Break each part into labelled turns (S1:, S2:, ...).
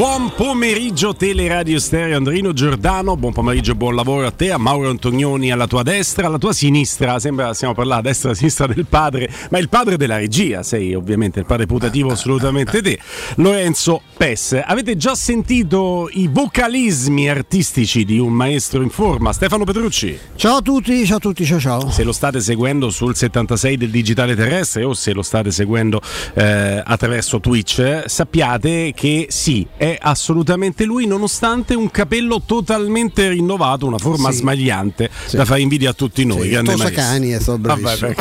S1: Buon pomeriggio Teleradio Stereo Andrino Giordano, buon pomeriggio, buon lavoro a te, a Mauro Antonioni alla tua destra, alla tua sinistra, sembra stiamo parlando a destra, a sinistra del padre, ma il padre della regia, sei ovviamente il padre putativo assolutamente te, Lorenzo Pes. Avete già sentito i vocalismi artistici di un maestro in forma, Stefano Petrucci?
S2: Ciao a tutti, ciao a tutti, ciao ciao.
S1: Se lo state seguendo sul 76 del digitale terrestre o se lo state seguendo eh, attraverso Twitch, sappiate che sì, è assolutamente lui, nonostante un capello totalmente rinnovato, una forma
S2: Sì.
S1: smagliante
S2: Sì.
S1: da fare invidia a tutti noi.
S2: Sì,
S1: grande
S2: Tosacani è stato
S1: Vabbè,
S2: bravissimo.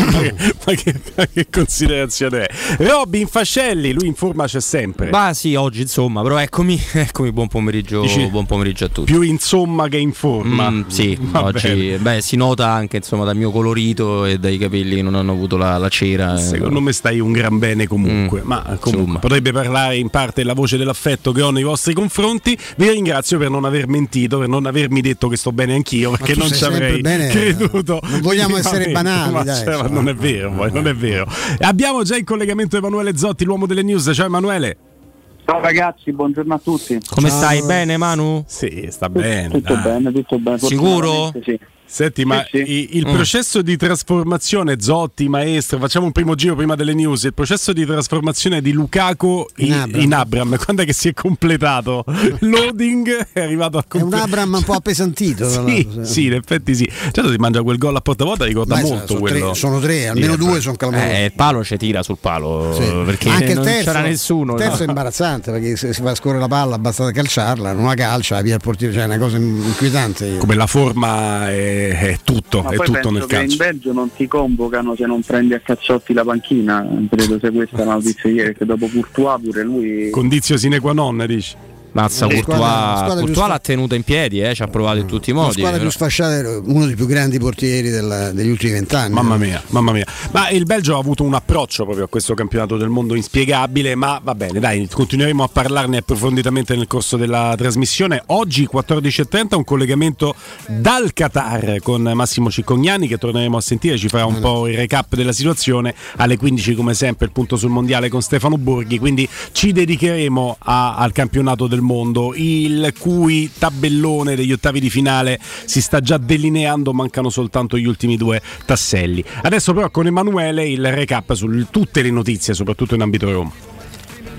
S1: ma che, ma che- considerazione è? Robin Fascelli, lui in forma c'è sempre.
S3: Ma sì, oggi insomma, però eccomi, eccomi buon pomeriggio,
S1: Dici-
S3: buon pomeriggio a tutti.
S1: Più insomma che in forma.
S3: Mm, sì,
S1: Va
S3: oggi
S1: bene.
S3: beh, si nota anche insomma dal mio colorito e dai capelli che non hanno avuto la, la cera. eh,
S1: Secondo me stai un gran bene comunque,
S3: Mm,
S1: ma comunque potrebbe parlare in parte la voce dell'affetto che ho nei vostri confronti. Vi ringrazio per non aver mentito, per non avermi detto che sto bene anch'io, perché non ci avrei
S2: bene.
S1: creduto.
S2: Non vogliamo essere banali,
S1: Ma
S2: dai,
S1: cioè, ma non è vero, poi, non è vero. Abbiamo già in collegamento Emanuele Zotti, l'uomo delle news. Ciao Emanuele.
S4: Ciao ragazzi, buongiorno a tutti.
S3: Come
S2: Ciao.
S3: stai? Bene, Manu?
S1: Sì, sta bene.
S4: tutto
S1: dai.
S4: bene, tutto bene.
S3: Sicuro?
S4: Sì.
S1: Senti, ma
S4: Sì, sì.
S1: il
S3: Mm.
S1: processo di trasformazione, Zotti, maestro, facciamo un primo giro prima delle news. Il processo di trasformazione di Lukaku in,
S2: In Abram.
S1: in Abram, quando è che si è completato? Loading è arrivato a
S2: È un
S1: completare.
S2: Abram un po' appesantito.
S1: Sì, sì, in effetti sì. Certo, si mangia quel gol a porta vuota, ricorda
S2: Beh,
S1: molto
S2: sono,
S1: quello.
S2: tre, sono tre, almeno
S1: Sì,
S2: due sono clamorosi.
S3: Eh, il palo ci tira sul palo
S2: Sì.
S3: perché
S2: Anche
S3: non
S2: terzo,
S3: c'era nessuno.
S2: Il terzo
S3: no?
S2: è imbarazzante perché se si fa scorrere la palla basta calciarla, non la calcia, la via il portiere, cioè è una cosa inquietante.
S1: Come la forma è, è tutto,
S4: Ma
S1: è tutto nel
S4: che in
S1: calcio.
S4: Belgio non ti convocano se non prendi a cazzotti la panchina. Credo sia questa la notizia ieri, che dopo Courtois pure lui.
S1: Condizio sine qua non, dici?
S3: Mazza. Courtois,
S2: Squadra- squadra più
S3: l'ha tenuta in piedi, eh, ci ha provato in tutti i
S2: La
S3: modi.
S2: squadra più
S3: però-
S2: sfasciata, era uno dei più grandi portieri della- degli ultimi vent'anni.
S1: Mamma mia, mamma mia. Ma il Belgio ha avuto un approccio proprio a questo campionato del mondo inspiegabile, ma va bene, dai, continueremo a parlarne approfonditamente nel corso della trasmissione. Oggi 14.30 un collegamento dal Qatar con Massimo Ciccognani che torneremo a sentire, ci farà un po' il recap della situazione. Alle 15 come sempre il punto sul mondiale con Stefano Borghi, quindi ci dedicheremo a- al campionato del mondo, il cui tabellone degli ottavi di finale si sta già delineando, mancano soltanto gli ultimi due tasselli. Adesso però con Emanuele il recap su tutte le notizie, soprattutto in ambito Roma.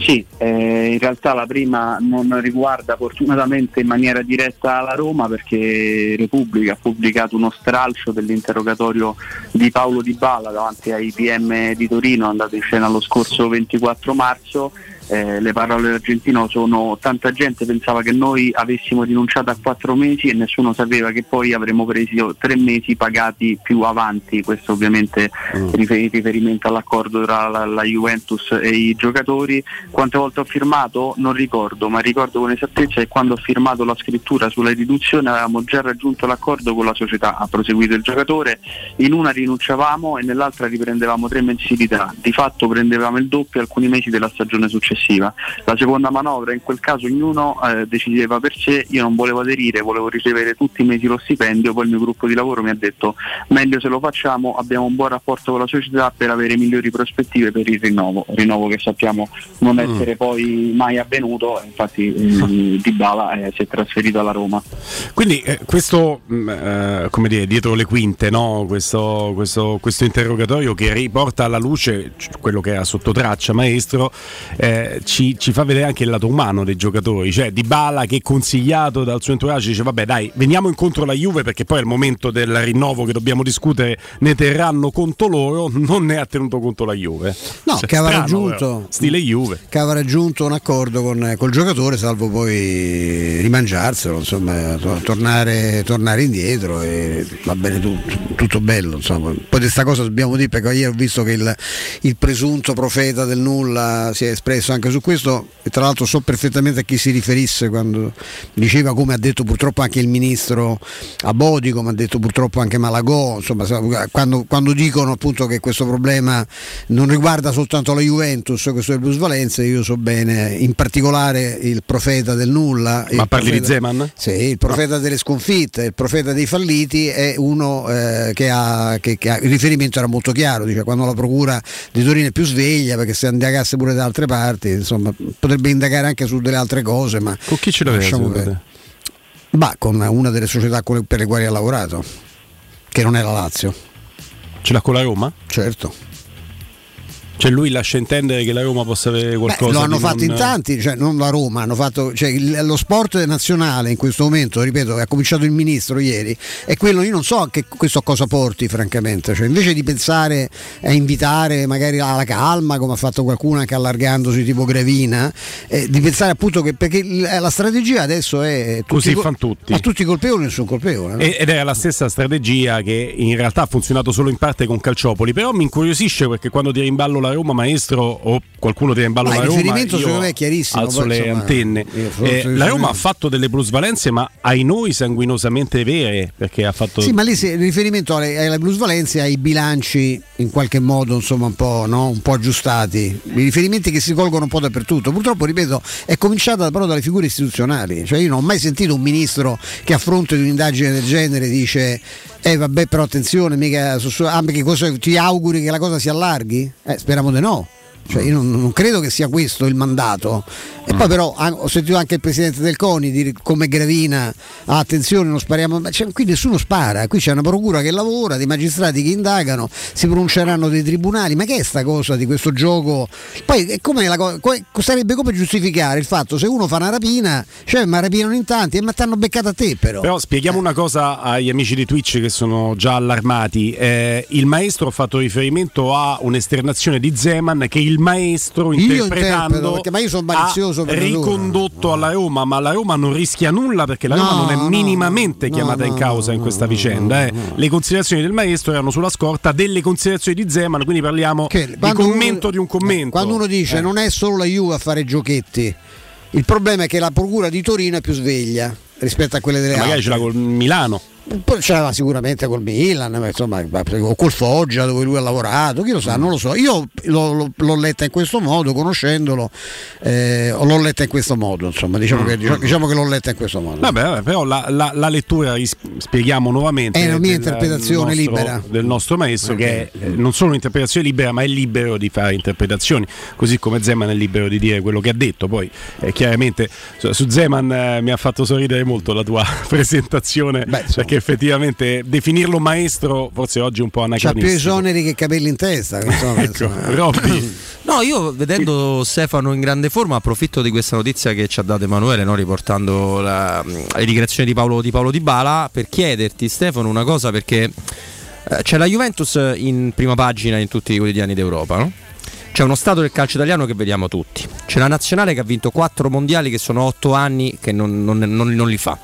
S4: Sì, eh, in realtà la prima non riguarda fortunatamente in maniera diretta la Roma perché Repubblica ha pubblicato uno stralcio dell'interrogatorio di Paolo Di Balla davanti ai PM di Torino andato in scena lo scorso 24 marzo. Eh, le parole dell'argentino sono tanta gente pensava che noi avessimo rinunciato a quattro mesi e nessuno sapeva che poi avremmo preso tre mesi pagati più avanti, questo ovviamente in riferimento all'accordo tra la, la Juventus e i giocatori. Quante volte ho firmato? Non ricordo, ma ricordo con esattezza che quando ho firmato la scrittura sulla riduzione avevamo già raggiunto l'accordo con la società, ha proseguito il giocatore, in una rinunciavamo e nell'altra riprendevamo tre mensilità, di fatto prendevamo il doppio alcuni mesi della stagione successiva. La seconda manovra in quel caso ognuno eh, decideva per sé, io non volevo aderire, volevo ricevere tutti i mesi lo stipendio, poi il mio gruppo di lavoro mi ha detto meglio se lo facciamo, abbiamo un buon rapporto con la società per avere migliori prospettive per il rinnovo, rinnovo che sappiamo non essere poi mai avvenuto, infatti eh, Di Bala eh, si è trasferito alla Roma.
S1: Quindi eh, questo, mh, eh, come dire, dietro le quinte, no? questo, questo- questo interrogatorio che riporta alla luce quello che era sotto traccia, maestro, eh, ci, ci fa vedere anche il lato umano dei giocatori, cioè Di Bala che consigliato dal suo entourage dice vabbè dai, veniamo incontro alla Juve perché poi al momento del rinnovo che dobbiamo discutere ne terranno conto loro, non ne ha tenuto conto la Juve.
S2: No,
S1: Cioè,
S2: che aveva raggiunto
S1: però. stile Juve.
S2: che aveva raggiunto un accordo con, col giocatore salvo poi rimangiarselo insomma to- tornare, tornare indietro e va bene tutto, tutto bello insomma. poi di questa cosa dobbiamo dire perché ieri ho visto che il, il presunto profeta del nulla si è espresso anche su questo e tra l'altro so perfettamente a chi si riferisse quando diceva come ha detto purtroppo anche il ministro Abodi come ha detto purtroppo anche Malagò insomma quando, quando dicono appunto che questo problema non riguarda soltanto la Juventus questo è il plusvalenza io so bene in particolare il profeta del nulla
S1: Ma parli di
S2: profeta-
S1: Zeman?
S2: sì, il profeta delle sconfitte, il profeta dei falliti è uno eh, che, ha, che- che ha- il riferimento era molto chiaro, dice quando la procura di Torino è più sveglia perché se indagasse pure da altre parti avanti, insomma, potrebbe indagare anche su delle altre cose, ma
S1: con chi ce l'aveva.
S2: Bah, con una delle società per le quali ha lavorato, che non è la Lazio.
S1: Ce l'ha con la Roma?
S2: Certo.
S1: Cioè lui lascia intendere che la Roma possa avere qualcosa.
S2: Beh, lo hanno
S1: fatto
S2: non... in tanti, cioè non la Roma, hanno fatto, cioè, lo sport nazionale in questo momento, ripeto, ha cominciato il ministro ieri, è quello, io non so che questo cosa porti francamente, cioè, invece di pensare a invitare magari alla calma, come ha fatto qualcuno anche allargandosi tipo Gravina, eh, di pensare appunto che perché la strategia adesso è...
S1: Così fanno tutti.
S2: A tutti i colpevoli nessun colpevole. No?
S1: Ed è la stessa strategia che in realtà ha funzionato solo in parte con Calciopoli, però mi incuriosisce perché quando ti rimballo la Roma maestro o qualcuno tiene in ballo
S2: ma
S1: la
S2: il
S1: Roma
S2: riferimento secondo me è chiarissimo
S1: alzo le insomma, antenne. eh, la Roma ha fatto delle plusvalenze ma ai noi sanguinosamente vere perché ha fatto
S2: sì ma lì il riferimento alle, plusvalenze ai bilanci in qualche modo insomma un po', no? un po' aggiustati. I riferimenti che si colgono un po' dappertutto. Purtroppo ripeto è cominciata però dalle figure istituzionali. Cioè io non ho mai sentito un ministro che a fronte di un'indagine del genere dice eh vabbè però attenzione, mica, ah, cosa, ti auguri che la cosa si allarghi? Eh, speriamo di no. Cioè, io non, non, credo che sia questo il mandato. E poi però ho sentito anche il presidente del CONI dire come Gravina, ah, attenzione, non spariamo, cioè, qui nessuno spara, qui c'è una procura che lavora, dei magistrati che indagano, si pronunceranno dei tribunali, ma che è sta cosa di questo gioco? Poi la, sarebbe come giustificare il fatto se uno fa una rapina, cioè ma rapinano in tanti e ma ti hanno beccato a te però.
S1: Però spieghiamo una cosa agli amici di Twitch che sono già allarmati, eh, il maestro ha fatto riferimento a un'esternazione di Zeman che il maestro interpretando
S2: perché, ma io sono malizioso
S1: ha ricondotto alla Roma ma la Roma non rischia nulla perché la Roma no, non è minimamente no, chiamata no, in causa in questa vicenda eh. le considerazioni del maestro erano sulla scorta delle considerazioni di Zeman quindi parliamo che, di commento
S2: uno,
S1: di un commento
S2: quando uno dice eh. non è solo la Juve a fare giochetti il problema è che la procura di Torino è più sveglia rispetto a quelle delle
S1: magari
S2: altre.
S1: magari ce l'ha col Milano
S2: poi c'era sicuramente col Milan, insomma, o col Foggia dove lui ha lavorato, chi lo sa, non lo so. Io l'ho, l'ho letta in questo modo, conoscendolo, eh, l'ho letta in questo modo, insomma, diciamo che, diciamo, diciamo che l'ho letta in questo modo.
S1: Vabbè, vabbè però la, la, la, lettura, spieghiamo nuovamente,
S2: è una mia del, interpretazione
S1: nostro,
S2: libera
S1: del nostro maestro, okay. che è eh, non solo un'interpretazione libera, ma è libero di fare interpretazioni, così come Zeman è libero di dire quello che ha detto. Poi, eh, chiaramente, su Zeman eh, mi ha fatto sorridere molto la tua presentazione, Beh, perché effettivamente definirlo maestro forse oggi è un po' anacronistico.
S2: C'ha più esoneri che capelli in testa. Insomma,
S1: ecco,
S3: No, io vedendo Stefano in grande forma approfitto di questa notizia che ci ha dato Emanuele, no? riportando la, le dichiarazioni di Paolo, di Paolo Di Bala, per chiederti Stefano una cosa perché eh, c'è la Juventus in prima pagina in tutti i quotidiani d'Europa, no? C'è uno stato del calcio italiano che vediamo tutti. C'è la nazionale che ha vinto quattro mondiali che sono otto anni che non, non, non, non li fa.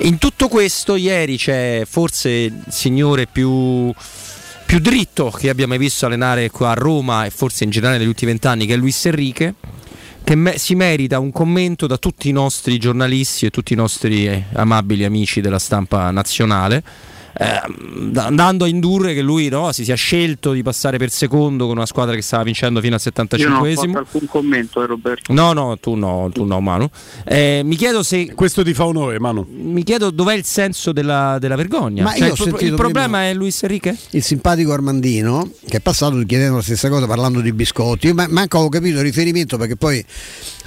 S3: In tutto questo ieri c'è forse il signore più, più dritto che abbia mai visto allenare qua a Roma e forse in generale negli ultimi vent'anni che è Luis Enrique che me- si merita un commento da tutti i nostri giornalisti e tutti i nostri eh, amabili amici della stampa nazionale eh, andando a indurre che lui no, si sia scelto di passare per secondo con una squadra che stava vincendo fino al 75esimo.
S4: Io non ho alcun commento, eh, Roberto.
S3: No, no, tu no, tu no, Manu. Eh, mi chiedo se.
S1: Questo ti fa onore, Manu.
S3: Mi chiedo dov'è il senso della, della vergogna. Ma cioè, il, il problema è Luis Enrique?
S2: Il simpatico Armandino, che è passato chiedendo la stessa cosa parlando di biscotti. Io manco ho capito il riferimento perché poi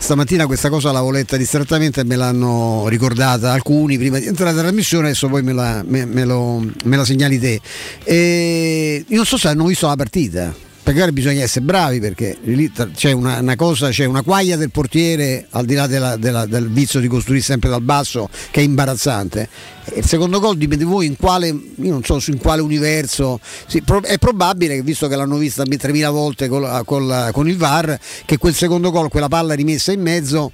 S2: stamattina questa cosa l'avevo letta distrattamente e me l'hanno ricordata alcuni prima di entrare in trasmissione, adesso poi me, la, me, me lo me la segnali te. E io non so se hanno visto la partita perché bisogna essere bravi perché lì c'è una, una, cosa, c'è una quaglia del portiere al di là della, della, del vizio di costruire sempre dal basso che è imbarazzante. E il secondo gol dipende voi in quale, io non so in quale universo, sì, è probabile che visto che l'hanno vista 3000 volte col, col, con il VAR, che quel secondo gol, quella palla rimessa in mezzo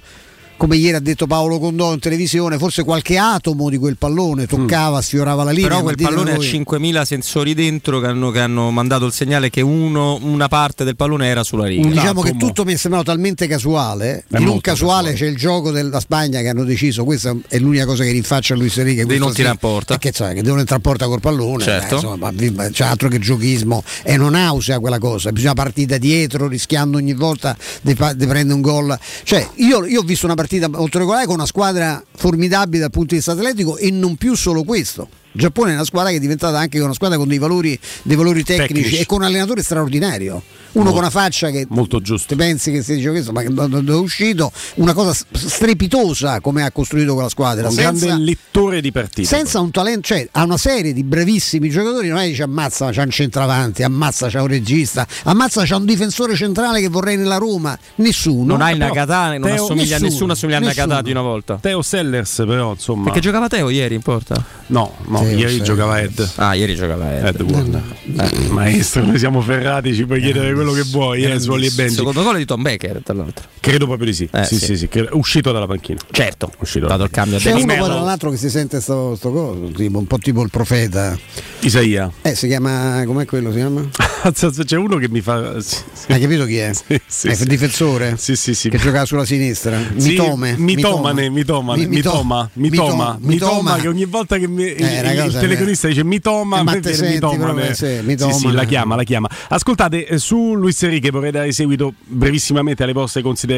S2: come ieri ha detto Paolo Condò in televisione, forse qualche atomo di quel pallone toccava, mm. sfiorava la linea.
S3: Però quel pallone ha 5.000 sensori dentro che hanno, che hanno, mandato il segnale che uno, una parte del pallone era sulla riga.
S2: Diciamo che tutto mi è sembrato talmente casuale, è non casuale, casuale, c'è il gioco della Spagna che hanno deciso, questa è l'unica cosa che rinfaccia a Luis Enrique.
S3: Di non tirare in porta.
S2: Che, cioè, che devono entrare a porta col pallone,
S3: certo.
S2: eh, insomma, c'è altro che giochismo e non nausea quella cosa, bisogna partire da dietro rischiando ogni volta di, di prendere un gol. Cioè, io, io ho visto una partita molto regolare con una squadra formidabile dal punto di vista atletico e non più solo questo. Il Giappone è una squadra che è diventata anche una squadra con dei valori, dei valori tecnici,
S1: Tecnici.
S2: e con un allenatore straordinario. Uno
S1: Molto-
S2: con una faccia che
S1: molto giusto.
S2: pensi che si dice questo, ma che da dove è uscito? Una cosa strepitosa come ha costruito quella squadra.
S1: Un
S2: senza-
S1: grande lettore di partite.
S2: senza un talento, cioè ha una serie di bravissimi giocatori, non è che dice ammazza c'ha un centravanti, ammazza c'ha un regista, ammazza c'ha un difensore centrale che vorrei nella Roma, nessuno.
S3: Non hai il
S2: Però-
S3: Nakata, non
S1: Teo-
S3: assomiglia a
S2: nessuno,
S3: nessuno, assomiglia a
S2: nessuno.
S3: di una volta.
S1: Teo Sellers però insomma
S3: Perché giocava Teo ieri in porta?
S1: no no ieri giocava Ed
S3: Ah, ieri giocava Ed.
S1: Ed. Eh, maestro noi siamo ferrati ci puoi chiedere quello che vuoi eh, Suoli e Benji
S3: Secondo gol è di Tom Becker, tra l'altro.
S1: Credo proprio di sì
S3: Eh,
S1: sì
S3: sì.
S1: sì sì credo- uscito dalla panchina
S3: Certo,
S1: Uscito
S3: dato il cambio
S2: C'è uno poi l'altro che si sente sto, sto coso, tipo, un po' tipo il profeta.
S1: Isaia
S2: Eh, si chiama. com'è quello? Si chiama?
S1: c'è uno che mi fa sì, sì.
S2: Hai capito chi è?
S1: Sì, sì,
S2: è
S1: sì.
S2: il difensore?
S1: Sì, sì, sì.
S2: Che giocava sulla sinistra.
S1: Sì,
S2: Mitome.
S1: Mitomane, mitomane,
S2: Mi-
S1: mitoma, mitoma, mitoma, che ogni volta che mi- il,
S2: Eh,
S1: il telecronista dice mitoma,
S2: Eh, ma te
S1: mitomane.
S2: proprio, sì,
S1: Sì, la chiama, la chiama. Ascoltate, eh, su Luis Enrique vorrei dare seguito brevissimamente alle vostre considerazioni.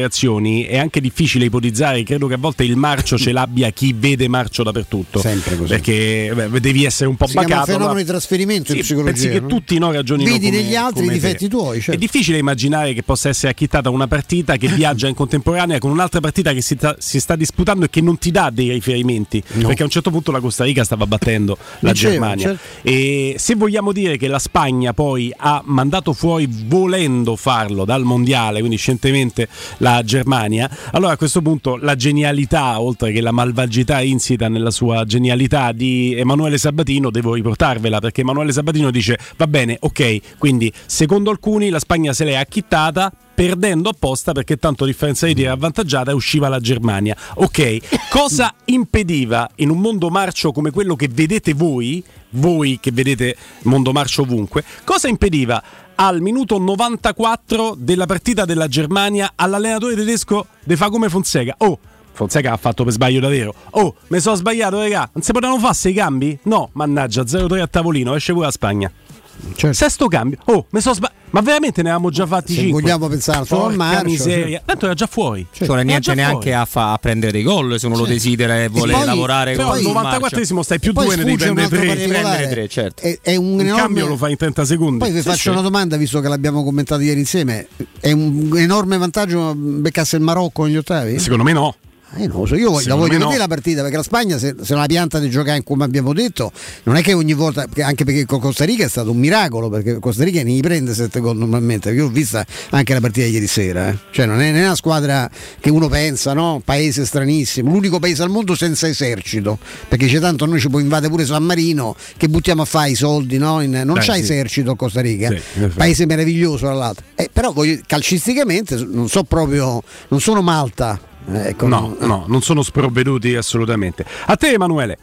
S1: È anche difficile ipotizzare, credo che a volte il marcio ce l'abbia chi vede marcio dappertutto.
S2: Sempre così.
S1: Perché beh, devi essere un po'
S2: Si
S1: bacato.
S2: fenomeno
S1: no?
S2: di trasferimento in
S1: Sì,
S2: psicologia.
S1: pensi che
S2: no?
S1: tutti no, ragionino
S2: Vedi
S1: come-
S2: negli altri i
S1: come te.
S2: difetti tuoi.
S1: È
S2: certo.
S1: difficile immaginare che possa essere acchittata una partita che viaggia in contemporanea con un'altra partita che si, sta- si sta disputando e che non ti dà dei riferimenti.
S2: No.
S1: Perché a un certo punto la Costa Rica stava battendo la
S2: Diceva,
S1: Germania.
S2: certo.
S1: E se vogliamo dire che la Spagna poi ha mandato fuori volendo farlo dal mondiale, quindi scientemente la Germania, allora a questo punto la genialità, oltre che la malvagità insita nella sua genialità di Emanuele Sabatino, devo riportarvela perché Emanuele Sabatino dice va bene, ok, quindi secondo alcuni la Spagna se l'è acchittata perdendo apposta perché tanto differenza di tiro avvantaggiata usciva la Germania. Ok, cosa impediva in un mondo marcio come quello che vedete voi, voi che vedete mondo marcio ovunque, cosa impediva al minuto 94 della partita della Germania all'allenatore tedesco De fa come Fonseca? Oh, Fonseca ha fatto per sbaglio davvero. Oh, mi sono sbagliato, regà. Non si potevano fare sei cambi? No, mannaggia, 0-3 a tavolino, esce pure la Spagna.
S2: Certo.
S1: Sesto cambio. Oh, mi sono sbagliato. Ma veramente ne avevamo già fatti
S2: Se
S1: 5.
S2: vogliamo pensare solo al marcio,
S1: miseria. Tanto era già fuori.
S3: Ci vuole
S1: Era
S3: niente neanche a, fa- a prendere dei gol se uno lo desidera e vuole
S2: poi-
S3: lavorare
S1: Però
S3: con
S1: al
S3: il
S1: 94esimo stai più due, ne devi prendere tre.
S2: particolare.
S3: prendere tre, certo.
S2: È, è un
S1: Un
S2: enorme...
S1: cambio lo fai in 30 secondi.
S2: Poi vi
S1: Sì,
S2: faccio una domanda, visto che l'abbiamo commentato ieri insieme. È un enorme vantaggio beccasse il Marocco negli ottavi?
S1: Secondo me no.
S2: Eh, non lo so, io voglio- la
S1: Secondo
S2: voglio vedere
S1: no.
S2: la partita perché la Spagna se, se non ha pianta di giocare come abbiamo detto non è che ogni volta anche perché con Costa Rica è stato un miracolo perché Costa Rica ne prende 7 gol normalmente io ho vista anche la partita di ieri sera eh. cioè non è, non è una squadra che uno pensa no paese stranissimo l'unico paese al mondo senza esercito perché c'è tanto noi ci può invadere pure San Marino che buttiamo a fare i soldi no? In- non
S1: Beh,
S2: c'ha
S1: sì.
S2: esercito Costa Rica
S1: Sì, in effetti.
S2: paese meraviglioso tra l'altro Eh, però calcisticamente non so proprio non sono Malta Eh, ecco,
S1: No, no, non sono sprovveduti assolutamente. A te Emanuele.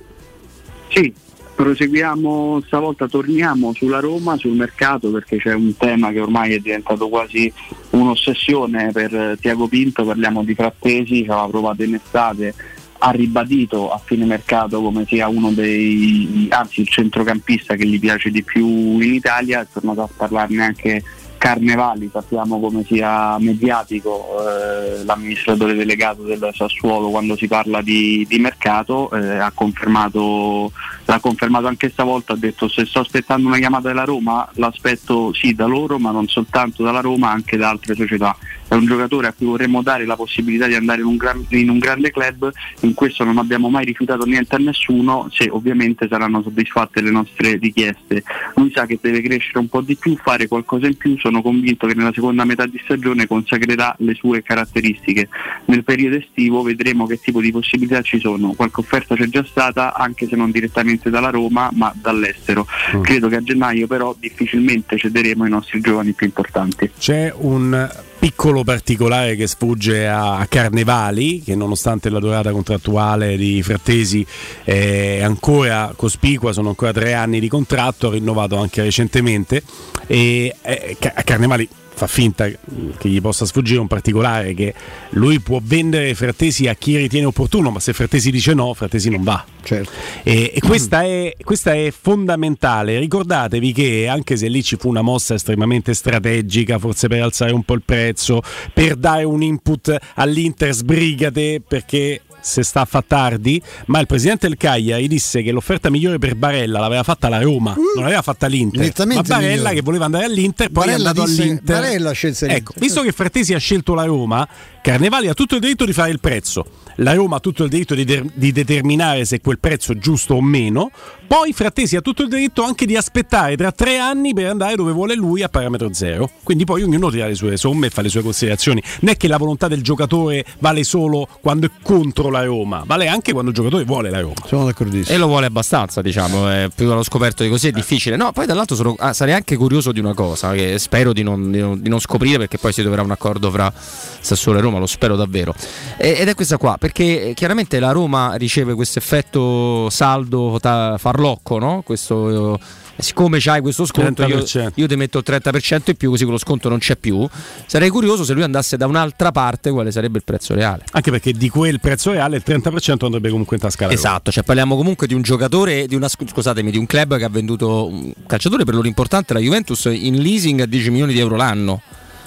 S4: Sì, proseguiamo, stavolta torniamo sulla Roma, sul mercato, perché c'è un tema che ormai è diventato quasi un'ossessione per eh, Tiago Pinto, parliamo di Frattesi, ci aveva provato in estate, ha ribadito a fine mercato come sia uno dei, anzi il centrocampista che gli piace di più in Italia, è tornato a parlarne anche Carnevali, sappiamo come sia mediatico eh, l'amministratore delegato del Sassuolo quando si parla di, di mercato, eh, ha confermato, l'ha confermato anche stavolta, ha detto se sto aspettando una chiamata della Roma l'aspetto sì da loro ma non soltanto dalla Roma, anche da altre società. È un giocatore a cui vorremmo dare la possibilità di andare in un, gran- in un grande club, in questo non abbiamo mai rifiutato niente a nessuno, se ovviamente saranno soddisfatte le nostre richieste. Lui sa che deve crescere un po' di più, fare qualcosa in più, sono convinto che nella seconda metà di stagione consacrerà le sue caratteristiche. Nel periodo estivo vedremo che tipo di possibilità ci sono, qualche offerta c'è già stata, anche se non direttamente dalla Roma, ma dall'estero.
S1: Mm.
S4: Credo che a gennaio però difficilmente cederemo i nostri giovani più importanti.
S1: C'è un piccolo particolare che sfugge a Carnevali, che nonostante la durata contrattuale di Frattesi è ancora cospicua, sono ancora tre anni di contratto, rinnovato anche recentemente. E eh, a Carnevali fa finta che gli possa sfuggire un particolare che lui può vendere Frattesi a chi ritiene opportuno, ma se Frattesi dice no, Frattesi non va.
S2: certo.
S1: E, e questa, è, questa è fondamentale. Ricordatevi che anche se lì ci fu una mossa estremamente strategica, forse per alzare un po' il prezzo, per dare un input all'Inter sbrigate, perché se sta a fa tardi, ma il presidente del Cagliari disse che l'offerta migliore per Barella l'aveva fatta la Roma, uh, non l'aveva fatta l'Inter. Ma Barella migliore. che voleva andare all'Inter, poi Barella è andato disse, all'Inter.
S2: Barella scelse
S1: ecco, visto che Frattesi ha scelto la Roma, Carnevali ha tutto il diritto di fare il prezzo. La Roma ha tutto il diritto di, de- di determinare se quel prezzo è giusto o meno. Poi Frattesi ha tutto il diritto anche di aspettare tra tre anni per andare dove vuole lui a parametro zero. Quindi poi ognuno tira le sue somme e fa le sue considerazioni. Non è che la volontà del giocatore vale solo quando è contro la Roma, vale anche quando il giocatore vuole la Roma.
S2: Sono d'accordissimo.
S3: E lo vuole abbastanza, diciamo, è più dallo scoperto di così è difficile. No, poi dall'altro sono, ah, sarei anche curioso di una cosa che spero di non, di, non, di non, scoprire perché poi si troverà un accordo fra Sassuolo e Roma, lo spero davvero. E, ed è questa qua, perché chiaramente la Roma riceve questo effetto saldo ta, farlocco, no? Questo siccome c'hai questo sconto io, io, ti metto il 30% in più così quello sconto non c'è più sarei curioso se lui andasse da un'altra parte quale sarebbe il prezzo reale
S1: anche perché di quel prezzo reale il 30% andrebbe comunque in tasca
S3: esatto cioè parliamo comunque di un giocatore di una, scusatemi di un club che ha venduto un calciatore per loro importante la Juventus in leasing a 10 milioni di euro l'anno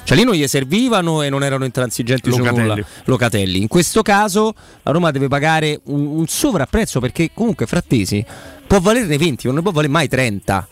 S3: cioè lì non gli servivano e non erano intransigenti Locatelli. su nulla. Locatelli. In questo caso la Roma deve pagare un, un sovrapprezzo perché comunque Frattesi può valerne 20, non ne può valere mai 30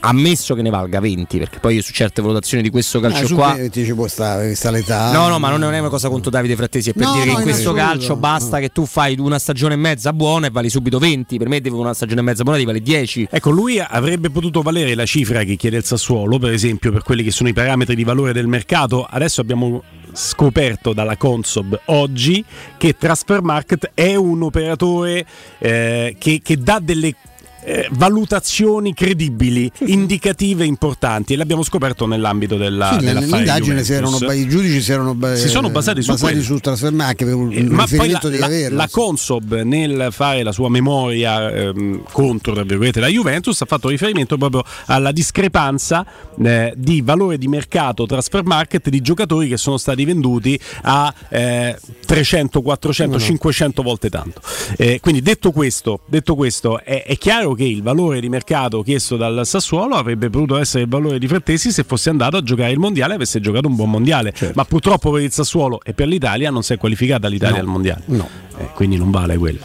S3: ammesso che ne valga 20 perché poi su certe valutazioni di questo calcio ah, qua
S2: 20 ci può stare sta l'età.
S3: No no ma non è una cosa contro Davide Frattesi è per no, dire no, che in questo calcio basta che tu fai una stagione e mezza buona e vali subito 20 per me deve una stagione e mezza buona di vale 10
S1: ecco lui avrebbe potuto valere la cifra che chiede il Sassuolo per esempio per quelli che sono i parametri di valore del mercato. Adesso abbiamo scoperto dalla Consob oggi che Transfermarket è un operatore eh, che, che dà delle eh, valutazioni credibili, indicative importanti. E l'abbiamo scoperto nell'ambito della sì,
S2: nell'indagine si erano, i giudici si, erano,
S1: si sono basati, basati
S2: su, su Trasfermarche per un
S1: eh, ma poi la, la, la, Consob nel fare la sua memoria ehm, contro la Juventus ha fatto riferimento proprio alla discrepanza eh, di valore di mercato transfer market di giocatori che sono stati venduti a eh, 300, 400, no, no. 500 volte tanto. Eh, quindi detto questo, detto questo è, è chiaro che il valore di mercato chiesto dal Sassuolo avrebbe potuto essere il valore di Frattesi se fosse andato a giocare il mondiale e avesse giocato un buon mondiale. Certo. Ma purtroppo per il Sassuolo e per l'Italia non si è qualificata l'Italia no. al mondiale.
S2: No.
S1: Eh, quindi non vale quello.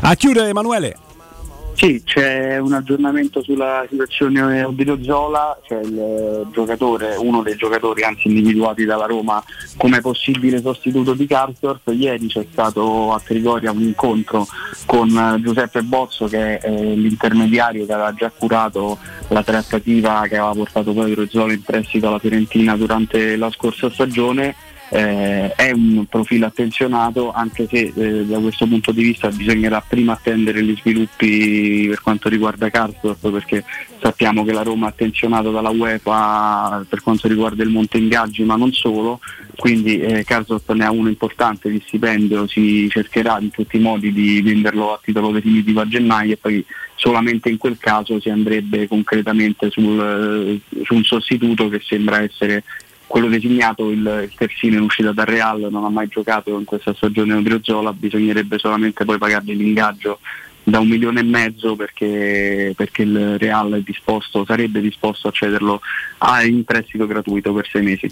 S1: A chiudere, Emanuele.
S4: Sì, c'è un aggiornamento sulla situazione Odilio c'è il giocatore, uno dei giocatori anzi individuati dalla Roma come possibile sostituto di Karsdorp. Ieri c'è stato a Trigoria un incontro con Giuseppe Bozzo che è l'intermediario che aveva già curato la trattativa che aveva portato poi Rozzolo in prestito alla Fiorentina durante la scorsa stagione eh, è un profilo attenzionato anche se eh, da questo punto di vista bisognerà prima attendere gli sviluppi per quanto riguarda Karsdorp perché sappiamo che la Roma è attenzionato dalla UEFA per quanto riguarda il monte ingaggi ma non solo. Quindi eh, Karsdorp ne ha uno importante di stipendio si cercherà in tutti i modi di venderlo a titolo definitivo a gennaio e poi solamente in quel caso si andrebbe concretamente sul, eh, su un sostituto che sembra essere quello designato il, il terzino in uscita dal Real non ha mai giocato in questa stagione Odriozola, bisognerebbe solamente poi pagargli l'ingaggio da un milione e mezzo perché, perché il Real disposto, sarebbe disposto a cederlo a, in prestito gratuito per sei mesi.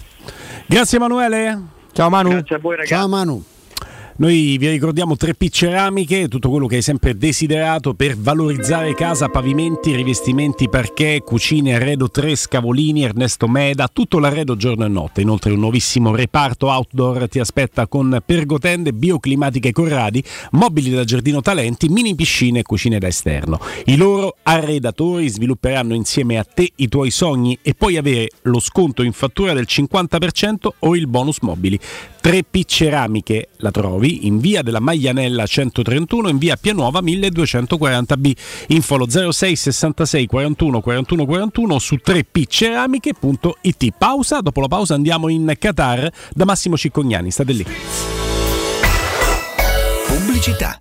S1: Grazie Emanuele.
S3: Ciao Manu.
S4: Grazie a voi ragazzi.
S2: Ciao Manu.
S1: Noi vi ricordiamo 3P Ceramiche, tutto quello che hai sempre desiderato per valorizzare casa, pavimenti, rivestimenti, parquet, cucine, arredo 3, scavolini, Ernesto Meda, tutto l'arredo giorno e notte. Inoltre un nuovissimo reparto outdoor ti aspetta con pergotende bioclimatiche Corradi, mobili da giardino talenti, mini piscine e cucine da esterno. I loro arredatori svilupperanno insieme a te i tuoi sogni e puoi avere lo sconto in fattura del 50% o il bonus mobili. 3P Ceramiche la trovi in via della Maglianella 131 in via Pianuova 1240B. Info 06 66 41 41 41 su 3pceramiche.it. Pausa, dopo la pausa andiamo in Qatar da Massimo Ciccognani, state lì.
S5: Pubblicità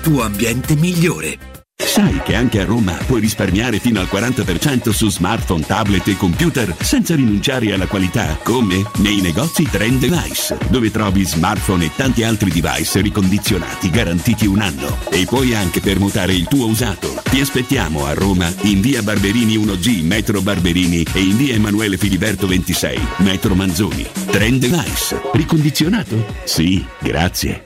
S6: tuo ambiente migliore.
S7: Sai che anche a Roma puoi risparmiare fino al 40% su smartphone, tablet e computer senza rinunciare alla qualità? Come? Nei negozi Trend Device, dove trovi smartphone e tanti altri device ricondizionati garantiti un anno. E puoi anche permutare il tuo usato. Ti aspettiamo a Roma in via Barberini 1G, metro Barberini e in via Emanuele Filiberto 26, metro Manzoni. Trend Device. Ricondizionato? Sì, grazie.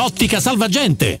S8: Ottica Salvagente.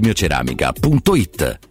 S9: risparmioceramica.it.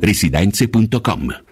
S7: residenze.com.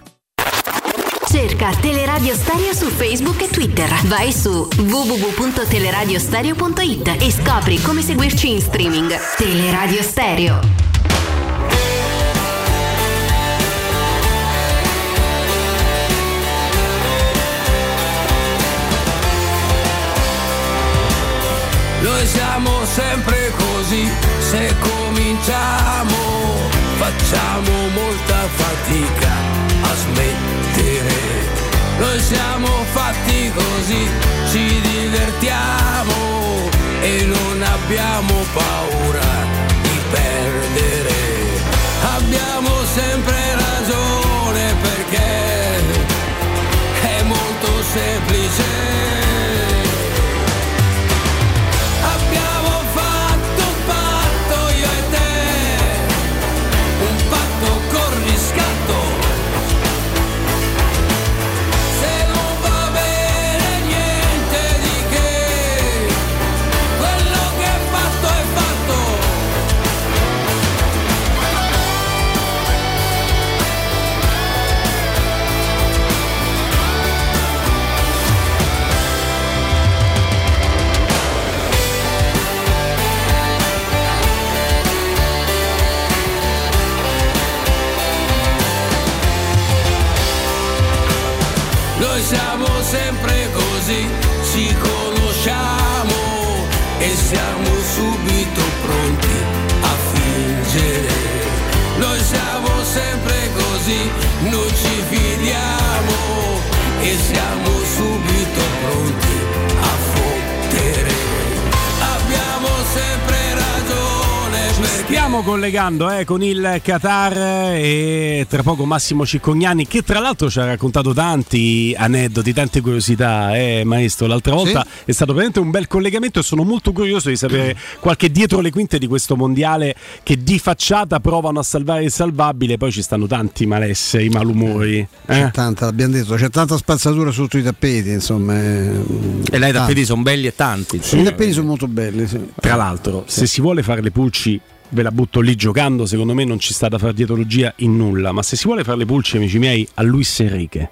S10: Cerca Teleradio Stereo su Facebook e Twitter. Vai su www.teleradiostereo.it e scopri come seguirci in streaming. Teleradio Stereo.
S11: Noi siamo sempre così, se cominciamo facciamo molta fatica a smettere. Noi siamo fatti così, ci divertiamo e non abbiamo paura di perdere. Abbiamo sempre ragione perché è molto semplice.
S1: Collegando eh, con il Qatar e tra poco Massimo Ciccognani che tra l'altro ci ha raccontato tanti aneddoti, tante curiosità, eh, maestro. L'altra volta è stato veramente un bel collegamento e sono molto curioso di sapere qualche dietro le quinte di questo mondiale che di facciata provano a salvare il salvabile, poi ci stanno tanti malesseri, malumori. eh.
S2: C'è tanta, l'abbiamo detto, c'è tanta spazzatura sotto i tappeti, insomma. eh,
S3: E là i tappeti sono belli e tanti.
S2: I tappeti sono molto belli, sì.
S1: Tra l'altro, se si vuole fare le pulci, ve la butto lì giocando, secondo me non ci sta da fare dietologia in nulla, ma se si vuole fare le pulci, amici miei, a Luis Enrique.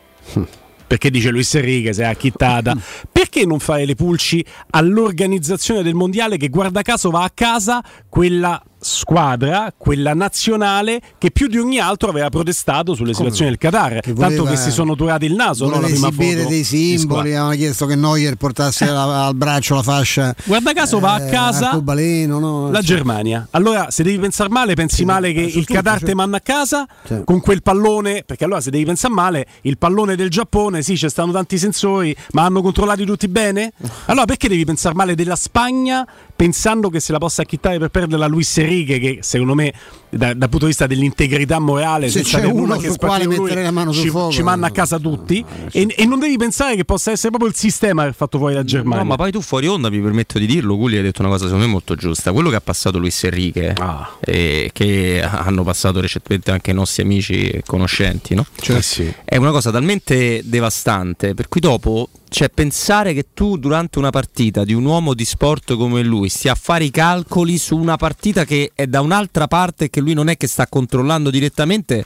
S1: Perché dice Luis Enrique, sei acchittata. Perché non fare le pulci all'organizzazione del mondiale che guarda caso va a casa quella squadra, quella nazionale che più di ogni altro aveva protestato sulle situazioni del Qatar. Tanto
S2: voleva-
S1: che si sono durati il naso, no? La prima foto
S2: dei simboli, avevano chiesto che Neuer portasse la- al braccio la fascia.
S1: Guarda caso va a
S2: eh,
S1: casa
S2: arcobaleno, no?
S1: la
S2: Cioè,
S1: Germania. Allora, se devi pensare male, pensi male che il Qatar te manda a casa
S2: Sì.
S1: con quel pallone. Perché allora, se devi pensare male, il pallone del Giappone, sì, ci stanno tanti sensori, ma hanno controllati tutti bene? Allora, perché devi pensare male della Spagna pensando che se la possa acchittare per perdere la Luis Enrique, che secondo me, da- dal punto di vista dell'integrità morale,
S2: Se c'è uno
S1: che
S2: sul quale mettere la mano sul
S1: ci,
S2: fuoco,
S1: ci manda a casa tutti. e, e non devi pensare che possa essere proprio il sistema che ha fatto fuori la Germania.
S3: No, ma poi tu fuori onda mi permetto di dirlo, Gulli hai detto una cosa secondo me molto giusta. Quello che ha passato Luis Enrique,
S1: Ah.
S3: e che hanno passato recentemente anche i nostri amici e conoscenti, no?
S1: Eh sì.
S3: È una cosa talmente devastante, per cui dopo cioè pensare che tu durante una partita di un uomo di sport come lui stia a fare i calcoli su una partita che è da un'altra parte e che lui non è che sta controllando direttamente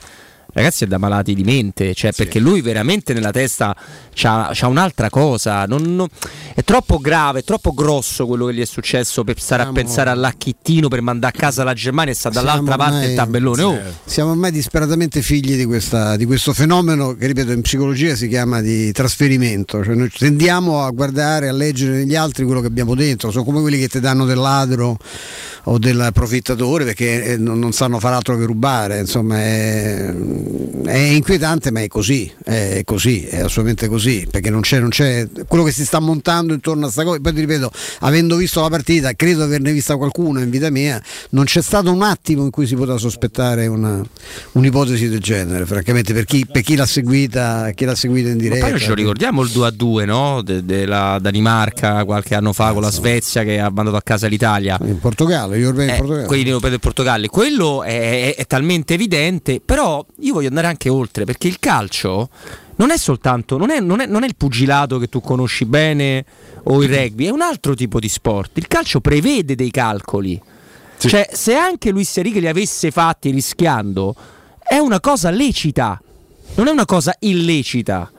S3: Ragazzi, è da malati di mente, cioè perché lui veramente nella testa c'ha, c'ha un'altra cosa. non- non- è troppo grave, è troppo grosso quello che gli è successo per stare a pensare all'acchittino per mandare a casa la Germania e sta dall'altra
S2: Siamo
S3: parte
S2: ormai-
S3: il tabellone. Oh,
S2: Siamo ormai disperatamente figli di, questa- di questo fenomeno che, ripeto, in psicologia si chiama di trasferimento. Cioè noi tendiamo a guardare, a leggere negli altri quello che abbiamo dentro. Sono come quelli che ti danno del ladro o del profittatore perché eh, non, non sanno far altro che rubare. Insomma, è, è inquietante, ma è così. È così, è assolutamente così. Perché non c'è, non c'è quello che si sta montando intorno a sta cosa. Poi ti ripeto, avendo visto la partita, credo di averne vista qualcuno in vita mia, non c'è stato un attimo in cui si poteva sospettare una- un'ipotesi del genere, francamente, per chi, per chi l'ha seguita, chi l'ha seguita in
S3: Ma
S2: diretta.
S3: poi noi ce ricordiamo il 2 a 2 no? De- della Danimarca qualche anno fa con la Svezia che ha mandato a casa l'Italia.
S2: In Portogallo, gli europei in
S3: Eh,
S2: Portogallo.
S3: quelli del Portogallo. Quello è, è- è talmente evidente, però io voglio andare anche oltre perché il calcio non è soltanto, non è, non è- non è il pugilato che tu conosci bene o il rugby, è un altro tipo di sport. Il calcio prevede dei calcoli. Cioè, se anche Luis Enrique li avesse fatti rischiando, è una cosa lecita, non è una cosa illecita.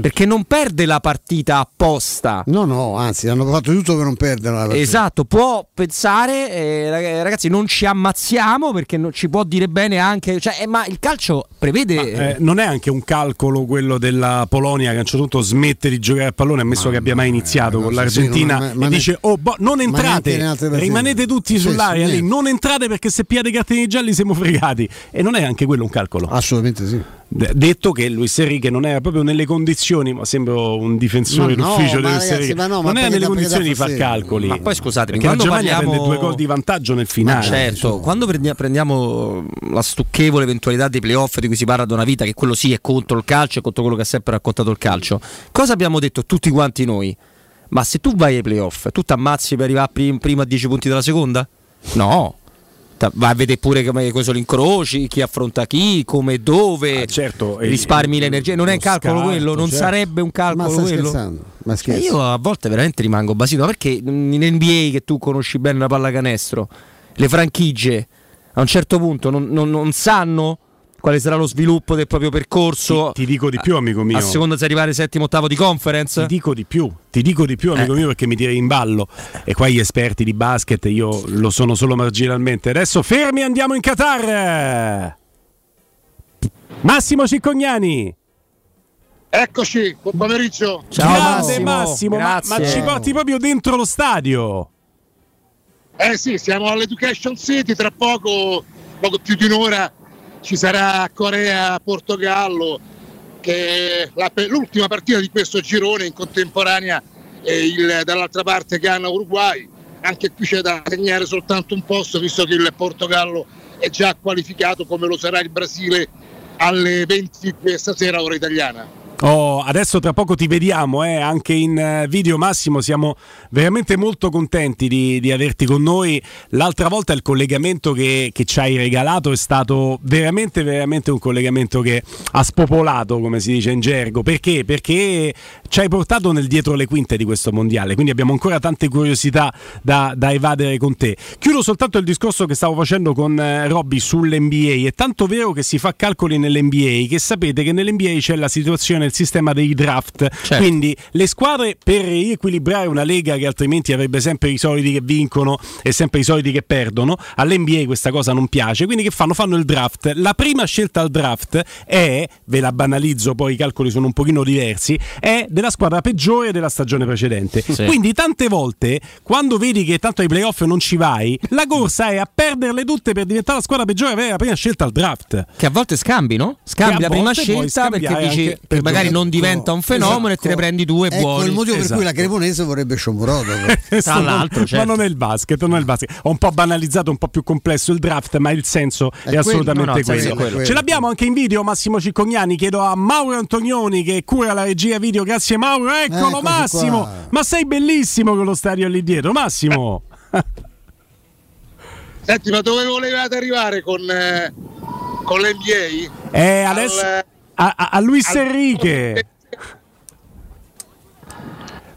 S3: Perché non perde la partita apposta.
S2: Ah, No, no, anzi, hanno fatto tutto per non perdere la partita.
S3: Esatto, può pensare, eh, rag- ragazzi, non ci ammazziamo perché non ci può dire bene anche. Cioè, eh, ma il calcio prevede.
S1: Eh, non è anche un calcolo quello della Polonia che a un certo punto smette di giocare a pallone, ammesso che abbia mai iniziato con l'Argentina
S2: sì, non- ma- ma
S1: e
S2: ne-
S1: dice: Oh, boh, non
S2: ma
S1: entrate, rimanete tutti
S2: Sì,
S1: sull'area
S2: sì,
S1: lì, non entrate perché se piate i cartini gialli siamo fregati. E non è anche quello un calcolo.
S2: Assolutamente sì.
S1: Detto che Luis Enrique non era proprio nelle condizioni, ma sembro un difensore
S2: Ma no,
S1: d'ufficio
S2: ma
S1: di Luis Enrique.
S2: ma no, ma
S1: non era
S2: perché
S1: nelle condizioni di far calcoli.
S3: Ma poi scusatemi,
S1: perché la
S3: quando
S1: Germania
S3: parliamo-
S1: prende due gol di vantaggio nel
S3: Ma
S1: finale.
S3: certo, quando prendi- prendiamo la stucchevole eventualità dei playoff di cui si parla da una vita, che quello sì è contro il calcio e contro quello che ha sempre raccontato il calcio, cosa abbiamo detto tutti quanti noi? Ma se tu vai ai playoff, tu ti ammazzi per arrivare prim- prima a 10 punti della seconda? No. Vai a vedere pure come come sono gli incroci, chi affronta chi, come, dove,
S1: certo, e-
S3: risparmi l'energia. Non è un calcolo
S1: scarto,
S3: quello, non
S1: certo.
S3: sarebbe un calcolo
S2: Ma stai
S3: quello.
S2: scherzando? Ma
S3: E
S2: scherzi.
S3: io a volte veramente rimango basito, ma perché in NBA che tu conosci bene la pallacanestro, le franchigie a un certo punto non, non- non sanno quale sarà lo sviluppo del proprio percorso.
S1: Ti dico di più, amico mio.
S3: A seconda se arrivare settimo, ottavo di conference.
S1: Ti dico di più, ti dico di più, amico
S3: Eh.
S1: mio, perché mi tiri in ballo. E qua gli esperti di basket, io lo sono solo marginalmente. Adesso fermi, andiamo in Qatar. Massimo Ciccognani.
S12: Eccoci, buon pomeriggio.
S1: Grande Massimo, ma, ma
S12: grazie.
S1: ci porti proprio dentro lo stadio.
S12: Eh sì, siamo all'Education City, tra poco, poco più di un'ora, ci sarà Corea-Portogallo, che è l'ultima partita di questo girone in contemporanea e il- dall'altra parte Ghana-Uruguay. Anche qui c'è da segnare soltanto un posto, visto che il Portogallo è già qualificato come lo sarà il Brasile alle 20 questa sera ora italiana.
S1: Oh, adesso tra poco ti vediamo eh, anche in eh, video Massimo, siamo veramente molto contenti di, di averti con noi. L'altra volta il collegamento che, che ci hai regalato è stato veramente, veramente un collegamento che ha spopolato, come si dice in gergo. Perché? Perché ci hai portato nel dietro le quinte di questo mondiale, quindi abbiamo ancora tante curiosità da, da evadere con te. Chiudo soltanto il discorso che stavo facendo con eh, Robby sull'NBA. È tanto vero che si fa calcoli nell'NBA che sapete che nell'NBA c'è la situazione, il sistema dei draft. Quindi le squadre per riequilibrare una lega che altrimenti avrebbe sempre i soliti che vincono e sempre i soliti che perdono, all'NBA questa cosa non piace. Quindi che fanno? Fanno il draft. La prima scelta al draft è, ve la banalizzo, poi i calcoli sono un pochino diversi, è della squadra peggiore della stagione precedente.
S3: Sì.
S1: Quindi tante volte quando vedi che tanto ai playoff non ci vai, la corsa è a perderle tutte per diventare la squadra peggiore e avere la prima scelta al draft.
S3: Che a volte scambi, no? Scambi
S1: a
S3: la prima scelta perché dici che
S1: per
S3: magari non diventa un fenomeno e te ne prendi due
S2: Ecco
S3: buoni.
S2: il motivo per
S1: Esatto.
S2: cui la Cremonese vorrebbe Shomurodov.
S1: Questo non-
S3: l'altro,
S1: ma
S3: certo.
S1: non è il basket, non è il basket. Ho un po' banalizzato, un po' più complesso il draft, ma il senso è,
S2: quello,
S1: assolutamente
S3: no, no, senso
S1: quello.
S3: è quello.
S1: Ce l'abbiamo anche in video, Massimo Ciccognani. Chiedo a Mauro Antonioni che cura la regia video. Grazie, Mauro. Eccolo,
S2: Eccoci
S1: Massimo.
S2: qua.
S1: Ma sei bellissimo con lo stadio lì dietro, Massimo.
S12: Senti, ma dove volevate arrivare con, eh, con l'NBA?
S1: Eh, adesso
S12: Al-
S1: a, a- a Luis
S12: al-
S1: Enrique.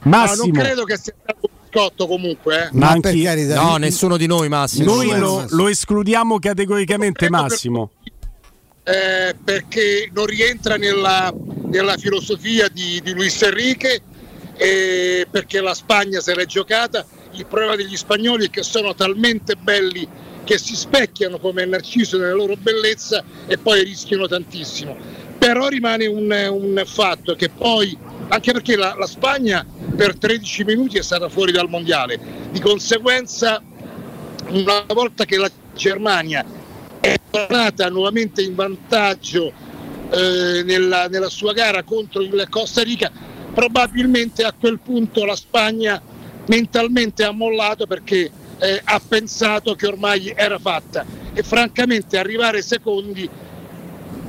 S12: No,
S1: Massimo.
S12: non credo che sia stato un biscotto comunque. Eh.
S1: Ma
S2: Ma
S1: anche-
S2: per carità,
S3: No, nessuno di noi, Massimo.
S1: Noi lo, lo escludiamo categoricamente, Massimo.
S12: Eh, perché non rientra nella, nella filosofia di, di Luis Enrique e perché la Spagna se l'è giocata. Il problema degli spagnoli è che sono talmente belli che si specchiano come Narciso nella loro bellezza e poi rischiano tantissimo. Però rimane un, un fatto che poi, anche perché la, la Spagna per 13 minuti è stata fuori dal mondiale, di conseguenza una volta che la Germania è tornata nuovamente in vantaggio eh, nella, nella sua gara contro il Costa Rica, probabilmente a quel punto la Spagna mentalmente ha mollato perché eh, ha pensato che ormai era fatta. E francamente arrivare secondi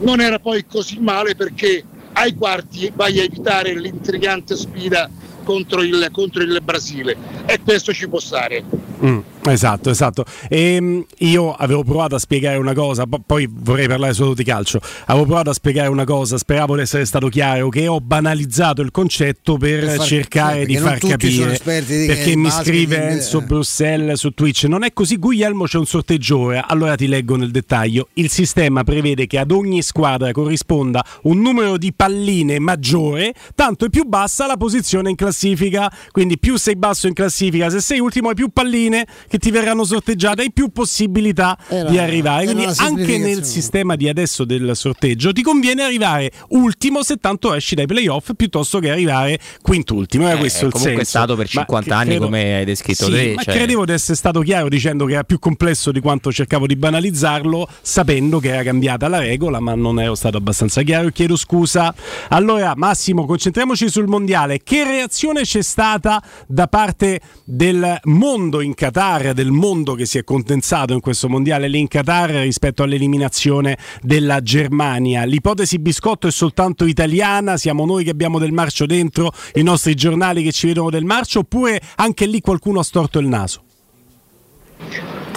S12: non era poi così male perché ai quarti vai a evitare l'intrigante sfida contro il, contro il Brasile. E questo ci può stare.
S1: Mm, esatto, esatto. E, io avevo provato a spiegare una cosa, po- poi vorrei parlare solo di calcio. Avevo provato a spiegare una cosa, speravo di essere stato chiaro, che ho banalizzato il concetto per,
S2: Per far-
S1: cercare
S2: sì,
S1: di far capire.
S2: di-
S1: perché mi scrive
S2: quindi,
S1: Enzo. Bruxelles su Twitch. Non è così, Guglielmo c'è un sorteggio ora. Allora ti leggo nel dettaglio. Il sistema prevede che ad ogni squadra corrisponda un numero di palline maggiore, tanto è più bassa la posizione in classifica. Quindi più sei basso in classifica, se sei ultimo hai più palline che ti verranno sorteggiate, hai più possibilità
S2: Era-
S1: di arrivare.
S2: era
S1: Quindi anche nel sistema di adesso del sorteggio ti conviene arrivare ultimo se tanto esci dai playoff piuttosto che arrivare quintultimo. Era
S3: Eh,
S1: questo il
S3: comunque è
S1: senso.
S3: stato per
S1: Ma
S3: 50 anni,
S1: credo-
S3: come hai descritto
S1: Sì,
S3: te,
S1: Ma
S3: cioè-
S1: credevo di essere stato chiaro dicendo che era più complesso di quanto cercavo di banalizzarlo, sapendo che era cambiata la regola, ma non ero stato abbastanza chiaro. Chiedo scusa. Allora, Massimo, concentriamoci sul mondiale. Che reazione c'è stata da parte del mondo in Qatar, del mondo che si è condensato in questo mondiale lì in Qatar rispetto all'eliminazione della Germania? L'ipotesi biscotto è soltanto italiana? Siamo noi che abbiamo del marcio dentro, i nostri giornali che ci vedono del marcio, oppure anche lì qualcuno ha storto il naso?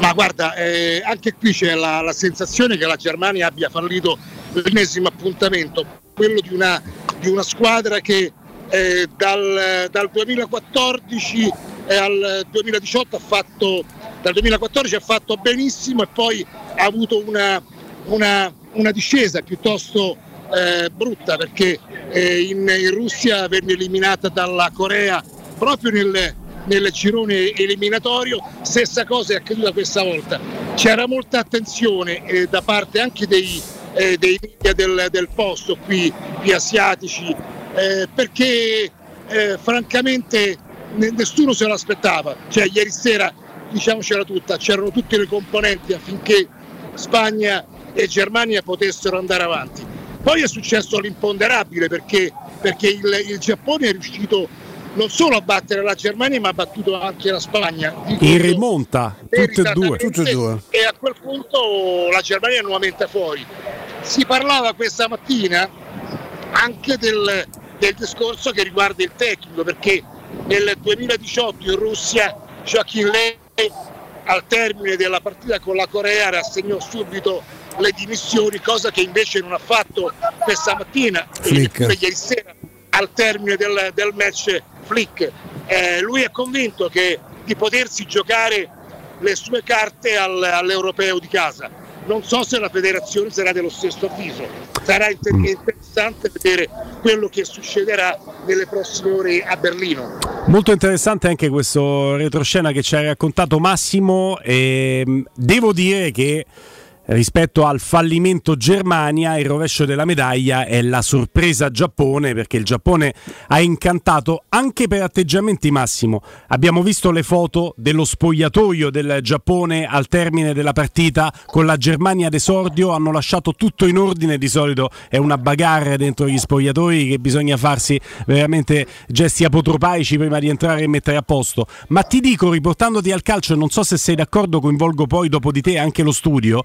S12: Ma guarda, eh, anche qui c'è la, la sensazione che la Germania abbia fallito l'ennesimo appuntamento, quello di una, di una squadra che eh, dal, dal 2014 e al 2018 ha fatto, dal 2014 ha fatto benissimo e poi ha avuto una, una- una discesa piuttosto eh, brutta perché eh, in, in Russia venne eliminata dalla Corea proprio nel, nel girone eliminatorio, stessa cosa è accaduta questa volta. C'era molta attenzione eh, da parte anche dei, eh, dei media del, del posto qui, qui asiatici, eh, perché eh, francamente nessuno se lo aspettava. Cioè, ieri sera, diciamocela tutta, c'erano tutte le componenti affinché Spagna e Germania potessero andare avanti. Poi è successo l'imponderabile perché, perché il, il Giappone è riuscito non solo a battere la Germania ma ha battuto anche la Spagna.
S1: In rimonta, tutte e due.
S12: meritatamente, E a quel punto la Germania è nuovamente fuori. Si parlava questa mattina anche del, del discorso che riguarda il tecnico, perché nel 2018 in Russia Joachim Lei al termine della partita con la Corea rassegnò subito le dimissioni, cosa che invece non ha fatto questa mattina e
S2: Flick.
S12: ieri sera al termine del, del match Flick. Eh, lui è convinto che di potersi giocare le sue carte al- all'europeo di casa. Non so se la federazione sarà dello stesso avviso. Sarà inter- interessante vedere quello che succederà nelle prossime ore a Berlino.
S1: Molto interessante anche questo retroscena che ci ha raccontato Massimo. E devo dire che rispetto al fallimento Germania, il rovescio della medaglia è la sorpresa Giappone, perché il Giappone ha incantato anche per atteggiamenti Massimo. Abbiamo visto le foto dello spogliatoio del Giappone al termine della partita con la Germania d'esordio, hanno lasciato tutto in ordine, di solito è una bagarre dentro gli spogliatoi che bisogna farsi veramente gesti apotropaici prima di entrare e mettere a posto. Ma ti dico, riportandoti al calcio, non so se sei d'accordo, coinvolgo poi dopo di te anche lo studio,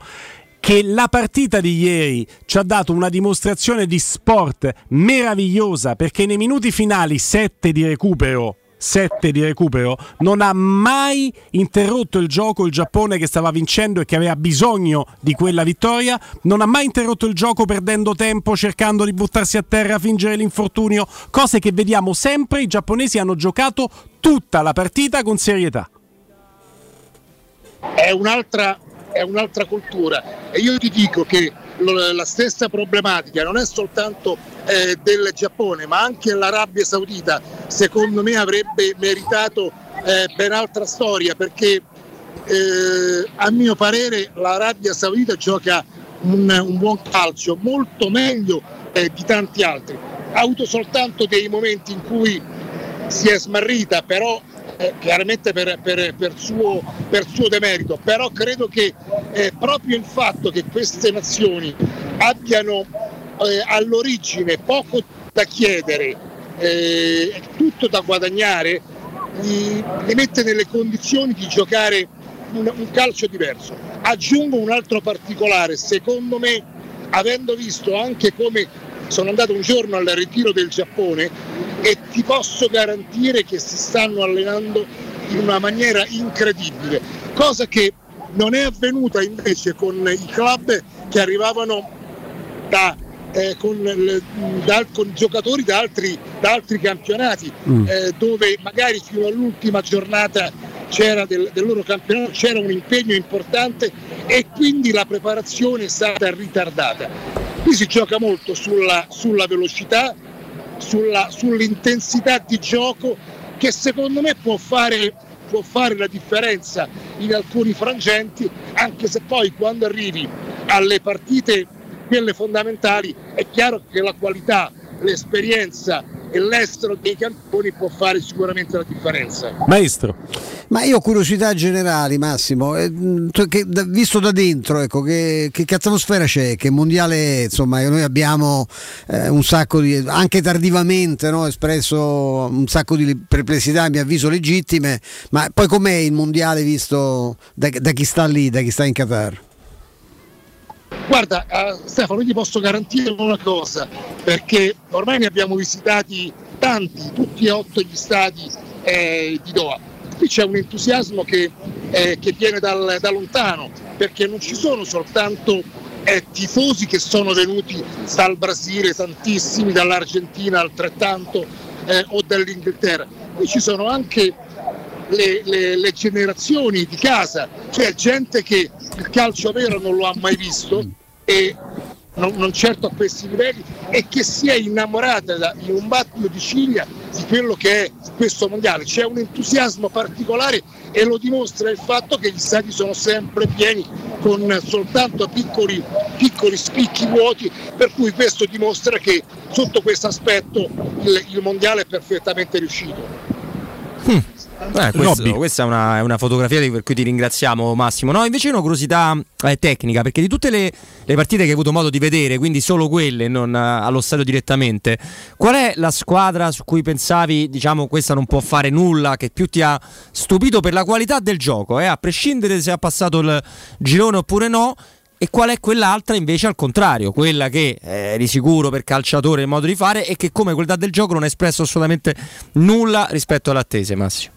S1: che la partita di ieri ci ha dato una dimostrazione di sport meravigliosa perché nei minuti finali 7 di recupero 7 di recupero non ha mai interrotto il gioco il Giappone che stava vincendo e che aveva bisogno di quella vittoria non ha mai interrotto il gioco perdendo tempo cercando di buttarsi a terra fingere l'infortunio cose che vediamo sempre i giapponesi hanno giocato tutta la partita con serietà.
S12: È un'altra, è un'altra cultura. E io ti dico che la stessa problematica non è soltanto eh, del Giappone ma anche l'Arabia Saudita secondo me avrebbe meritato eh, ben altra storia perché eh, a mio parere l'Arabia Saudita gioca un, un buon calcio molto meglio eh, di tanti altri. Ha avuto soltanto dei momenti in cui si è smarrita però eh, chiaramente per, per- per suo, per suo demerito però credo che eh, proprio il fatto che queste nazioni abbiano eh, all'origine poco da chiedere eh, e tutto da guadagnare li mette nelle condizioni di giocare un, un calcio diverso. Aggiungo un altro particolare, secondo me, avendo visto anche come sono andato un giorno al ritiro del Giappone e ti posso garantire che si stanno allenando in una maniera incredibile, cosa che non è avvenuta invece con i club che arrivavano da, eh, con, il- da- con giocatori da altri, da altri campionati
S13: Mm.
S12: eh, dove magari fino all'ultima giornata c'era del, del loro campionato c'era un impegno importante e quindi la preparazione è stata ritardata. Qui si gioca molto sulla, sulla velocità, sulla- sull'intensità di gioco che secondo me può fare, può fare la differenza in alcuni frangenti, anche se poi quando arrivi alle partite, quelle fondamentali, è chiaro che la qualità, l'esperienza e l'estero dei campioni può fare sicuramente la differenza.
S1: Maestro.
S2: Ma io ho curiosità generali, Massimo, eh, che da- visto da dentro, ecco, che, che- che atmosfera c'è, che mondiale è, insomma, noi abbiamo eh, un sacco di, anche tardivamente no, espresso un sacco di perplessità, a mio avviso legittime, ma poi com'è il mondiale visto da, da chi sta lì, da chi sta in Qatar?
S12: Guarda, eh, Stefano, io ti posso garantire una cosa, perché ormai ne abbiamo visitati tanti, tutti e otto gli stadi eh, di Doha. Qui c'è un entusiasmo che, eh, che viene dal- da lontano, perché non ci sono soltanto eh, tifosi che sono venuti dal Brasile, tantissimi, dall'Argentina altrettanto, eh, o dall'Inghilterra. Qui ci sono anche le, le- le generazioni di casa, cioè gente che il calcio vero non lo ha mai visto e non, non certo a questi livelli e che si è innamorata da- in un battito di ciglia di quello che è questo mondiale. C'è un entusiasmo particolare e lo dimostra il fatto che gli stati sono sempre pieni con soltanto piccoli, piccoli spicchi vuoti, per cui questo dimostra che sotto questo aspetto il- il mondiale è perfettamente riuscito.
S3: Eh, questo- questa è una, è una fotografia di- per cui ti ringraziamo Massimo. No, invece una curiosità eh, tecnica, perché di tutte le, le partite che hai avuto modo di vedere, quindi solo quelle, non eh, allo stadio direttamente, qual è la squadra su cui pensavi, diciamo, questa non può fare nulla, che più ti ha stupito per la qualità del gioco, eh, a prescindere se ha passato il girone oppure no? E qual è quell'altra invece al contrario, quella che eh, di sicuro per calciatore il modo di fare e che come qualità del gioco non ha espresso assolutamente nulla rispetto alle attese, Massimo.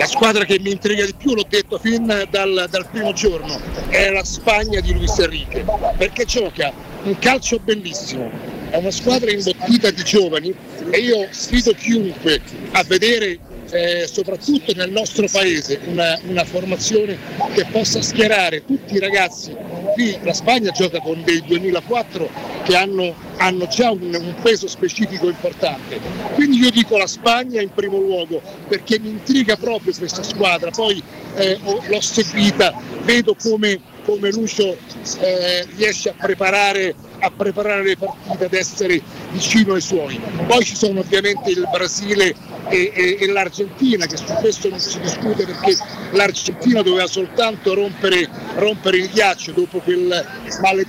S12: La squadra che mi intriga di più, l'ho detto fin dal, dal primo giorno, è la Spagna di Luis Enrique, perché gioca un calcio bellissimo, è una squadra imbottita di giovani e io sfido chiunque a vedere eh, soprattutto nel nostro paese una, una formazione che possa schierare tutti i ragazzi. Qui la Spagna gioca con dei 2004 che hanno, hanno già un, un peso specifico importante. Quindi io dico la Spagna in primo luogo perché mi intriga proprio questa squadra. Poi eh, ho- l'ho seguita, vedo come, come Lucio eh, riesce a preparare, a preparare le partite, ad essere vicino ai suoi. Poi ci sono ovviamente il Brasile e, e- e l'Argentina, che su questo non si discute perché l'Argentina doveva soltanto rompere, rompere il ghiaccio dopo quel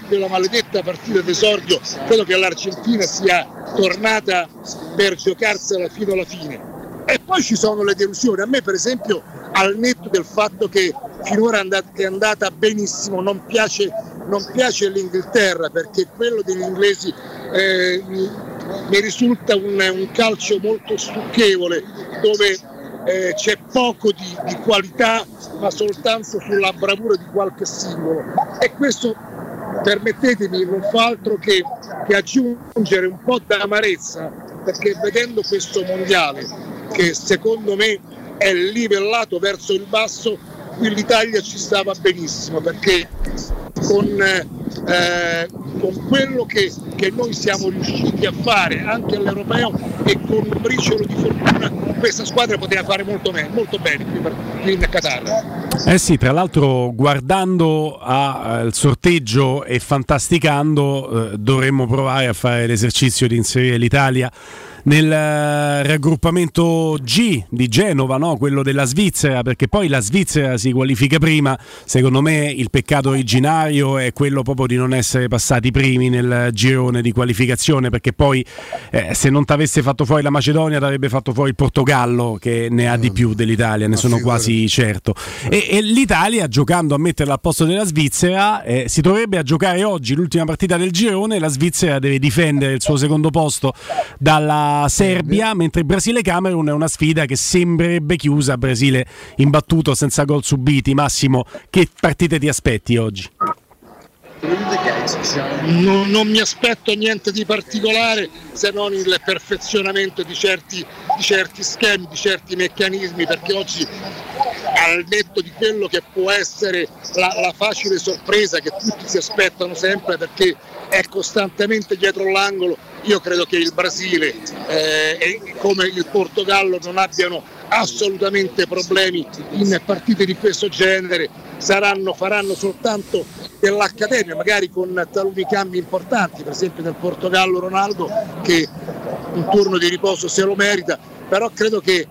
S12: quella maledetta partita d'esordio. Credo che l'Argentina sia tornata per giocarsela fino alla fine. E poi ci sono le delusioni. A me, per esempio, al netto del fatto che finora è andata, benissimo, non piace, non piace l'Inghilterra perché quello degli inglesi eh, mi risulta un, un calcio molto stucchevole dove eh, c'è poco di, di qualità ma soltanto sulla bravura di qualche singolo. E questo permettetemi, non fa altro che, che aggiungere un po' d'amarezza perché vedendo questo mondiale che secondo me è livellato verso il basso, qui l'Italia ci stava benissimo perché con, eh, con quello che, che noi siamo riusciti a fare anche all'europeo e con un briciolo di fortuna questa squadra poteva fare molto, me- molto bene qui, per, qui in Qatar.
S1: Eh sì, tra l'altro guardando al sorteggio e fantasticando eh, dovremmo provare a fare l'esercizio di inserire l'Italia nel eh, raggruppamento G di Genova, no? quello della Svizzera, perché poi la Svizzera si qualifica prima. Secondo me il peccato originario è quello proprio di non essere passati primi nel girone di qualificazione, perché poi eh, se non ti avesse fatto fuori la Macedonia ti avrebbe fatto fuori il Portogallo che ne ha di più dell'Italia, ne sono quasi certo. E, e l'Italia giocando a metterla al posto della Svizzera eh, si dovrebbe a giocare oggi l'ultima partita del girone, la Svizzera deve difendere il suo secondo posto dalla Serbia, mentre Brasile-Camerun è una sfida che sembrerebbe chiusa, Brasile imbattuto senza gol subiti. Massimo, che partite ti aspetti oggi?
S12: Non, non mi aspetto niente di particolare se non il perfezionamento di certi, di certi schemi, di certi meccanismi, perché oggi al netto di quello che può essere la, la facile sorpresa che tutti si aspettano sempre perché è costantemente dietro l'angolo, io credo che il Brasile eh, come il Portogallo non abbiano assolutamente problemi in partite di questo genere, saranno, faranno soltanto dell'accademia, magari con taluni cambi importanti, per esempio del Portogallo Ronaldo che un turno di riposo se lo merita, però credo che,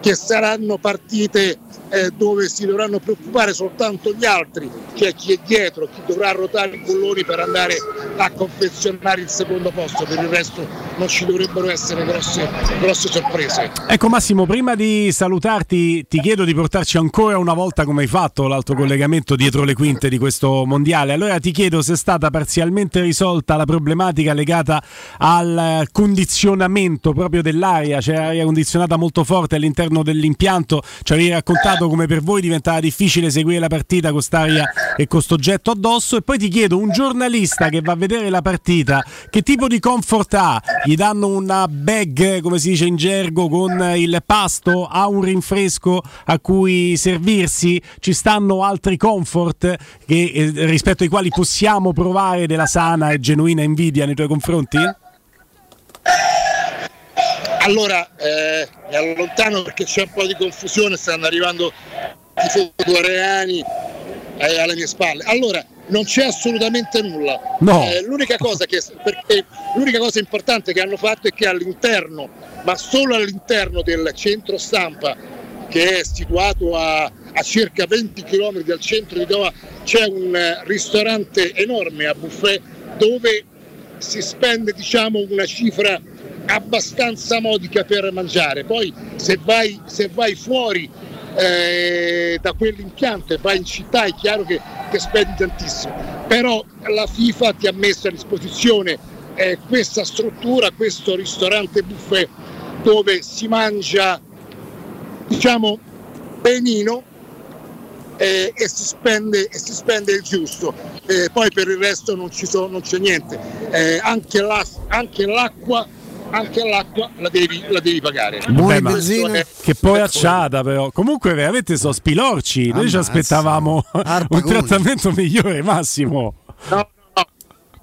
S12: che saranno partite eh, dove si dovranno preoccupare soltanto gli altri, cioè chi è dietro, chi dovrà ruotare i bulloni per andare a confezionare il secondo posto, per il resto non ci dovrebbero essere grosse, grosse sorprese.
S1: Ecco Massimo, prima di salutarti ti chiedo di portarci ancora una volta come hai fatto l'altro collegamento dietro le quinte di questo mondiale. Allora ti chiedo se è stata parzialmente risolta la problematica legata al condizionamento proprio dell'aria, c'è aria condizionata molto forte all'interno dell'impianto, ci avevi raccontato come per voi diventava difficile seguire la partita con quest'aria e con sto getto addosso e poi ti chiedo un giornalista che va a vedere la partita che tipo di comfort ha? Gli danno una bag come si dice in gergo con il pasto? Ha un rinfresco a cui servirsi? Ci stanno altri comfort che, eh, rispetto ai quali possiamo provare della sana e genuina invidia nei tuoi confronti?
S12: Allora, eh, mi allontano perché c'è un po' di confusione, stanno arrivando tifosi coreani eh, alle mie spalle. Allora, non c'è assolutamente nulla.
S1: No.
S12: Eh, l'unica, cosa che, perché, l'unica cosa importante che hanno fatto è che all'interno, ma solo all'interno del centro stampa, che è situato a, a circa 20 km dal centro di Doha, c'è un eh, ristorante enorme a buffet dove si spende diciamo una cifra abbastanza modica per mangiare. Poi se vai, se vai fuori eh, da quell'impianto e vai in città è chiaro che, che spendi tantissimo. Però la FIFA ti ha messo a disposizione eh, questa struttura, questo ristorante buffet dove si mangia diciamo benino eh, e, si spende, e si spende il giusto. Eh, poi per il resto non, sono, non c'è niente. Eh, anche, la, anche l'acqua anche l'acqua la devi, la devi pagare. Questo è-
S1: che poi acciata però. Comunque veramente sono spilorci. Noi ci
S12: Ammazza.
S1: aspettavamo un trattamento migliore, Massimo.
S12: No,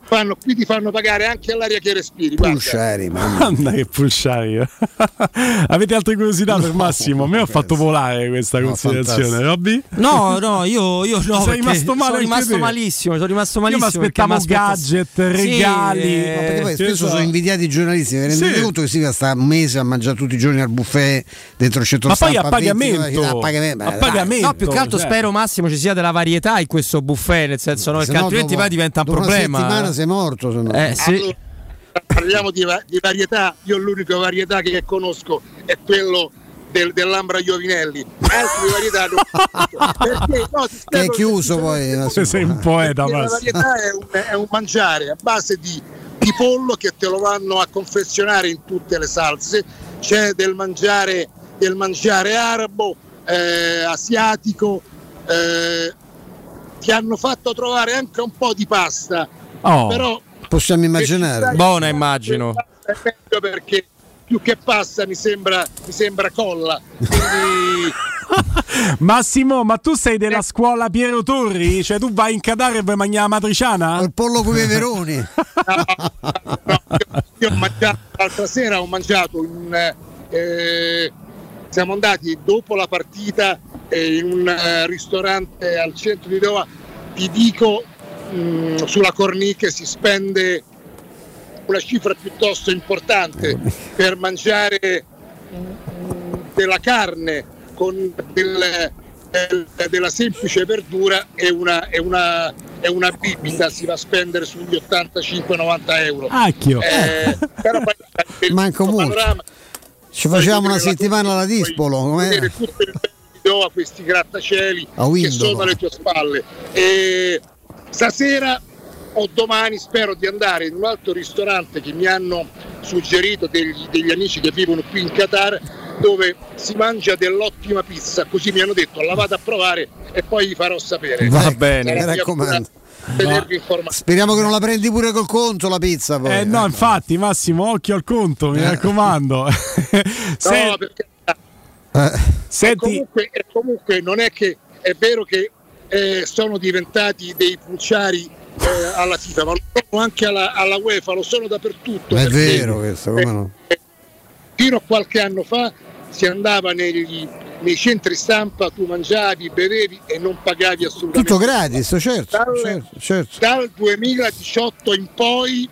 S12: fanno- qui ti fanno pagare anche all'aria che respiri.
S2: Pulsari, mamma.
S1: Che pulsari. Avete altre curiosità per Massimo? A me ha fatto volare questa considerazione,
S3: fantastico.
S1: Robby?
S3: No, no, io, io no.
S1: Sei rimasto male
S3: Sono rimasto malissimo. Sono rimasto
S1: Io mi
S3: malissimo.
S1: aspettavo gadget,
S3: Sì,
S1: regali.
S3: eh,
S2: No, perché poi spesso
S1: esatto.
S2: sono invidiati i giornalisti, vi rendete
S1: Sì.
S2: conto che si sta un mese a mangiare tutti i giorni al buffet dentro il centro
S1: Ma poi a pagamento.
S2: 20, a pagamento,
S1: A
S2: beh,
S1: pagamento.
S3: No, più che altro
S1: cioè.
S3: spero Massimo ci sia della varietà in questo buffet, nel senso no, perché
S2: no
S3: altrimenti poi diventa un problema.
S2: Sei morto. se no.
S3: Eh, sì.
S12: Allora, parliamo di, di varietà, io l'unica varietà che conosco è quello del, dell'Ambra Iovinelli, altre varietà non perché, no,
S2: Che è chiuso poi.
S1: Se sei un poeta,
S12: la varietà è un, è un mangiare a base di, di pollo che te lo vanno a confezionare in tutte le salse, c'è del mangiare, del mangiare arabo, eh, asiatico, eh, ti hanno fatto trovare anche un po' di pasta,
S1: Oh.
S12: però
S2: Possiamo immaginare.
S3: Buona immagino.
S12: perché più che pasta mi sembra, mi sembra colla. Quindi
S1: Massimo, ma tu sei della scuola Piero Torri? Cioè tu vai in Qatar e vai a mangiare la matriciana?
S2: Il pollo con i peperoni.
S12: Io ho mangiato l'altra sera, ho mangiato un, eh, siamo andati dopo la partita eh, in un eh, ristorante al centro di Doha. Ti dico, mh, sulla corniche si spende una cifra piuttosto importante per mangiare della carne con del- del- della semplice verdura e una, e una, e una bibita si va a spendere sugli 85-90 euro.
S1: Acchio.
S12: Eh, però poi il
S2: Manco molto.
S12: panorama
S2: Ci facciamo una settimana alla Dispolo.
S12: tutto il bello a questi grattacieli
S2: A
S12: che sono alle tue spalle. E stasera o domani spero di andare in un altro ristorante che mi hanno suggerito degli, degli amici che vivono qui in Qatar dove si mangia dell'ottima pizza, così mi hanno detto la vado a provare e poi vi farò sapere.
S1: Va
S12: Ecco,
S1: bene.
S2: Mi raccomando. Speriamo che non la prendi pure col conto la pizza poi.
S1: Eh no, infatti, Massimo, occhio al conto, mi raccomando. Se-
S12: No, perché
S2: Eh,
S12: E
S1: senti,
S12: comunque, e comunque non è che è vero che eh, sono diventati dei pulciari eh, alla FIFA, ma lo sono anche alla, alla UEFA, lo sono dappertutto.
S2: è vero questo, come no?
S12: eh, fino a qualche anno fa si andava negli- nei centri stampa, tu mangiavi, bevevi e non pagavi assolutamente.
S2: Tutto gratis, certo,
S12: Dal-
S2: certo, certo.
S12: Dal 2018 in poi,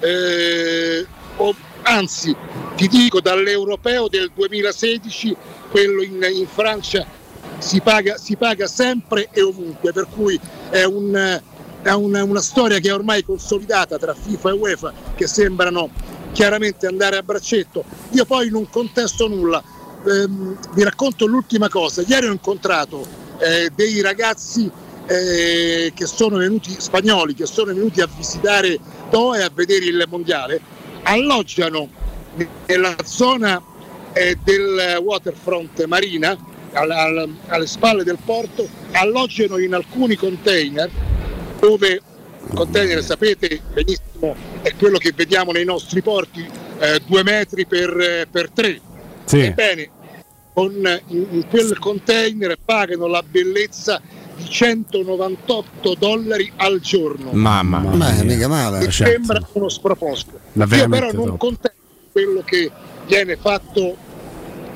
S12: eh, o- anzi ti dico dall'europeo del 2016, quello in, in Francia, si paga, si paga sempre e ovunque, per cui è, un- è una, una storia che è ormai consolidata tra FIFA e UEFA che sembrano chiaramente andare a braccetto. Io poi non contesto nulla, Ehm, vi racconto l'ultima cosa, ieri ho incontrato eh, dei ragazzi eh, che sono venuti, spagnoli, che sono venuti a visitare Doha e a vedere il mondiale, alloggiano nella zona eh, del waterfront marina, alla- alla- alle spalle del porto, alloggiano in alcuni container dove container sapete benissimo è quello che vediamo nei nostri porti, eh, due metri per, eh, per tre.
S1: Sì.
S12: Ebbene, con, in, in quel container pagano la bellezza di 198 dollari al giorno.
S1: mamma
S2: Ma
S1: mia.
S2: mica male.
S12: Mi
S1: certo.
S12: sembra uno sproposito.
S1: Ma
S12: Io però non
S1: troppo.
S12: contesto quello che viene fatto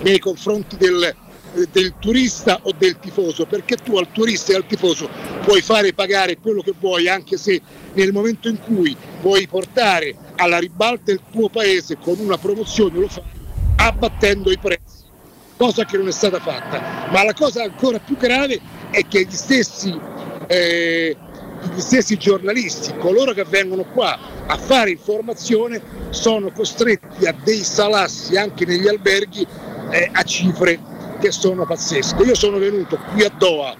S12: nei confronti del, del turista o del tifoso, perché tu al turista e al tifoso puoi fare pagare quello che vuoi, anche se nel momento in cui vuoi portare alla ribalta il tuo paese con una promozione lo fai abbattendo i prezzi, cosa che non è stata fatta. Ma la cosa ancora più grave è che gli stessi, eh, gli stessi giornalisti, coloro che vengono qua a fare informazione, sono costretti a dei salassi anche negli alberghi eh, a cifre che sono pazzesche. Io sono venuto qui a Doha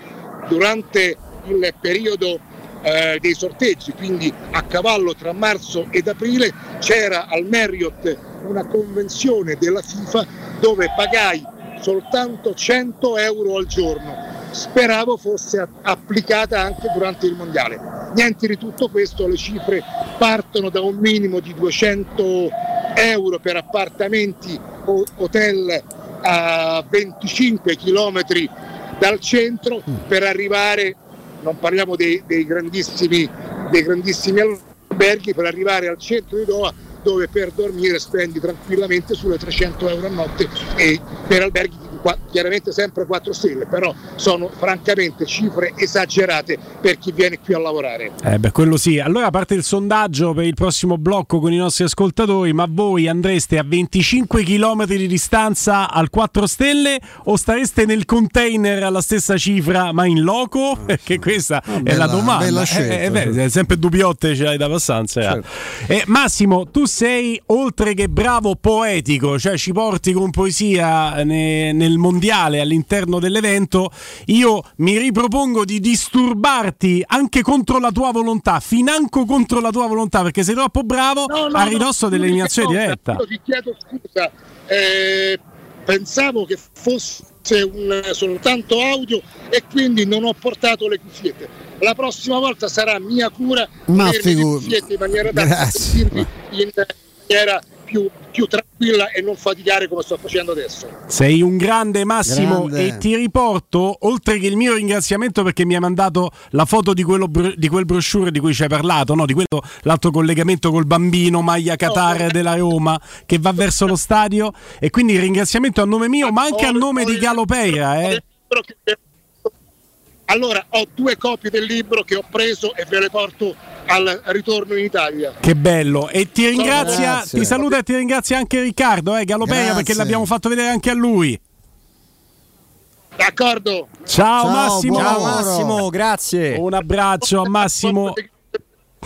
S12: durante il periodo eh, dei sorteggi, quindi a cavallo tra marzo ed aprile c'era al Marriott una convenzione della FIFA dove pagai soltanto 100 euro al giorno. Speravo fosse applicata anche durante il mondiale. Niente di tutto questo, le cifre partono da un minimo di 200 euro per appartamenti o hotel a 25 km dal centro per arrivare, non parliamo dei, dei grandissimi, dei grandissimi alberghi, per arrivare al centro di Doha dove per dormire spendi tranquillamente sulle 300 euro a notte e per alberghi chiaramente sempre 4 stelle, però sono francamente cifre esagerate per chi viene qui a lavorare.
S1: Eh beh, quello sì. Allora parte il sondaggio per il prossimo blocco con i nostri ascoltatori, ma voi andreste a 25 km di distanza al 4 stelle o stareste nel container alla stessa cifra ma in loco? Perché questa è
S2: bella-
S1: la domanda.
S2: bella
S1: Eh,
S2: scelta,
S1: eh, beh,
S2: sì.
S1: è sempre dubbiotte ce l'hai da abbastanza. eh. Eh, Massimo, tu sei oltre che bravo poetico, cioè ci porti con poesia ne- nel mondiale all'interno dell'evento. Io mi ripropongo di disturbarti anche contro la tua volontà, financo contro la tua volontà, perché sei troppo bravo
S12: No, no,
S1: a ridosso
S12: no,
S1: dell'eliminazione diretta.
S12: Io ti chiedo scusa, eh, pensavo che fosse un, soltanto audio e quindi non ho portato le cuffiette. La prossima volta sarà mia cura
S2: Ma
S12: le cuffiette in maniera da sentirvi in maniera più, più tranquilla e non faticare come sto facendo adesso.
S1: Sei un grande Massimo
S2: Grande.
S1: e ti riporto, oltre che il mio ringraziamento perché mi hai mandato la foto di, quello di quel brochure di cui ci hai parlato, no? di quello, l'altro collegamento col bambino Maglia Qatar della Roma che va verso lo stadio e quindi il ringraziamento a nome mio ma anche a nome di Galo Peira. Eh.
S12: Allora ho due copie del libro che ho preso e ve le porto al ritorno in Italia.
S1: Che bello e ti ringrazia, ti saluta e ti ringrazia anche Riccardo, eh, Galo Peira
S12: Grazie.
S1: perché l'abbiamo fatto vedere anche a lui.
S12: D'accordo?
S1: Ciao, Massimo.
S3: Ciao Massimo, grazie.
S1: Un abbraccio a Massimo.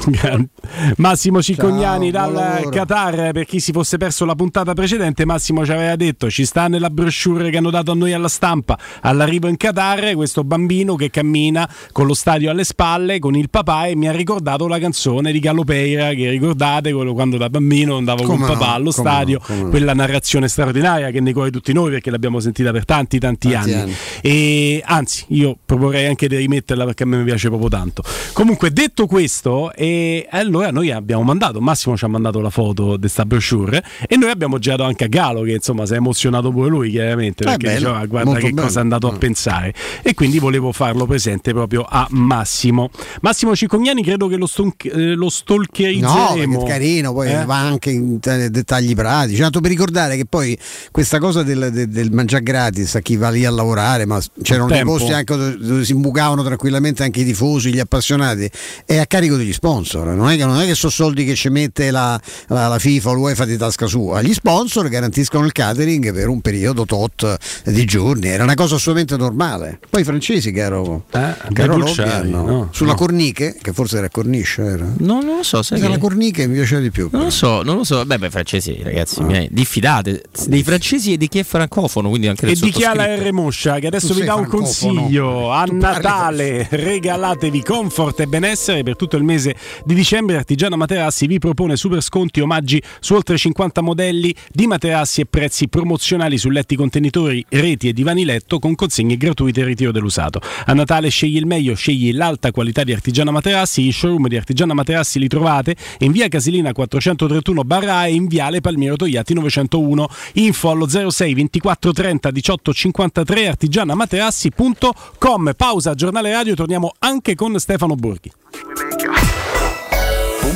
S1: Massimo Ciccognani
S2: Ciao,
S1: dal. Qatar per chi si fosse perso la puntata precedente Massimo ci aveva detto ci sta nella brochure che hanno dato a noi alla stampa all'arrivo in Qatar questo bambino che cammina con lo stadio alle spalle con il papà e mi ha ricordato la canzone di Gallo Peira che ricordate quello quando da bambino andavo
S2: Come
S1: con
S2: no,
S1: papà allo stadio
S2: no,
S1: quella narrazione straordinaria che ne cuore tutti noi perché l'abbiamo sentita per tanti tanti,
S2: Tanti
S1: anni.
S2: anni.
S1: E anzi, io proporrei anche di rimetterla perché a me piace proprio tanto. Comunque, detto questo, e allora noi abbiamo mandato, Massimo ci ha mandato la foto di sta brochure e noi abbiamo girato anche a Galo, che insomma si è emozionato pure lui, chiaramente,
S2: Eh,
S1: perché
S2: bello,
S1: diceva guarda
S2: molto
S1: che
S2: bello.
S1: cosa è andato a
S2: Mm.
S1: pensare. E quindi volevo farlo presente proprio a Massimo. Massimo Cicognani credo che lo, stonk- eh, lo
S2: No,
S1: stalkerizzeremo.
S2: perché è carino, poi
S1: Eh?
S2: va anche in dettagli pratici. Tanto per ricordare che poi questa cosa del, del, del mangiare gratis a chi va lì a lavorare, ma c'erano dei posti anche dove, dove si imbucavano tranquillamente anche i tifosi, gli appassionati, è a carico degli sponsor. Non è che, non è che sono soldi che ci mette la, la, la FIFA o l'UEFA di tasca sua. Gli sponsor garantiscono il catering per un periodo tot di giorni. Era una cosa assolutamente normale. Poi i francesi, caro, caro
S1: dai
S2: Robby,
S1: Dulciani,
S2: hanno-
S1: no,
S2: sulla
S1: no.
S2: corniche, che forse era corniche, era.
S3: No, non lo so, sai che-
S2: la corniche mi piaceva di più.
S3: Non lo so, non lo so. Beh, beh francesi,
S2: Ah.
S3: ragazzi, miei, diffidate dei francesi e di chi è francofono, quindi anche
S1: E di chi ha la. R Moscia che adesso
S3: Tu
S1: vi dà un consiglio a
S3: Tu pari
S1: Natale regalatevi comfort e benessere per tutto il mese di dicembre Artigiana Materassi vi propone super sconti omaggi su oltre 50 modelli di materassi e prezzi promozionali su letti contenitori reti e divani letto con consegne gratuite e ritiro dell'usato. A Natale scegli il meglio scegli l'alta qualità di Artigiana Materassi gli showroom di Artigiana Materassi li trovate in via Casilina 431 barra e in viale Palmiero Togliatti 901 info allo 06 24 30 18 53 artigianamaterassi.com pausa giornale radio torniamo anche con Stefano Borghi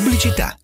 S13: Pubblicità.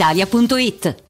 S14: brispalitalia.it.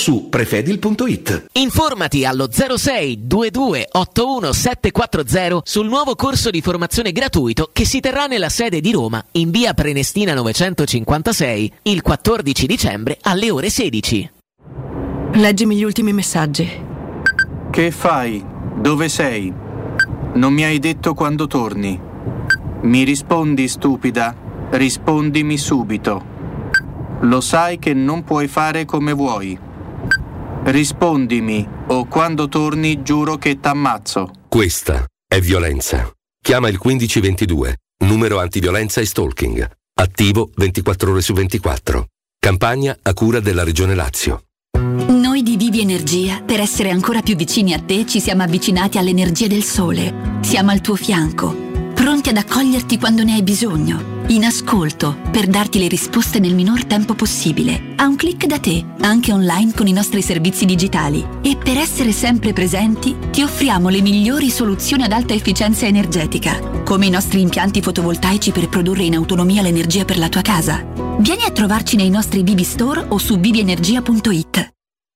S6: su prefedil.it.
S15: Informati allo 06 22 81 740 sul nuovo corso di formazione gratuito che si terrà nella sede di Roma in via Prenestina 956 il 14 dicembre alle ore 16.
S16: Leggimi gli ultimi messaggi.
S17: Che fai? Dove sei? Non mi hai detto quando torni. Mi rispondi, stupida? Rispondimi subito. Lo sai che non puoi fare come vuoi. Rispondimi, o quando torni giuro che t'ammazzo.
S18: Questa è violenza. Chiama il 1522, numero antiviolenza e stalking. Attivo 24 ore su 24. Campagna a cura della Regione Lazio.
S19: Noi di Vivi Energia, per essere ancora più vicini a te, ci siamo avvicinati all'energia del sole. Siamo al tuo fianco, pronti ad accoglierti quando ne hai bisogno. In ascolto, per darti le risposte nel minor tempo possibile. A un clic da te, anche online con i nostri servizi digitali. E per essere sempre presenti, ti offriamo le migliori soluzioni ad alta efficienza energetica, come i nostri impianti fotovoltaici per produrre in autonomia l'energia per la tua casa. Vieni a trovarci nei nostri Vivi Store o su vivienergia.it.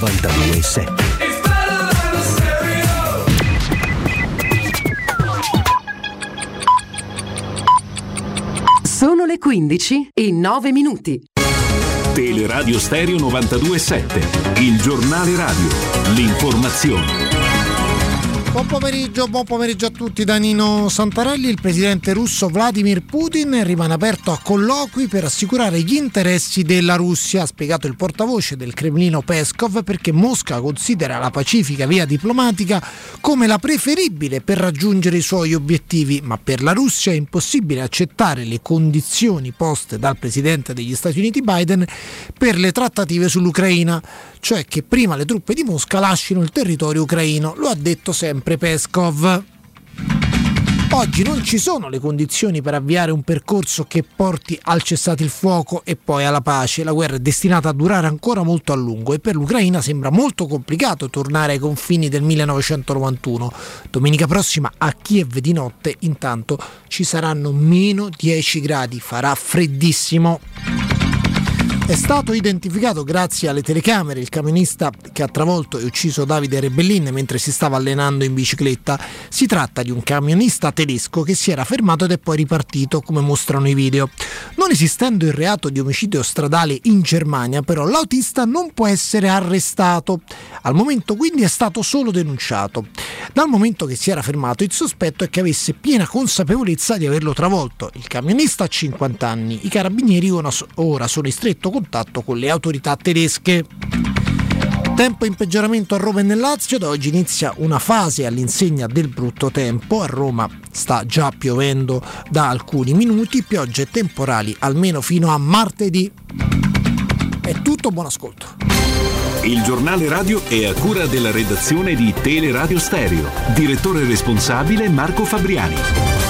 S20: 92.7
S21: Sono le 15 e 9 minuti.
S22: Teleradio Stereo 92.7, il giornale radio, l'informazione.
S23: Buon pomeriggio, buon pomeriggio a tutti. Da Nino Santarelli. Il presidente russo Vladimir Putin rimane aperto a colloqui per assicurare gli interessi della Russia, ha spiegato il portavoce del Cremlino Peskov, perché Mosca considera la pacifica via diplomatica come la preferibile per raggiungere i suoi obiettivi, ma per la Russia è impossibile accettare le condizioni poste dal presidente degli Stati Uniti Biden per le trattative sull'Ucraina, cioè che prima le truppe di Mosca lasciano il territorio ucraino, lo ha detto sempre Peskov. Oggi non ci sono le condizioni per avviare un percorso che porti al cessate il fuoco e poi alla pace. La guerra è destinata a durare ancora molto a lungo e per l'Ucraina sembra molto complicato tornare ai confini del 1991. Domenica prossima a Kiev di notte intanto ci saranno meno 10 gradi, farà freddissimo. È stato identificato grazie alle telecamere il camionista che ha travolto e ucciso Davide Rebellin mentre si stava allenando in bicicletta. Si tratta di un camionista tedesco che si era fermato ed è poi ripartito, come mostrano i video. Non esistendo il reato di omicidio stradale in Germania, però l'autista non può essere arrestato. Al momento quindi è stato solo denunciato. Dal momento che si era fermato, il sospetto è che avesse piena consapevolezza di averlo travolto. Il camionista ha 50 anni, i carabinieri ora sono in stretto contatto con le autorità tedesche. Tempo in peggioramento a Roma e nel Lazio, da oggi inizia una fase all'insegna del brutto tempo, a Roma sta già piovendo da alcuni minuti, piogge temporali almeno fino a martedì. È tutto, buon ascolto.
S24: Il giornale radio è a cura della redazione di Teleradio Stereo. Direttore responsabile Marco Fabriani.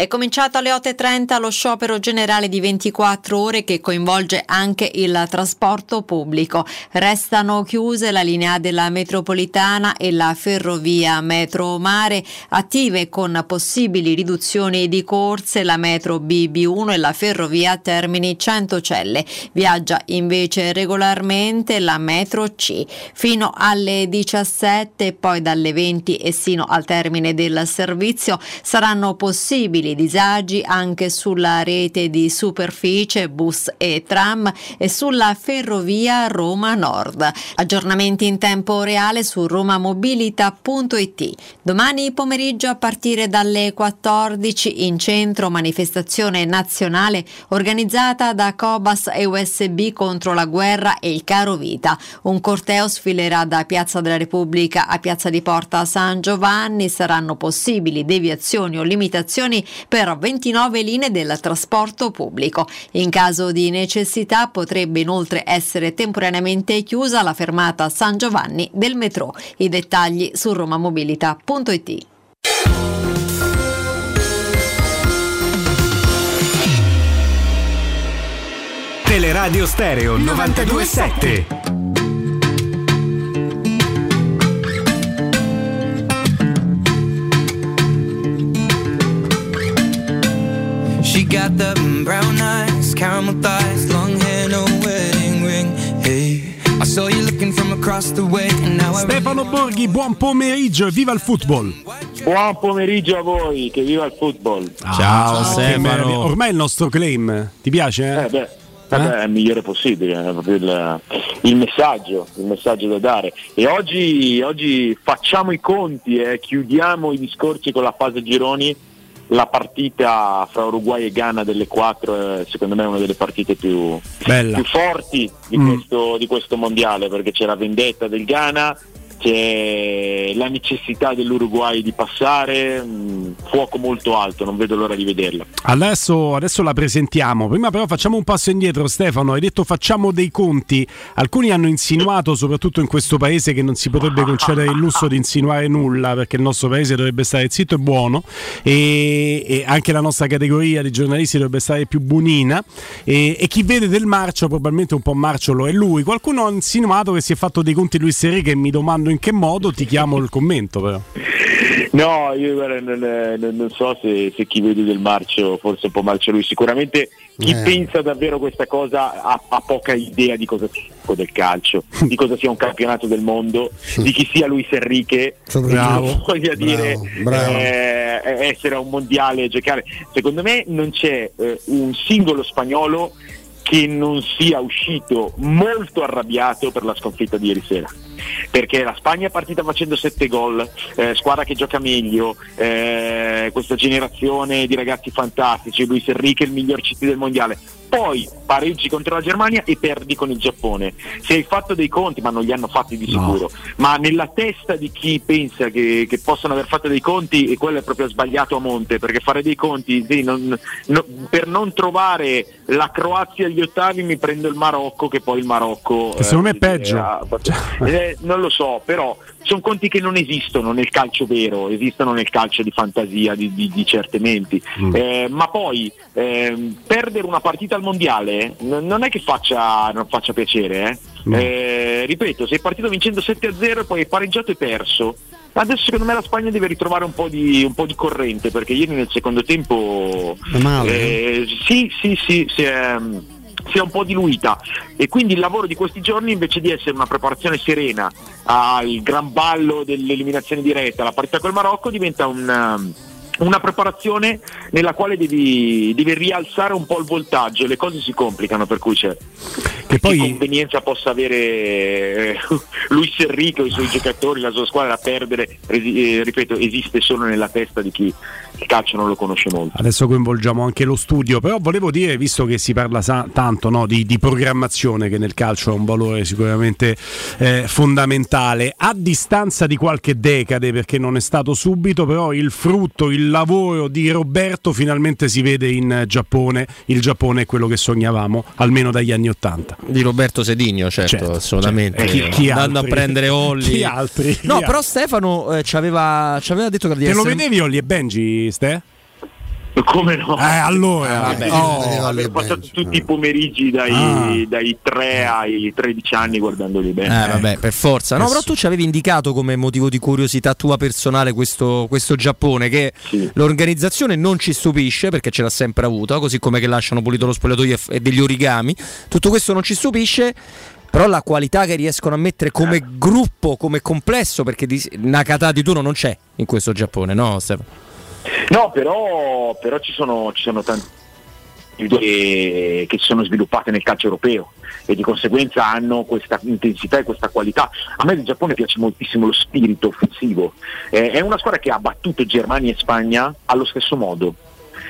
S25: È cominciato alle 8.30 lo sciopero generale di 24 ore che coinvolge anche il trasporto pubblico. Restano chiuse la linea della metropolitana e la ferrovia metro mare, attive con possibili riduzioni di corse la metro BB1 e la ferrovia Termini Centocelle. Viaggia invece regolarmente la metro C fino alle 17 e poi dalle 20 e sino al termine del servizio saranno possibili disagi anche sulla rete di superficie, bus e tram e sulla ferrovia Roma Nord. Aggiornamenti in tempo reale su romamobilita.it. Domani pomeriggio a partire dalle 14 in centro manifestazione nazionale organizzata da Cobas e USB contro la guerra e il caro vita. Un corteo sfilerà da Piazza della Repubblica a Piazza di Porta San Giovanni. Saranno possibili deviazioni o limitazioni per 29 linee del trasporto pubblico. In caso di necessità potrebbe inoltre essere temporaneamente chiusa la fermata San Giovanni del metro. I dettagli su romamobilita.it.
S24: Teleradio Stereo 927.
S26: She got the brown eyes, caramel thighs, long hair, no wedding ring. Hey, I saw you looking from across the way, and now I
S1: Stefano Borghi, buon pomeriggio e viva il football!
S27: Buon pomeriggio a voi, che viva il football.
S1: Ciao, Stefano. Ormai è il nostro claim, ti piace?
S27: Eh beh, vabbè, è il migliore possibile, è proprio il, il messaggio, il messaggio da dare. E oggi, oggi facciamo i conti e chiudiamo i discorsi con la fase gironi. La partita fra Uruguay e Ghana delle quattro è secondo me una delle partite più, più forti di,
S1: Mm.
S27: questo, di questo mondiale perché c'è la vendetta del Ghana, c'è la necessità dell'Uruguay di passare, mm, fuoco molto alto, non vedo l'ora di vederla.
S1: Adesso, adesso la presentiamo. Prima però facciamo un passo indietro, Stefano. Hai detto facciamo dei conti. Alcuni hanno insinuato, soprattutto in questo paese, che non si potrebbe concedere il lusso di insinuare nulla perché il nostro paese dovrebbe stare zitto e buono e, e anche la nostra categoria di giornalisti dovrebbe stare più bunina e, e chi vede del marcio probabilmente un po' marciolo è lui. Qualcuno ha insinuato che si è fatto dei conti Luis Enrique e mi domando in che modo, ti chiamo il commento però.
S27: No, io guarda, non, non- so se, se chi vede del marcio forse un po' marcio lui, sicuramente chi
S1: Eh.
S27: pensa davvero questa cosa ha, ha poca idea di cosa sia del calcio, di cosa sia un campionato del mondo, di chi sia Luis Enrique,
S1: Bravo,
S27: voglia dire
S1: bravo.
S27: eh, essere a un mondiale, giocare. Secondo me non c'è eh, un singolo spagnolo che non sia uscito molto arrabbiato per la sconfitta di ieri sera. Perché la Spagna è partita facendo 7 gol, eh, squadra che gioca meglio, eh, questa generazione di ragazzi fantastici, Luis Enrique il miglior CT del mondiale. Poi pareggi contro la Germania e perdi con il Giappone. Se hai fatto dei conti, ma non li hanno fatti di sicuro, ma nella testa di chi pensa che, che possano aver fatto dei conti, e quello è proprio sbagliato a monte, perché fare dei conti, sì, non- no- per non trovare la Croazia agli ottavi mi prendo il Marocco, che poi il Marocco...
S1: Che secondo me è
S27: eh,
S1: peggio.
S27: ha fatto- eh, non lo so, però sono conti che non esistono nel calcio vero, esistono nel calcio di fantasia, di, di- di certe menti.
S1: Mm.
S27: Eh, ma poi ehm, perdere una partita al mondiale n- non è che faccia, non faccia piacere. eh. Eh, ripeto, sei partito vincendo 7-0 e poi hai pareggiato e perso. Adesso secondo me la Spagna deve ritrovare un po' di, un po' di corrente perché ieri nel secondo tempo eh, sì, sì, sì, si si è un po' diluita. E quindi il lavoro di questi giorni invece di essere una preparazione serena al gran ballo dell'eliminazione diretta, la partita col Marocco diventa un, um, una preparazione nella quale devi, devi rialzare un po' il voltaggio, le cose si complicano, per cui c'è
S1: che poi...
S27: convenienza possa avere eh, Luis Enrique o i suoi giocatori, la sua squadra a perdere, eh, ripeto, esiste solo nella testa di chi il calcio non lo conosce molto.
S1: Adesso coinvolgiamo anche lo studio, però volevo dire, visto che si parla sa- tanto no, di, di, programmazione, che nel calcio ha un valore sicuramente eh, fondamentale, a distanza di qualche decade, perché non è stato subito, però il frutto, il lavoro di Roberto finalmente si vede in Giappone, il Giappone è quello che sognavamo, almeno dagli anni Ottanta.
S3: Di Roberto Sedigno, certo, certo assolutamente.
S1: Certo. Chi, chi
S3: Andando
S1: altri?
S3: a prendere Olli.
S1: Chi altri?
S3: No,
S1: Chi
S3: però
S1: altri?
S3: Stefano eh, ci aveva, ci aveva detto che
S1: Te lo
S3: essere-
S1: vedevi Olli e Benji, Ste?
S27: Come no?
S1: Eh, allora,
S27: Vabbè,
S1: oh.
S27: aver passato tutti i pomeriggi dai,
S3: Ah.
S27: dai 3 ai 13 anni guardandoli bene.
S3: Eh, vabbè, per forza. No, però tu ci avevi indicato come motivo di curiosità tua personale questo, questo Giappone, che l'organizzazione non ci stupisce perché ce l'ha sempre avuta, così come che lasciano pulito lo spogliatoio e e degli origami. Tutto questo non ci stupisce. Però la qualità che riescono a mettere come gruppo, come complesso, perché di, Nakata di turno non c'è in questo Giappone, no Stefano?
S27: No, però, però ci sono, ci sono tanti che, si sono sviluppate nel calcio europeo e di conseguenza hanno questa intensità e questa qualità. A me del Giappone piace moltissimo lo spirito offensivo. Eh, è una squadra che ha battuto Germania e Spagna allo stesso modo.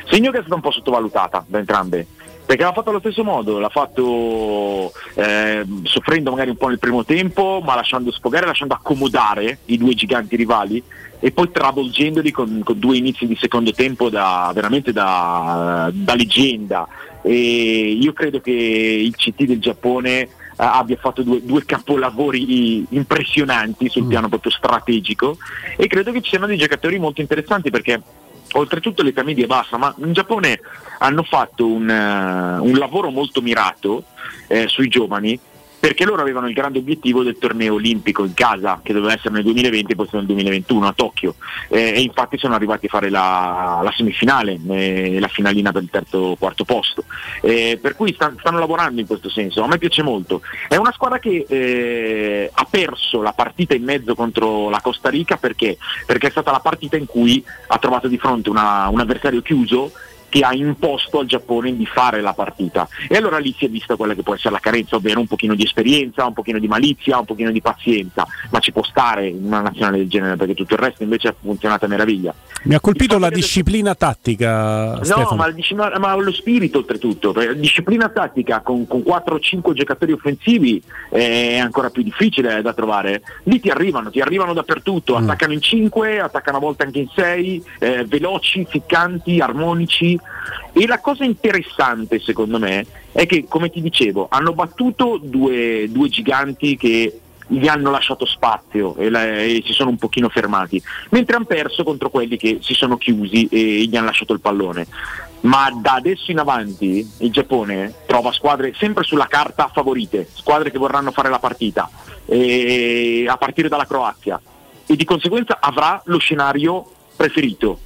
S27: Segno che è stata un po' sottovalutata da entrambe. Perché l'ha fatto allo stesso modo, l'ha fatto eh, soffrendo magari un po' nel primo tempo, ma lasciando sfogare, lasciando accomodare i due giganti rivali e poi travolgendoli con, con due inizi di secondo tempo da, veramente da, da leggenda. E io credo che il CT del Giappone eh, abbia fatto due, due capolavori impressionanti sul piano proprio strategico e credo che ci siano dei giocatori molto interessanti perché oltretutto l'età media è bassa, ma in Giappone hanno fatto un, eh, un lavoro molto mirato eh, sui giovani perché loro avevano il grande obiettivo del torneo olimpico in casa che doveva essere nel 2020 e poi nel 2021 a Tokyo. Eh, e infatti sono arrivati a fare la, la semifinale e la finalina il terzo quarto posto. Eh, per cui stan- stanno lavorando in questo senso a me piace molto. È una squadra che eh, ha perso la partita in mezzo contro la Costa Rica perché? perché è stata la partita in cui ha trovato di fronte una- un avversario chiuso che ha imposto al Giappone di fare la partita e allora lì si è vista quella che può essere la carenza, ovvero un pochino di esperienza, un pochino di malizia, un pochino di pazienza, ma ci può stare in una nazionale del genere perché tutto il resto invece ha funzionato a meraviglia.
S1: Mi ha colpito la disciplina tattica,
S27: No, ma, ma lo spirito oltretutto, perché disciplina tattica con, con 4 o 5 giocatori offensivi eh, è ancora più difficile da trovare. Lì ti arrivano, ti arrivano dappertutto, attaccano in 5, attaccano a volte anche in 6, veloci, ficcanti, armonici. E la cosa interessante secondo me è che, come ti dicevo, hanno battuto due, due giganti che gli hanno lasciato spazio e, la- e si sono un pochino fermati, mentre hanno perso contro quelli che si sono chiusi e gli hanno lasciato il pallone. Ma da adesso in avanti il Giappone trova squadre sempre sulla carta favorite, squadre che vorranno fare la partita, e a partire dalla Croazia, e di conseguenza avrà lo scenario preferito.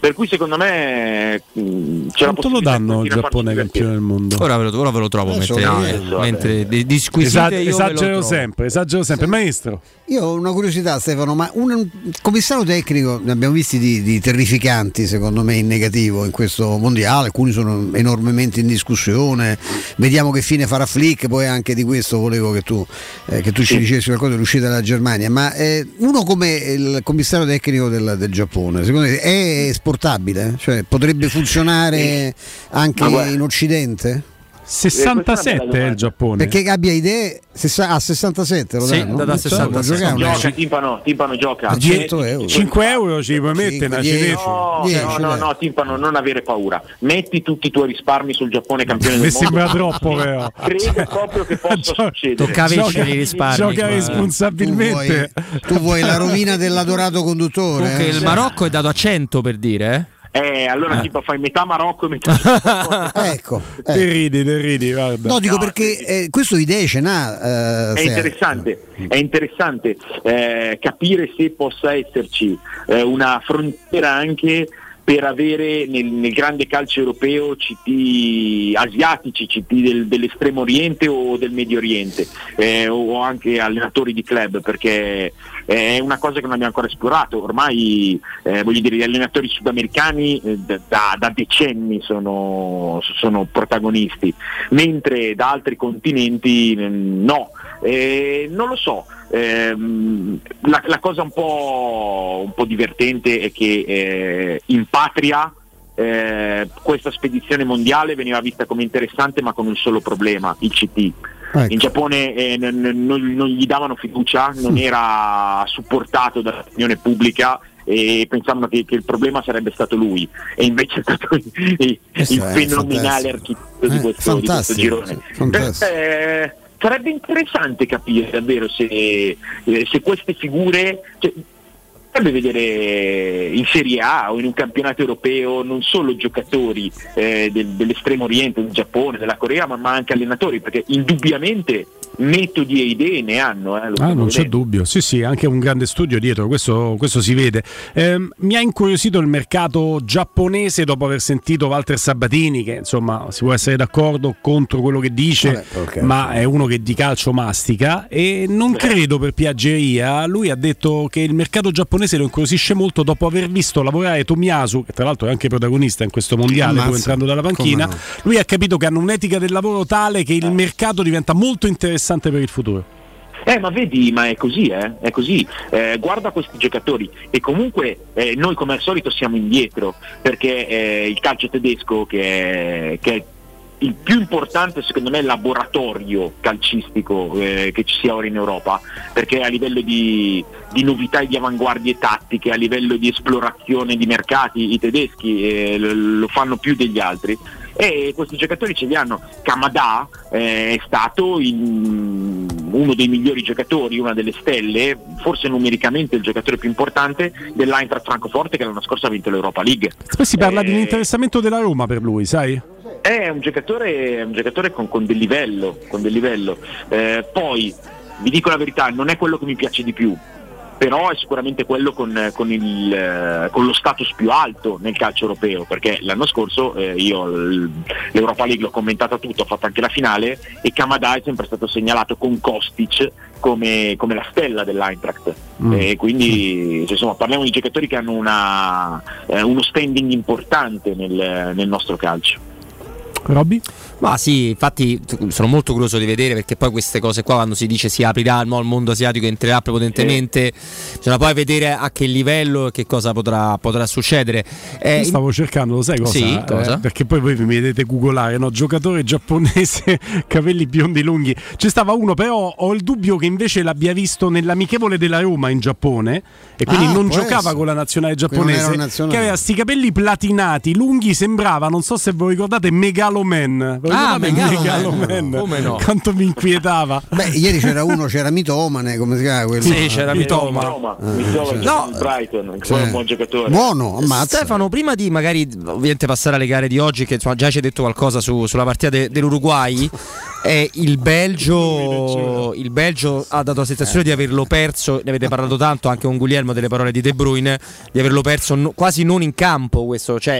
S27: Per cui secondo me mh, c'è la
S1: Quanto lo danno il Giappone campione del mondo?
S3: Ora ve lo, ora ve lo trovo
S28: Adesso
S3: mentre,
S27: vedo.
S3: mentre di, di squisite
S1: Esag- esagero
S3: trovo.
S1: sempre, esagero sempre. Maestro,
S2: Io ho una curiosità Stefano, ma un, un commissario tecnico, ne abbiamo visti di, di terrificanti secondo me in negativo in questo mondiale, alcuni sono enormemente in discussione, vediamo che fine farà Flick, poi anche di questo volevo che tu, eh, che tu ci dicessi qualcosa dell'uscita dalla Germania, ma eh, uno come il commissario tecnico del, del Giappone, secondo te è esportabile? Cioè potrebbe funzionare anche
S27: guarda-
S2: in Occidente?
S1: 67 è il Giappone.
S2: Perché abbia idee sessa- a 67 lo
S3: Sì,
S2: danno?
S3: da- da
S2: Non so,
S3: 67.
S2: può giocare
S27: Gioca, Timpano, Timpano gioca.
S2: A 100 euro.
S1: 5 euro ci puoi mettere una
S2: 10.
S1: cinese.
S27: No, no, no, no, Timpano, non avere paura. Metti tutti i tuoi risparmi sul Giappone campione
S1: Mi
S27: del mondo.
S1: sembra troppo, però.
S27: Credo proprio che possa succedere.
S3: Toccava
S1: Gioca-
S3: escere i risparmi.
S1: Gioca
S3: qua.
S2: Tu
S1: responsabilmente.
S2: vuoi, tu vuoi la rovina dell'adorato conduttore? Eh?
S3: il Marocco è dato a 100 per dire, eh?
S27: Eh, allora
S3: Eh.
S27: tipo fai metà Marocco e metà
S2: Ecco,
S1: Te
S2: eh.
S1: ridi, te ridi, guarda.
S2: no, dico
S27: No,
S2: perché eh, questo idee ce n'ha. eh,
S27: È interessante, è interessante eh, capire se possa esserci eh, una frontiera anche per avere nel, nel grande calcio europeo CT asiatici, CT del- dell'estremo oriente o del medio oriente eh, o anche allenatori di club perché è una cosa che non abbiamo ancora esplorato, ormai eh, voglio dire gli allenatori sudamericani eh, da, da- decenni sono, sono protagonisti, mentre da altri continenti mm, no. Eh, non lo so, ehm, la, la cosa un po', un po' divertente è che eh, in patria eh, questa spedizione mondiale veniva vista come interessante ma con un solo problema, il CT. In Giappone eh, n- n- non, non gli davano fiducia, non era supportato dall'opinione pubblica e pensavano che, che il problema sarebbe stato lui e invece è stato il, il- il
S2: è
S27: fenomenale architetto di
S2: Eh,
S27: questo, di questo girone. Eh, sarebbe interessante capire davvero se, eh, se queste figure. Cioè, Potrebbe vedere in Serie A o in un campionato europeo non solo giocatori eh, del- dell'estremo oriente, del Giappone, della Corea, ma, ma anche allenatori, perché indubbiamente metodi e idee ne hanno. eh, lo
S1: Ah, non c'è dubbio, sì, sì, anche un grande studio dietro, questo, questo si vede. Ehm, mi ha incuriosito il mercato giapponese dopo aver sentito Walter Sabatini, che insomma si può essere d'accordo contro quello che dice,
S2: Vabbè, perché-
S1: ma è uno che di calcio mastica e non credo per piaggeria. Lui ha detto che il mercato giapponese lo incuriosisce molto dopo aver visto lavorare Tomiyasu, che tra l'altro è anche protagonista in questo mondiale, pur entrando dalla panchina.
S2: no.
S1: Lui ha capito che hanno un'etica del lavoro tale che il mercato diventa molto interessante per il futuro.
S27: Eh, ma vedi, ma è così, eh? È così. Eh, guarda questi giocatori e comunque eh, noi come al solito siamo indietro perché eh, il calcio tedesco che è, che è il più importante secondo me laboratorio calcistico eh, che ci sia ora in Europa perché a livello di, di novità e di avanguardie tattiche, a livello di esplorazione di mercati i tedeschi eh, lo fanno più degli altri e questi giocatori ce li hanno. Kamada eh, è stato il- uno dei migliori giocatori, una delle stelle, forse numericamente il giocatore più importante dell'Eintracht Francoforte che l'anno scorso ha vinto l'Europa League.
S1: Poi si parla di un
S27: Eh,
S1: interessamento della Roma per lui, sai?
S27: è un giocatore, è un giocatore con, con del livello, con del livello. Eh, poi vi dico la verità, non è quello che mi piace di più, però è sicuramente quello con, con il, eh, con lo status più alto nel calcio europeo, perché l'anno scorso eh, io l'Europa League l'ho commentata tutto, ho fatto anche la finale e Kamada è sempre stato segnalato con Kostic come, come la stella dell'Eintracht.
S1: Mm.
S27: E quindi cioè, insomma, parliamo di giocatori che hanno una, eh, uno standing importante nel- nel nostro calcio.
S1: Robby?
S3: Ma sì, infatti sono molto curioso di vedere perché poi queste cose qua quando si dice si aprirà no, il mondo asiatico entrerà prepotentemente, bisogna poi vedere a che livello e che cosa potrà, potrà succedere. Eh,
S1: stavo cercando, lo sai cosa?
S3: Sì,
S1: Eh,
S3: cosa?
S1: perché poi voi mi vedete googolare, no? Giocatore giapponese, capelli biondi lunghi. Ci stava uno, però ho il dubbio che invece l'abbia visto nell'amichevole della Roma in Giappone e quindi
S2: Ah,
S1: non giocava
S2: essere.
S1: con la nazionale giapponese.
S2: nazionale.
S1: Che aveva sti capelli platinati, lunghi, sembrava, non so se voi ricordate, Megaloman. Ve lo
S2: Ah,
S1: ricordate
S2: Megaloman.
S1: Megaloman?
S2: Come no?
S1: Quanto mi inquietava.
S2: Beh, ieri c'era uno, c'era Mitomane, come si chiama quello?
S3: Sì, c'era Mitoma.
S2: Ah,
S27: Mitoma gioca nel Brighton, che
S2: Sì.
S27: poi è un buon giocatore.
S2: Buono, ammazza.
S3: Stefano, prima di magari ovviamente passare alle gare di oggi, che insomma, già ci hai detto qualcosa su- sulla partita de- dell'Uruguay, eh, il, Belgio, il Belgio ha dato la sensazione di averlo perso, ne avete parlato tanto anche con Guglielmo delle parole di De Bruyne, di averlo perso no- quasi non in campo questo. Cioè,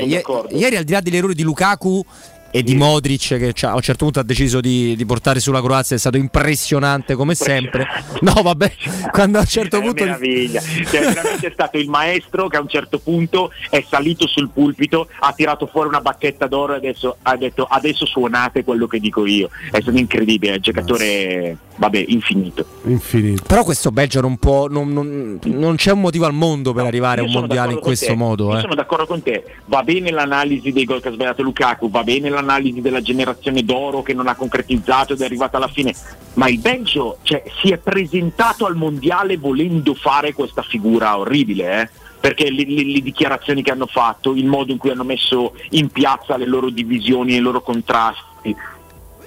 S3: ieri al di là degli errori di Lukaku e di Modric che a un certo punto ha deciso di, di portare sulla Croazia è stato impressionante come sempre no vabbè quando a un certo
S27: È
S3: punto
S27: meraviglia, cioè, veramente è stato il maestro che a un certo punto è salito sul pulpito, ha tirato fuori una bacchetta d'oro e adesso ha detto adesso suonate quello che dico io. È stato incredibile, un giocatore vabbè, infinito.
S1: Infinito.
S3: Però questo Belgio non può. Non, non- non c'è un motivo al mondo per arrivare a un mondiale in questo
S27: te,
S3: modo.
S27: Io
S3: eh.
S27: sono d'accordo con te, va bene l'analisi dei gol che ha sbagliato Lukaku, va bene l'analisi della generazione d'oro che non ha concretizzato ed è arrivata alla fine, ma il Belgio cioè, si è presentato al mondiale volendo fare questa figura orribile, eh? perché le, le- le dichiarazioni che hanno fatto, il modo in cui hanno messo in piazza le loro divisioni, i loro contrasti.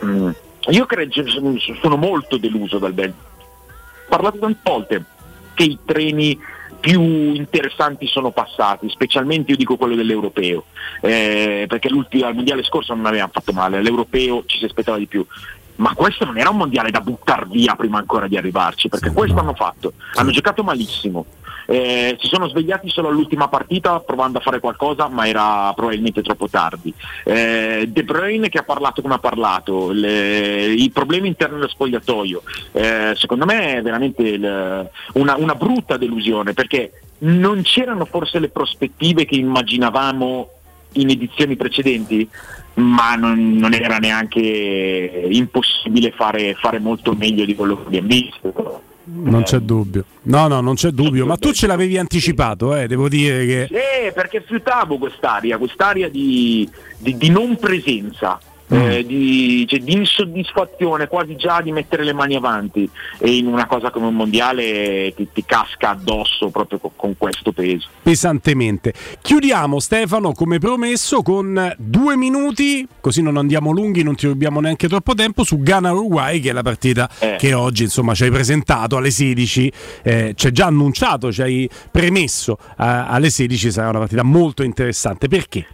S27: Mm. Io credo, sono- molto deluso dal Belgio. Ho parlato tante volte che i treni più interessanti sono passati, specialmente io dico quello dell'europeo, eh, perché l'ultimo al mondiale scorso non avevano fatto male, l'europeo ci si aspettava di più. Ma questo non era un mondiale da buttare via prima ancora di arrivarci, perché questo hanno fatto. Hanno giocato malissimo. Eh, si sono svegliati solo all'ultima partita provando a fare qualcosa, ma era probabilmente troppo tardi. Eh, De Bruyne che ha parlato come ha parlato, le- i problemi interni dello spogliatoio, eh, secondo me è veramente il- una, una brutta delusione perché non c'erano forse le prospettive che immaginavamo in edizioni precedenti, ma non, non era neanche impossibile fare, fare molto meglio di quello che abbiamo visto.
S1: Non c'è dubbio. No, no, non c'è dubbio. Ma tu ce l'avevi anticipato, eh, devo dire che.
S27: Eh, perché fiutavo quest'aria, quest'aria di, di- di non presenza. Eh, di, cioè, di insoddisfazione quasi già di mettere le mani avanti e in una cosa come un mondiale ti, ti casca addosso proprio co- con questo peso.
S1: pesantemente. Chiudiamo Stefano come promesso con due minuti, così non andiamo lunghi, non ti rubiamo neanche troppo tempo, su Ghana-Uruguay che è la partita
S27: Eh.
S1: che oggi insomma ci hai presentato alle 16, eh, ci hai già annunciato, ci hai premesso eh, alle 16 sarà una partita molto interessante. Perché?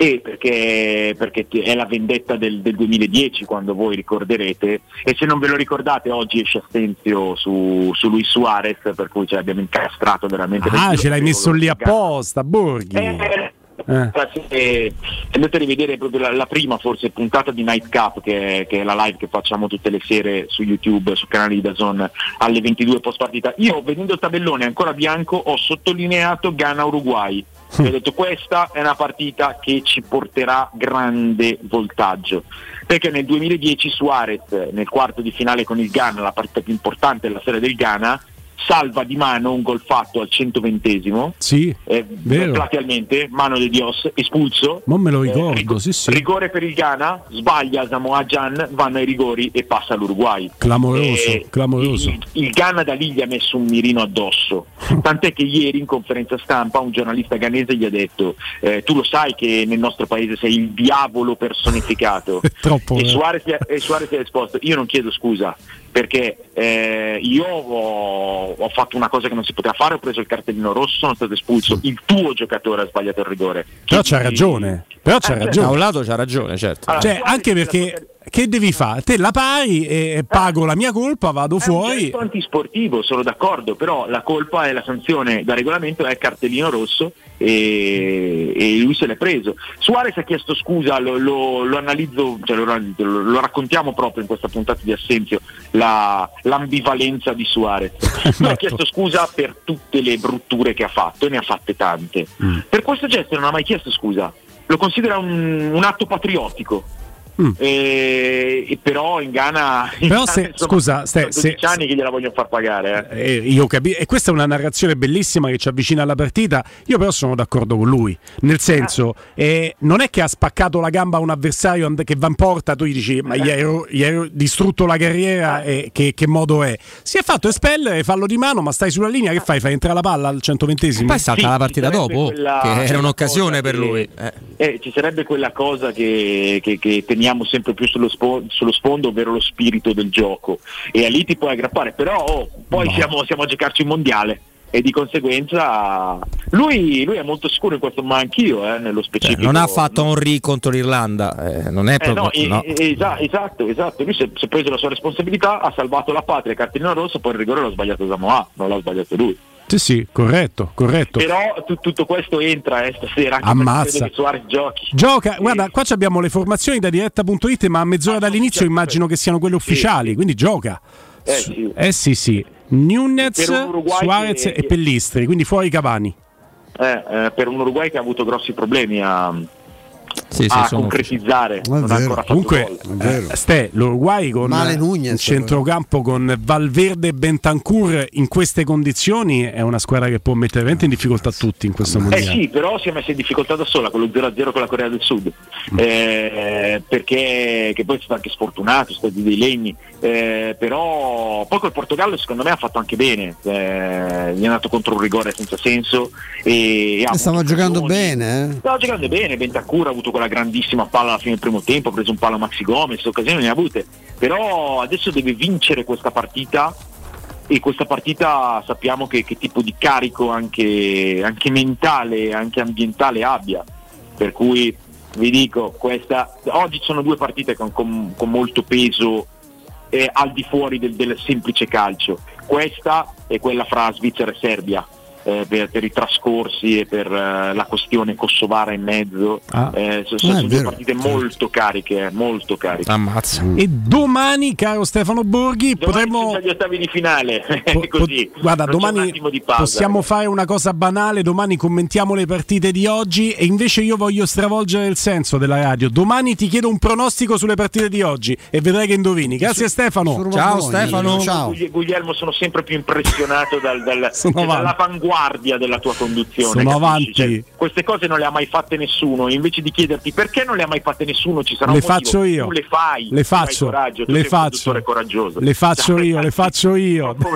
S27: E perché, perché è la vendetta del, del 2010 quando voi ricorderete e se non ve lo ricordate oggi esce Astenzio su, su Luis Suarez per cui ce l'abbiamo incastrato veramente
S1: Ah, ce l'hai messo lì apposta, Borghi.
S27: Eh,
S1: Eh.
S27: se andate a rivedere proprio la, la prima forse puntata di Night Cup che è, che è la live che facciamo tutte le sere su YouTube, sul canale di Dazon alle 22 post partita. Io vedendo il tabellone ancora bianco ho sottolineato Ghana-Uruguay.
S1: Mm.
S27: Ho detto questa è una partita che ci porterà grande voltaggio. Perché nel 2010 Suarez nel quarto di finale con il Ghana, la partita più importante della storia del Ghana, salva di mano un gol fatto al 120esimo
S1: Sì,
S27: eh, platealmente, mano di Dios, espulso.
S1: Non me lo
S27: Eh,
S1: ricordo,
S27: rigo-
S1: sì, sì.
S27: Rigore per il Ghana, sbaglia Samoa Gian, vanno ai rigori e passa l'Uruguay.
S1: Clamoroso,
S27: Eh,
S1: clamoroso.
S27: Il, il Ghana da lì gli ha messo un mirino addosso. Tant'è che ieri in conferenza stampa un giornalista ghanese gli ha detto: eh, Tu lo sai che nel nostro paese sei il diavolo personificato.
S1: Troppo.
S27: E
S1: eh.
S27: Suarez, e Suarez ha risposto: Io non chiedo scusa perché eh, io ho, ho fatto una cosa che non si poteva fare, ho preso il cartellino rosso, sono stato espulso. Il tuo giocatore ha sbagliato il rigore.
S1: Però c'ha ragione. Però c'ha
S27: Eh,
S1: ragione.
S29: Da un lato c'ha ragione, certo.
S27: Allora,
S1: Cioè, anche perché che devi fare? Te la pari e pago la mia colpa, vado
S27: È un
S1: fuori.
S27: gesto antisportivo, sono d'accordo, però la colpa e la sanzione da regolamento è cartellino rosso e, e lui se l'è preso. Suarez ha chiesto scusa, lo, lo- lo analizzo, cioè lo, lo- lo raccontiamo proprio in questa puntata di Assenzio, la- l'ambivalenza di Suarez. Lui ha chiesto scusa per tutte le brutture che ha fatto e ne ha fatte tante.
S1: Mm.
S27: Per questo gesto non ha mai chiesto scusa, lo considera un, un atto patriottico.
S1: Mm.
S27: E, e però in Ghana, in
S1: Però
S27: Ghana,
S1: se-
S27: insomma,
S1: scusa,
S27: 12
S1: se-
S27: anni che gliela vogliono far pagare. eh.
S1: Eh, io capi- e questa è una narrazione bellissima che ci avvicina alla partita. Io però sono d'accordo con lui. Nel senso, eh, non è che ha spaccato la gamba a un avversario and- che va in porta, tu gli dici ma gli ero, gli ero distrutto la carriera e che, che modo è? Si è fatto espellere, fallo di mano, ma stai sulla linea, che fai? Fai entrare la palla al 120esimo?
S29: Poi salta
S27: Sì,
S29: la partita dopo,
S27: quella-
S29: che era un'occasione per
S27: che-
S29: lui. Eh.
S27: Eh, ci sarebbe quella cosa che, che- che teniamo sempre più sullo, spo- sullo sfondo, ovvero lo spirito del gioco. E a lì ti puoi aggrappare, però oh, poi siamo, siamo a giocarci un mondiale. E di conseguenza lui, lui è molto sicuro in questo, ma anch'io eh, nello specifico.
S29: non ha fatto Henry contro l'Irlanda, eh, non è
S27: Eh,
S29: proprio.
S27: no,
S29: no.
S27: esa- esatto, esatto. Lui si è, si è preso la sua responsabilità, ha salvato la patria, cartellino rosso, poi il rigore l'ha sbagliato Samoa, non l'ha sbagliato lui.
S1: Sì, sì, corretto, corretto.
S27: Però tu- tutto questo entra eh, stasera anche
S1: Ammazza.
S27: che Suarez giochi.
S1: Gioca, guarda, qua abbiamo le formazioni da diretta.it, ma a mezz'ora dall'inizio immagino che siano quelle ufficiali, quindi gioca.
S27: Eh, sì.
S1: Eh sì, sì. Nunez, Suarez
S27: che-
S1: e Pellistri, quindi fuori Cavani.
S27: Eh, eh, per un Uruguay che ha avuto grossi problemi a,
S29: Sì, sì,
S27: a
S29: sono
S27: concretizzare. Non ha ancora fatto
S1: Comunque, eh, Ste, l'Uruguay con
S30: Male
S1: eh,
S30: Nunez,
S1: un centrocampo con Valverde e Bentancur in queste condizioni è una squadra che può mettere veramente in difficoltà tutti in questo
S27: Eh
S1: mondiale.
S27: sì, però si è messa in difficoltà da sola con lo 0-0 con la Corea del Sud,
S1: Mm.
S27: Eh, perché che poi è stato anche sfortunato, sono stati dei legni, eh, però poi col Portogallo secondo me ha fatto anche bene, eh, gli è andato contro un rigore senza senso e, e ha
S30: Stava giocando bene, eh.
S27: Stava giocando bene, Bentancur ha avuto quella grandissima palla alla fine del primo tempo, ha preso un palo Maxi Gomez, occasioni ne ha avute, però adesso deve vincere questa partita e questa partita sappiamo che, che tipo di carico anche, anche mentale, anche ambientale abbia, per cui vi dico, questa, oggi sono due partite con, con- con molto peso eh, al di fuori del, del semplice calcio, questa è quella fra Svizzera e Serbia. Eh, per, per i trascorsi e per eh, la questione kosovara in mezzo.
S1: Ah.
S27: Eh, so- sono due partite molto cariche, eh, molto cariche.
S29: Ammazza.
S1: E domani, caro Stefano Borghi, potremmo.
S27: Sono gli ottavi di finale, così.
S1: Guarda,
S27: Non
S1: domani
S27: pausa.
S1: possiamo fare una cosa banale, domani commentiamo le partite di oggi e invece io voglio stravolgere il senso della radio. Domani ti chiedo un pronostico sulle partite di oggi e vedrai che indovini. Grazie Stefano.
S29: Ciao Stefano.
S27: Gugli- Guglielmo sono sempre più impressionato dal- dal-
S1: Sono
S27: dall'avanguardia della tua conduzione.
S1: Sono
S27: capisci?
S1: avanti.
S27: Cioè, queste cose non le ha mai fatte nessuno. Invece di chiederti perché non le ha mai fatte nessuno, ci sarà
S1: Le
S27: un motivo.
S1: faccio io.
S27: Tu le fai.
S1: Le faccio.
S27: coraggio,
S1: Le faccio. Le faccio io, le faccio io.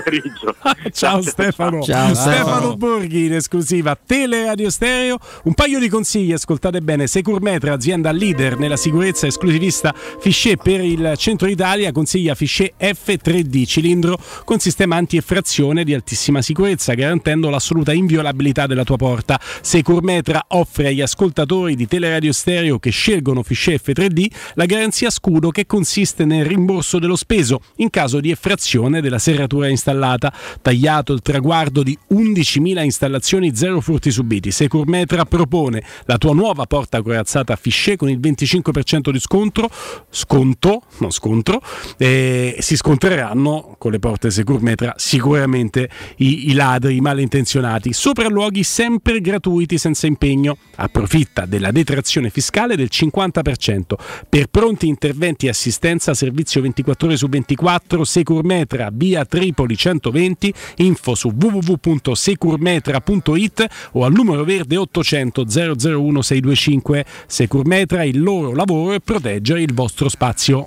S1: Ciao Stefano.
S29: Ciao, Stefano.
S1: Borghi in esclusiva Teleradio Stereo. Un paio di consigli, ascoltate bene. Securmetra, azienda leader nella sicurezza esclusivista Fichet per il centro Italia, consiglia Fichet F3D cilindro con sistema anti-effrazione di altissima sicurezza, garantendo l'assoluta inviolabilità della tua porta. Securmetra offre agli ascoltatori di Teleradio Stereo che scelgono Fichet F3D la garanzia scudo che consiste nel rimborso dello speso in caso di effrazione della serratura installata. Tagliato il traguardo di 11.000 installazioni, zero furti subiti. Securmetra propone la tua nuova porta corazzata Fichet con il 25% di scontro, sconto, non scontro, e si scontreranno con le porte Securmetra sicuramente i, i ladri, i malintenzionati. Sopralluoghi sempre gratuiti senza impegno. Approfitta della detrazione fiscale del 50%. Per pronti interventi e assistenza, servizio 24 ore su 24, Securmetra, via Tripoli 120, info su www.securmetra.it o al numero verde 800 001 625. Securmetra, il loro lavoro è proteggere il vostro spazio.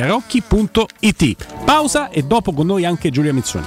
S1: enotecarocchi.it. Pausa e dopo con noi anche Giulia Mizzoni.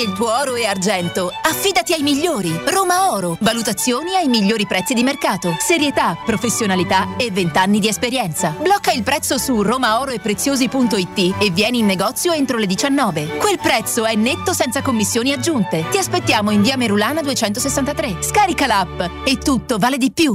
S19: Il tuo oro e argento, affidati ai migliori. Roma Oro. Valutazioni ai migliori prezzi di mercato. Serietà, professionalità e 20 anni di esperienza. Blocca il prezzo su romaoroepreziosi.it e vieni in negozio entro le 19. Quel prezzo è netto senza commissioni aggiunte. Ti aspettiamo in via Merulana 263. Scarica l'app e tutto vale di più.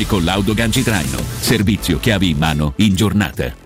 S7: e collaudo ganci traino. Servizio chiavi in mano in giornata.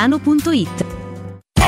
S31: centromedicotiziano.it.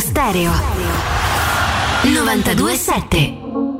S32: Stereo. 927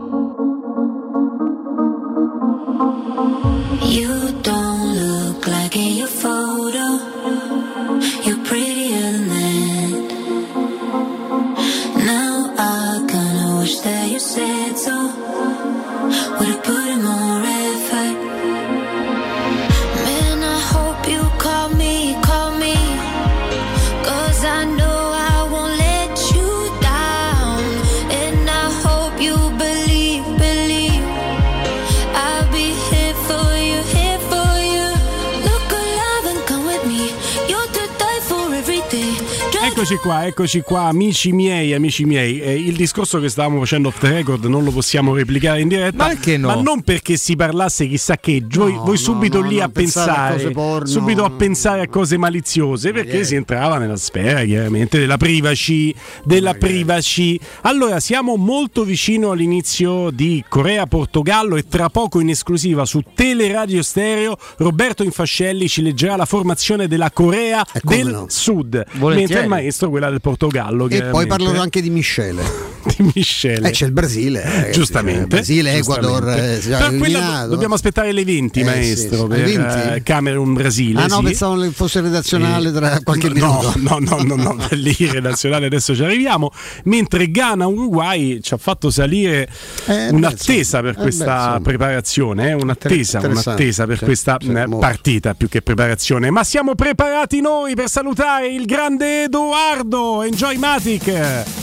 S1: Eccoci qua, eccoci qua, amici miei, amici miei. Eh, il discorso che stavamo facendo off the record non lo possiamo replicare in diretta.
S3: Ma perché no?
S1: Ma non perché si parlasse chissà che, voi, voi subito
S2: no,
S1: lì
S2: no,
S1: a
S2: pensare a
S1: pensare,
S2: porno.
S1: subito a pensare a cose maliziose, perché
S2: Yeah.
S1: si entrava nella sfera chiaramente della privacy, della privacy. Allora, siamo molto vicino all'inizio di Corea-Portogallo e tra poco in esclusiva su Teleradio Stereo Roberto Infascelli ci leggerà la formazione della Corea del
S2: no.
S1: Sud,
S2: Volentieri.
S1: mentre il maestro quella del Portogallo.
S2: E poi parlerò anche di Michele.
S1: Di Michele.
S30: Eh, c'è il Brasile. ragazzi,
S1: Giustamente.
S30: c'è il Brasile,
S1: giustamente.
S30: Ecuador. eh,
S1: dobbiamo aspettare le 20,
S30: Eh,
S1: maestro,
S30: sì, sì.
S1: per
S30: Le 20?
S1: eh, Camerun Brasile.
S30: Ah no,
S1: sì.
S30: pensavo che fosse redazionale tra qualche
S1: no,
S30: minuto.
S1: No, no, no, no, per l'ire nazionale adesso ci arriviamo. Mentre Ghana Uruguay ci ha fatto salire
S30: Eh,
S1: un'attesa per questa
S30: Eh, beh,
S1: preparazione, eh, un'attesa, un'attesa per
S30: sì,
S1: questa eh,
S30: molto.
S1: partita più che preparazione. Ma siamo preparati noi per salutare il grande Edoardo Enjoy Matic.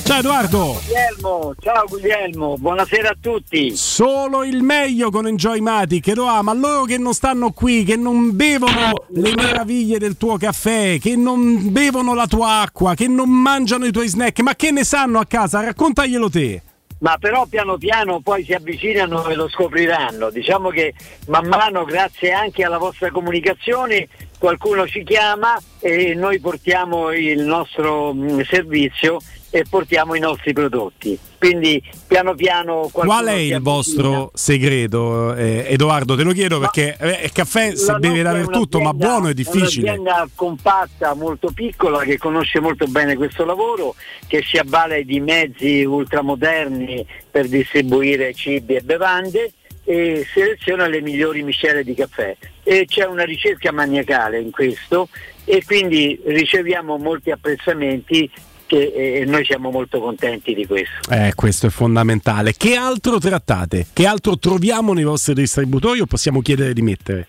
S1: Ciao Edoardo.
S33: Guglielmo, ciao Guglielmo, buonasera a tutti.
S1: Solo il meglio con Enjoy Matic, Edoardo, ma loro che non stanno qui, che non bevono le meraviglie del tuo caffè, che non bevono la tua acqua, che non mangiano i tuoi snack, ma che ne sanno a casa? Raccontaglielo te.
S33: Ma però piano piano poi si avvicinano e lo scopriranno. Diciamo che man mano, grazie anche alla vostra comunicazione, qualcuno ci chiama e noi portiamo il nostro mh, servizio e portiamo i nostri prodotti. Quindi piano piano
S1: Qual è il vostro segreto, eh, Edoardo? Te lo chiedo perché eh, il caffè si beve dappertutto, ma buono è difficile.
S33: È un'azienda compatta, molto piccola, che conosce molto bene questo lavoro, che si avvale di mezzi ultramoderni per distribuire cibi e bevande e seleziona le migliori miscele di caffè. E c'è una ricerca maniacale in questo e quindi riceviamo molti apprezzamenti eh, noi siamo molto contenti di questo.
S1: Eh, questo è fondamentale. Che altro trattate? Che altro troviamo nei vostri distributori o possiamo chiedere di mettere?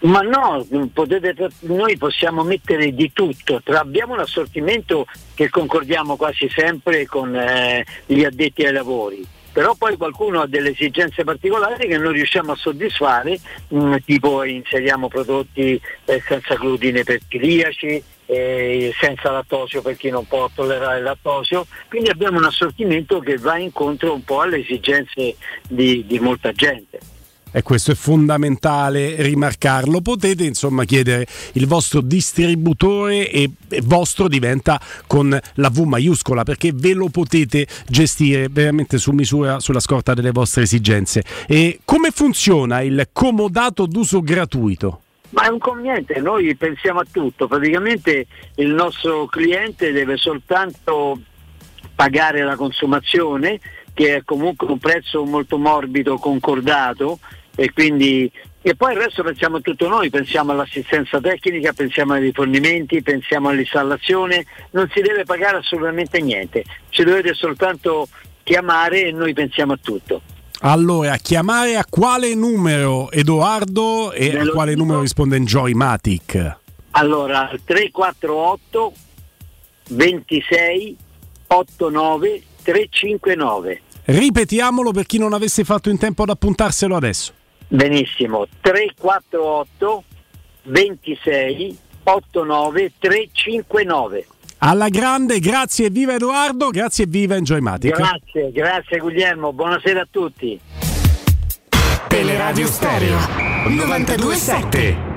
S33: Ma no, potete, noi possiamo mettere di tutto, abbiamo un assortimento che concordiamo quasi sempre con eh, gli addetti ai lavori, però poi qualcuno ha delle esigenze particolari che non riusciamo a soddisfare, mh, tipo inseriamo prodotti eh, senza glutine per celiaci, eh, senza lattosio per chi non può tollerare il lattosio, quindi abbiamo un assortimento che va incontro un po' alle esigenze di- di molta gente.
S1: E questo è fondamentale rimarcarlo. Potete insomma chiedere il vostro distributore e, e vostro diventa con la V maiuscola perché ve lo potete gestire veramente su misura sulla scorta delle vostre esigenze. E come funziona il comodato d'uso gratuito?
S33: Ma è un conveniente, noi pensiamo a tutto, praticamente il nostro cliente deve soltanto pagare la consumazione, che è comunque un prezzo molto morbido, concordato, e quindi e poi il resto pensiamo a tutto noi, pensiamo all'assistenza tecnica, pensiamo ai rifornimenti, pensiamo all'installazione, non si deve pagare assolutamente niente, ci dovete soltanto chiamare e noi pensiamo a tutto.
S1: Allora, chiamare a quale numero Edoardo e a quale numero risponde Enjoy Matic?
S33: Allora, al 348 26 89 359.
S1: Ripetiamolo per chi non avesse fatto in tempo ad appuntarselo adesso.
S33: Benissimo, 348 26 89 359.
S1: Alla grande, grazie e viva Edoardo, grazie e viva Enjoy Matic.
S33: Grazie, grazie Guglielmo, buonasera a tutti.
S32: Teleradio Stereo 927.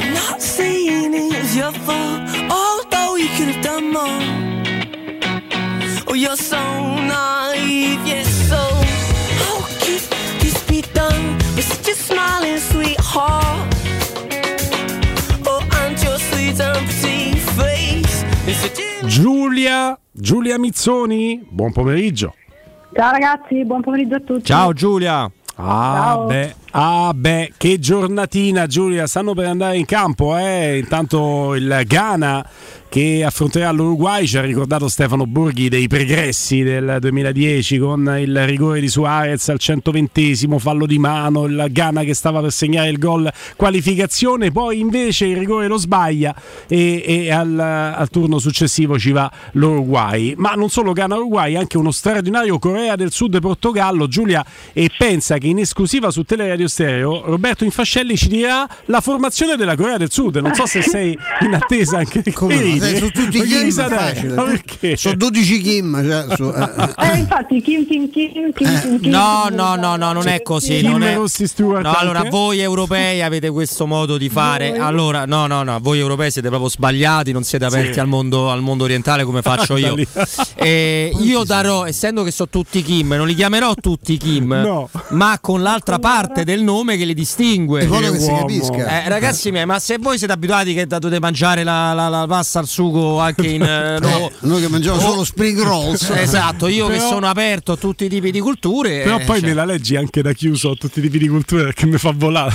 S34: I'm not saying it's your fault, although you could have done more. Oh, you're so naive, smiling sweetheart? Oh, and your sweet and pretty face
S1: Giulia, Giulia Mizzoni, buon pomeriggio.
S35: Ciao ragazzi, buon pomeriggio a tutti.
S29: Ciao Giulia.
S1: Ah beh, ah beh, che giornatina Giulia, stanno per andare in campo, eh? Intanto il Ghana che affronterà l'Uruguay, ci ha ricordato Stefano Borghi dei pregressi del 2010 con il rigore di Suarez al 120 fallo di mano, il Ghana che stava per segnare il gol qualificazione, poi invece il rigore lo sbaglia e, e al, al turno successivo ci va l'Uruguay. Ma non solo Ghana-Uruguay, anche uno straordinario Corea del Sud-Portogallo, Giulia, e pensa che in esclusiva su Teleradio Stereo Roberto Infascelli ci dirà la formazione della Corea del Sud. Non so se sei in attesa anche di
S30: Come no? Sai, sono tutti Kim, facile.
S1: Ma perché?
S30: Sono 12 Kim. Cioè, su, eh, eh.
S35: Eh, infatti, Kim, Kim, Kim, Kim, Kim, Kim.
S29: No, no, no, no, non è così.
S1: Kim
S29: Non è...
S1: Rossi Stewart
S29: No, allora voi europei avete questo modo di fare. Allora, no, no, no, voi europei siete proprio sbagliati, non siete aperti
S1: Sì.
S29: al, mondo, al mondo orientale come faccio io.
S1: Lì.
S29: E io darò, essendo che sono tutti Kim, non li chiamerò tutti Kim,
S1: No.
S29: ma con l'altra parte
S3: del nome che li distingue.
S2: Che si capisca.
S3: Eh, ragazzi miei, ma se voi siete abituati che dovete mangiare la, la- la pasta al sugo anche in eh, no-
S2: noi che mangiamo solo spring rolls.
S3: Esatto, io che
S1: Però-
S3: sono aperto a tutti i tipi di culture.
S1: Però
S3: eh,
S1: poi
S3: cioè-
S1: me la leggi anche da chiuso a tutti i tipi di culture perché mi fa volare.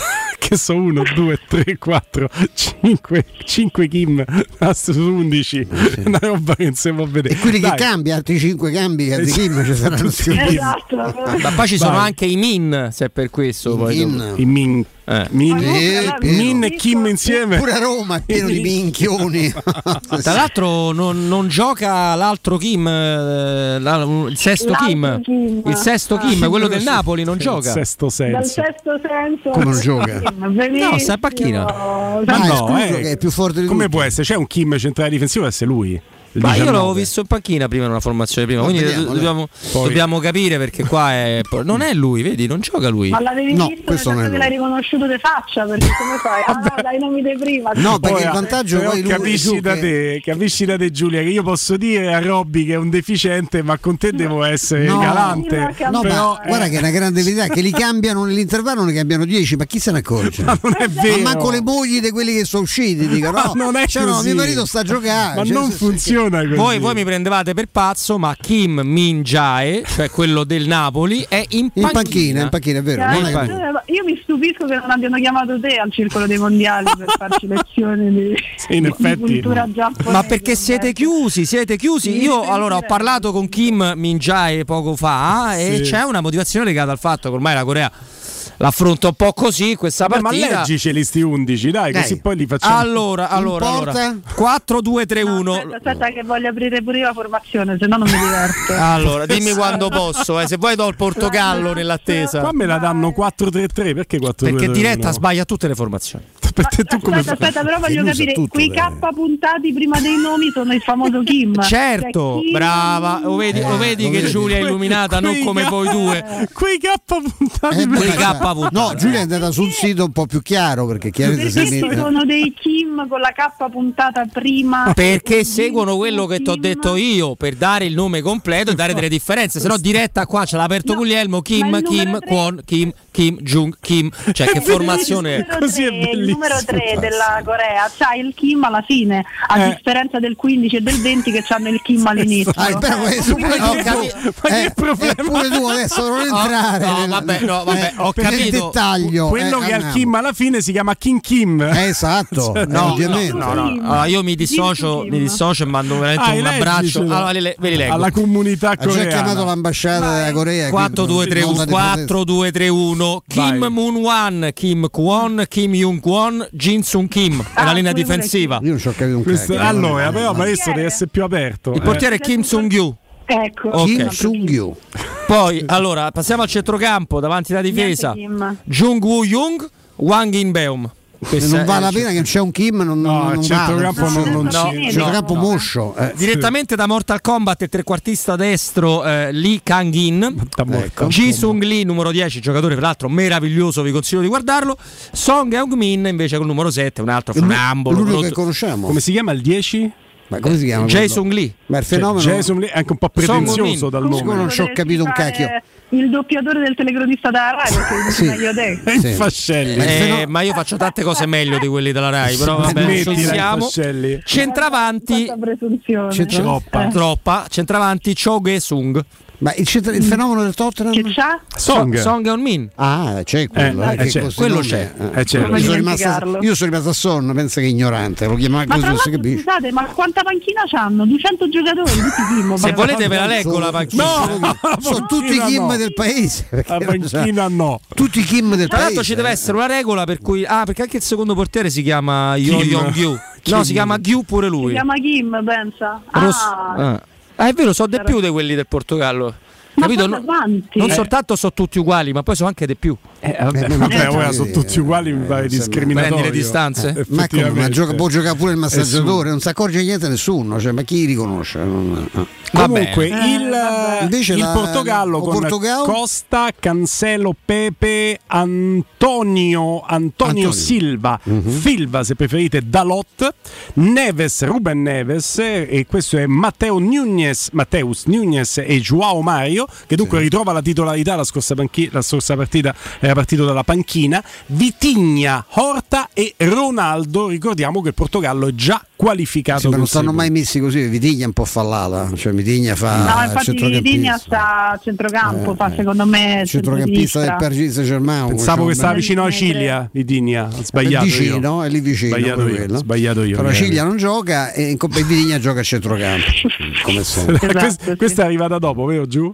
S1: Che so 1, 2, 3, 4, 5, 5 Kim su 11. Una roba che non si può vedere.
S2: E quelli
S1: Dai.
S2: che cambia, altri 5 cambi, altri Kim ci saranno
S1: Tutti.
S35: Esatto.
S3: Ma poi ci sono
S1: Vai.
S3: anche i min, se è per questo. poi
S2: Min.
S3: dopo.
S1: I Min.
S3: Eh.
S1: Min,
S2: Eh.
S1: Min e Kim insieme.
S2: Pure a Roma è pieno di minchioni.
S3: Tra l'altro non, non gioca l'altro Kim, eh, la- il sesto Kim,
S35: Kim.
S3: il sesto
S35: Ah.
S3: Kim, quello del Napoli, non
S1: Il
S3: gioca.
S1: sesto
S35: Dal
S1: senso.
S35: sesto senso.
S2: Come non gioca?
S3: No, sta a panchina.
S1: Ma
S2: Ah, è
S1: no, eh,
S2: che è più forte di
S1: Come
S2: tutti.
S1: può essere? C'è un Kim centrale difensivo, deve essere lui.
S3: Ma io
S1: 19.
S3: l'avevo visto in panchina prima in una formazione prima,
S2: Ma
S3: quindi
S2: vediamo,
S3: do- dobbiamo, dobbiamo capire perché qua è, non è lui, vedi, non gioca lui.
S35: Ma l'avevi
S2: No,
S35: visto
S2: questo non è lui.
S35: l'hai riconosciuto di faccia? Perché come fai? Ah, dai nomi di prima.
S2: No, perché il vantaggio poi lui
S1: capisci da
S2: che-
S1: te, capisci da te Giulia che io posso dire a Robby che è un deficiente, ma con te devo essere
S2: No.
S1: galante.
S2: No,
S1: però,
S2: ma guarda
S1: eh,
S2: che è una grande verità che li cambiano nell'intervallo, ne cambiano 10, ma chi se ne accorge?
S1: ma non è
S2: Ma
S1: vero.
S2: manco le mogli di quelli che sono usciti dicono
S1: Ma
S2: no,
S1: non è
S2: cioè, no,
S1: così.
S2: mio marito sta a giocare.
S1: Ma
S2: cioè,
S1: non
S2: se-
S1: funziona così.
S3: Voi, voi mi prendevate per pazzo, ma Kim Min Jae, cioè quello del Napoli, è in
S2: In
S3: panchina.
S2: panchina, in panchina, è vero. Non è
S3: Vai.
S2: lui.
S35: Eh, Io mi stupisco che non abbiano chiamato te al circolo dei mondiali per farci lezioni di,
S1: Sì, in
S35: di
S1: effetti.
S35: cultura giapponese.
S3: Ma perché siete chiusi, siete chiusi.
S35: Sì,
S3: Io
S35: sì,
S3: allora ho
S35: sì.
S3: parlato con Kim Min Jae poco fa e
S1: Sì.
S3: c'è una motivazione legata al fatto che ormai la Corea l'affronta un po' così questa
S1: Vabbè, ma
S3: partita.
S1: leggiceli sti 11, dai,
S2: Dai.
S1: così poi li facciamo.
S3: Allora, allora, allora.
S2: porta?
S3: 4 2 3 1.
S35: Aspetta, aspetta che voglio aprire pure io la formazione, se no non mi diverto.
S3: Allora, dimmi quando posso, eh, se vuoi do il Portogallo nell'attesa.
S1: Qua me la danno 4-3-3, perché 4
S3: Perché diretta sbaglia tutte le formazioni.
S1: Perché tu come
S35: aspetta, aspetta, però voglio capire,
S2: tutto,
S35: quei. K puntati prima dei nomi sono il famoso Kim.
S3: Certo,
S35: Cioè, Kim-
S3: brava. Lo vedi, lo vedi
S2: lo
S3: che
S2: vedi.
S3: Giulia è illuminata, non come voi due.
S1: Quei K puntati
S2: Eh,
S3: Quei K puntati.
S2: No, Giulia è andata sul sito un po' più chiaro perché chiaramente
S35: Perché sono dei Kim con la K puntata prima?
S3: Perché seguono quello che ti ho detto io per dare il nome completo e dare delle differenze. Se no, diretta qua ce l'ha aperto
S35: No,
S3: Guglielmo, Kim, Kim,
S35: numero tre-
S3: Kwon, Kim, Kim, Jung, Kim. Cioè, che formazione è?
S35: Il numero
S1: Così è
S35: tre- il
S1: bellissimo.
S35: numero 3 della Corea c'ha il Kim alla fine, a
S1: Eh.
S35: differenza del 15 e del 20 che hanno il Kim all'inizio.
S2: Ah, però questo pure
S3: Ho
S2: tu,
S3: capito.
S1: Ma che
S2: eh,
S1: problema?
S2: eh, pure tu adesso non entrare
S3: no,
S2: nel-
S3: vabbè, no, vabbè, ho
S2: per il
S3: capito.
S2: dettaglio
S1: Quello
S2: eh,
S1: che ha il. Kim alla fine si chiama Kim.
S2: Eh, esatto eh,
S3: No,
S2: ovviamente
S3: no, no, no. Allora, io mi dissocio,
S35: Kim.
S3: mi dissocio e mando veramente
S1: Ah,
S3: un abbraccio. Allora, ve le- ve li leggo.
S1: alla comunità
S2: ha già
S1: coreana.
S2: chiamato l'ambasciata della Corea
S3: 4 2 3 1 4 2 3 1 Kim
S1: Vai.
S3: Moon Wan, Kim Kwon, Kim Young Kwon, Jin Sung Kim. È
S35: Ah,
S3: la linea difensiva.
S2: io non ci ho capito un
S1: Questo-
S2: cacchio
S1: allora, però adesso deve essere più aperto.
S3: Il
S1: eh.
S3: portiere è Kim Sung Yu.
S35: Ecco.
S3: Ok.
S2: Kim Sung-yu
S3: Poi, allora, passiamo al centrocampo davanti alla difesa.
S35: Kim.
S3: Jung Woo Jung, Wang In Beum.
S2: Se non vale la pena che c'è un Kim non,
S1: No,
S2: non,
S1: il centrocampo non- non
S3: No,
S2: Il centrocampo moscio eh.
S3: Direttamente da Mortal Kombat il trequartista destro eh, Lee Kang-in.
S2: Ecco.
S3: Ji Sung Lee, numero 10, giocatore peraltro meraviglioso, vi consiglio di guardarlo. Song Heung Min invece col numero 7, un altro funambolo.
S2: l'unico che conosciamo
S1: Come si chiama il 10?
S2: ma come si chiama?
S3: Jason Lee.
S2: ma il
S1: Cioè,
S2: fenomeno
S1: Jason Lee è anche un po' pretenzioso dal nome.
S2: non ci ho capito un cacchio
S35: Il doppiatore del telecronista della Rai, perché
S2: Sì.
S35: meglio te.
S1: È in
S2: Sì.
S1: fascelli.
S2: Ma il
S3: Eh,
S2: fenomeno-
S3: ma io faccio tante cose meglio di quelli della Rai, però vabbè, ci siamo.
S1: Fascelli.
S3: Centravanti.
S2: C'entra-
S1: Troppa.
S3: troppa, centravanti Cho Ge Sung.
S2: Ma il, centro- il fenomeno del Tottenham
S35: Che c'ha?
S1: Song.
S3: Song Heung Min.
S2: ah c'è quello
S1: Eh,
S2: eh,
S1: eh,
S2: che
S1: c'è.
S3: Quello c'è.
S2: eh.
S1: Eh, c'è.
S2: Io sono rimasto, io sono rimasto a sonno pensa che ignorante lo chiamava
S35: Ma
S2: così non si capisce
S35: scusate, ma quanta panchina c'hanno? 200 giocatori, tutti Kim.
S3: Se volete ve la leggo la panchina.
S1: No,
S2: sono tutti i Kim
S1: no.
S2: del paese
S1: La panchina no.
S2: tutti i Kim del
S3: Tra l'altro
S2: paese
S3: ci deve essere una regola per cui ah perché anche il secondo portiere si chiama Yo. Yong Gyu. No, si chiama Gyu pure
S35: Si
S3: lui.
S35: chiama Kim, pensa.
S3: Ross-
S35: Ah,
S3: ah. È vero, so di più di quelli del Portogallo. Capito? Non, non soltanto sono tutti uguali, ma poi sono anche di più.
S1: Eh, vabbè,
S2: Eh,
S1: vabbè,
S2: eh,
S1: ora
S2: eh,
S1: sono tutti uguali, mi pare
S2: eh,
S1: discriminatorio.
S3: Prendi le distanze?
S1: Eh,
S2: ma, come, ma
S1: effettivamente.
S2: gioca- può giocare pure il massaggiatore non si accorge niente nessuno cioè, ma chi riconosce Non-.
S1: Comunque, il,
S35: Eh,
S2: Invece
S1: il
S2: la-
S1: Portogallo con
S2: Portogallo?
S1: Costa, Cancelo, Pepe, Antonio, Antonio,
S2: Antonio.
S1: Silva,
S2: Mhm.
S1: Filva se preferite, Dalot, Neves, Ruben Neves e questo è Matteo Nunes, Mateus Nunes e Joao Mario, che dunque ritrova la titolarità la scorsa, panchi- la scorsa partita era partito dalla panchina. Vitigna, Horta e Ronaldo. Ricordiamo che il Portogallo è già qualificato.
S2: Sì, ma non stanno mai messi così, Vitigna è un po' fallata, cioè Vitigna fa
S35: no, infatti
S2: centrocampista.
S35: Vitigna sta a centrocampo, fa secondo me
S2: centrocampista del. Paris Saint Germain.
S1: Pensavo che stava vicino a Ciglia, Vitigna. Ho Sbagliato
S2: vicino,
S1: io.
S2: è lì vicino.
S1: Sbagliato io.
S2: quello.
S1: Sbagliato io.
S2: Però
S1: eh.
S2: Ciglia non gioca e in Coppa e Vitigna gioca a centrocampo. Come sempre.
S35: Esatto,
S1: Questa- Questa è arrivata dopo, vero Giù?